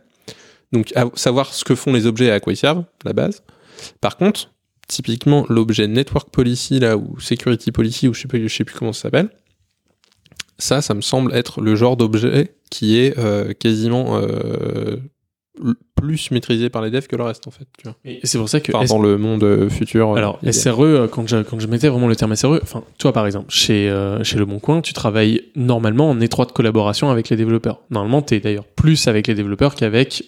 Speaker 3: Donc savoir ce que font les objets et à quoi ils servent, la base. Par contre, typiquement l'objet Network Policy là ou Security Policy ou je sais je sais plus comment ça s'appelle. Ça, ça me semble être le genre d'objet qui est euh, quasiment euh, plus maîtrisé par les devs que le reste en fait. Tu vois.
Speaker 1: Et c'est pour ça que
Speaker 3: Enfin, dans le monde euh, futur. euh,
Speaker 1: Alors. SRE, euh, quand je, quand je mettais vraiment le terme SRE, enfin, toi par exemple, chez, euh, chez Le Bon Coin, tu travailles normalement en étroite collaboration avec les développeurs. Normalement, tu es d'ailleurs plus avec les développeurs qu'avec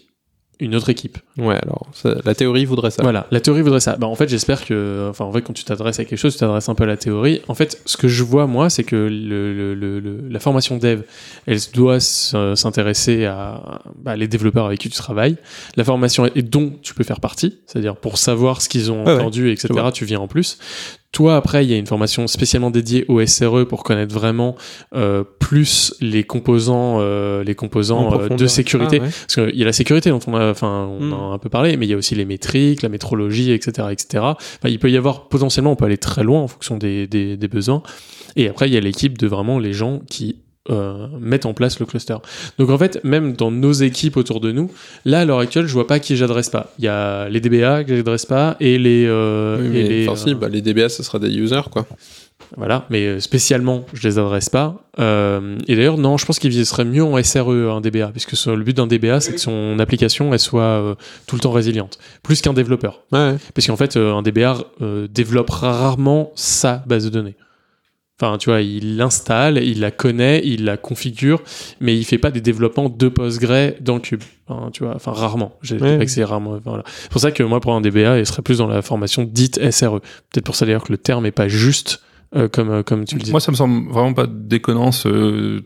Speaker 1: une autre équipe.
Speaker 3: Ouais, alors ça- la théorie voudrait ça.
Speaker 1: Voilà, la théorie voudrait ça. Bah, en fait, j'espère que, enfin, en fait, quand tu t'adresses à quelque chose, tu t'adresses un peu à la théorie. En fait, ce que je vois, moi, c'est que le, le- le- le- la formation dev, elle doit s'intéresser à bah, les développeurs avec qui tu travailles. La formation et dont tu peux faire partie, c'est-à-dire pour savoir ce qu'ils ont
Speaker 3: Ouais, ouais,
Speaker 1: entendu, etc., tu viens en plus. Toi, après, il y a une formation spécialement dédiée au SRE pour connaître vraiment euh, plus les composants, euh, les
Speaker 3: En
Speaker 1: composants euh, de sécurité.
Speaker 3: Ah, ouais.
Speaker 1: Parce qu'il y a la sécurité dont on a, enfin, on
Speaker 3: Mm.
Speaker 1: a un peu parlé, mais il y a aussi les métriques, la métrologie, etc., etc. Enfin, il peut y avoir potentiellement, on peut aller très loin en fonction des, des, des besoins. Et après, il y a l'équipe de vraiment les gens qui euh, mettent en place le cluster. Donc en fait, même dans nos équipes autour de nous, là à l'heure actuelle, je vois pas qui j'adresse pas. Il y a les DBA que j'adresse pas et les, euh,
Speaker 3: Oui,
Speaker 1: et les,
Speaker 3: enfin, si,
Speaker 1: euh,
Speaker 3: bah, les DBA, ce sera des users, quoi.
Speaker 1: voilà, mais euh, spécialement, je les adresse pas. Euh, et d'ailleurs, non, je pense qu'il serait mieux en SRE un DBA, puisque le but d'un DBA, c'est que son application elle soit euh, tout le temps résiliente, plus qu'un développeur.
Speaker 3: Ouais,
Speaker 1: Parce qu'en fait, euh, un DBA développe rarement sa base de données. Enfin, tu vois, il l'installe, il la connaît, il la configure, mais il fait pas des développements de Postgre dans Cube. Enfin, tu vois, enfin rarement. J'ai
Speaker 3: Ouais.
Speaker 1: pas que c'est rarement. Voilà. C'est pour ça que moi, pour un DBA, il serait plus dans la formation dite SRE. Peut-être pour ça d'ailleurs que le terme est pas juste euh, comme euh, comme tu le dis.
Speaker 2: Moi, ça me semble vraiment pas déconnant ce,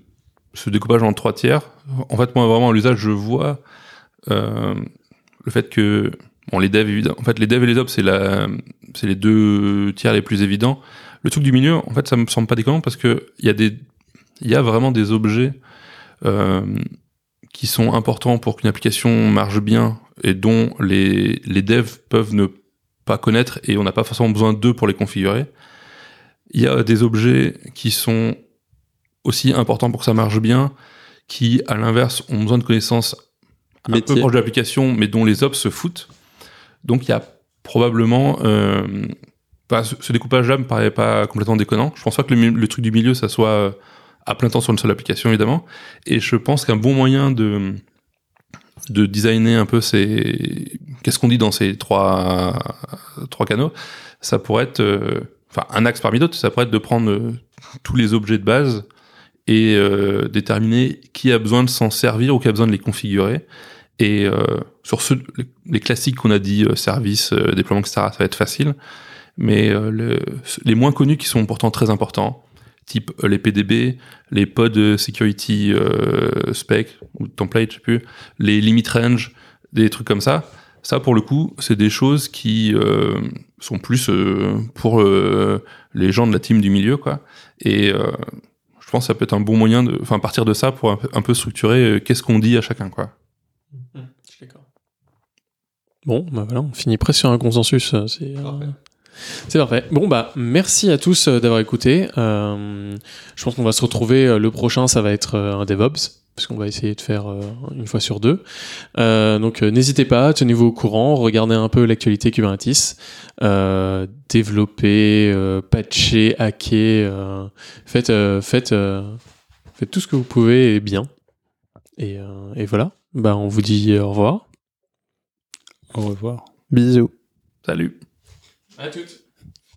Speaker 2: ce découpage en trois tiers. En fait, moi, vraiment, à l'usage, je vois euh, le fait que bon, les devs, évidemment. En fait, les devs et les ops, c'est la, c'est les deux tiers les plus évidents. Le truc du milieu, en fait, ça me semble pas déconnant parce que il y a des, il y a vraiment des objets euh, qui sont importants pour qu'une application marche bien et dont les, les devs peuvent ne pas connaître et on n'a pas forcément besoin d'eux pour les configurer. Il y a des objets qui sont aussi importants pour que ça marche bien, qui, à l'inverse, ont besoin de connaissances un
Speaker 3: Métier.
Speaker 2: peu proches de l'application, mais dont les ops se foutent. Donc il y a probablement... Euh, bah, ce, découpage-là me paraît pas complètement déconnant. Je pense pas que le, le truc du milieu, ça soit euh, à plein temps sur une seule application, évidemment. Et je pense qu'un bon moyen de de designer un peu ces qu'est-ce qu'on dit dans ces trois trois canaux ça pourrait être euh, enfin un axe parmi d'autres ça pourrait être de prendre euh, tous les objets de base et euh, déterminer qui a besoin de s'en servir ou qui a besoin de les configurer et euh, sur ceux les, classiques qu'on a dit service déploiement etc ça va être facile mais euh, le- les moins connus qui sont pourtant très importants type euh, les PDB les pod security euh, spec ou template je sais plus les limit range des trucs comme ça ça pour le coup c'est des choses qui euh, sont plus euh, pour euh, les gens de la team du milieu quoi et euh, je pense que ça peut être un bon moyen de enfin partir de ça pour un peu, un peu structurer euh, qu'est-ce qu'on dit à chacun quoi
Speaker 1: Je suis d'accord. Bon, bah voilà, on finit presque sur un consensus. C'est euh, c'est parfait. Bon, bah merci à tous euh, d'avoir écouté. Euh, je pense qu'on va se retrouver. euh, le prochain, ça va être un DevOps. Parce qu'on va essayer de faire une fois sur deux. Euh, donc n'hésitez pas, tenez-vous au courant, regardez un peu l'actualité Kubernetes, euh, développez, euh, patchez, hacker, euh, faites, euh, faites, euh, faites tout ce que vous pouvez et bien. Et, euh, et voilà. Bah on vous dit au revoir.
Speaker 4: Au revoir.
Speaker 3: Bisous.
Speaker 2: salut
Speaker 1: À toutes.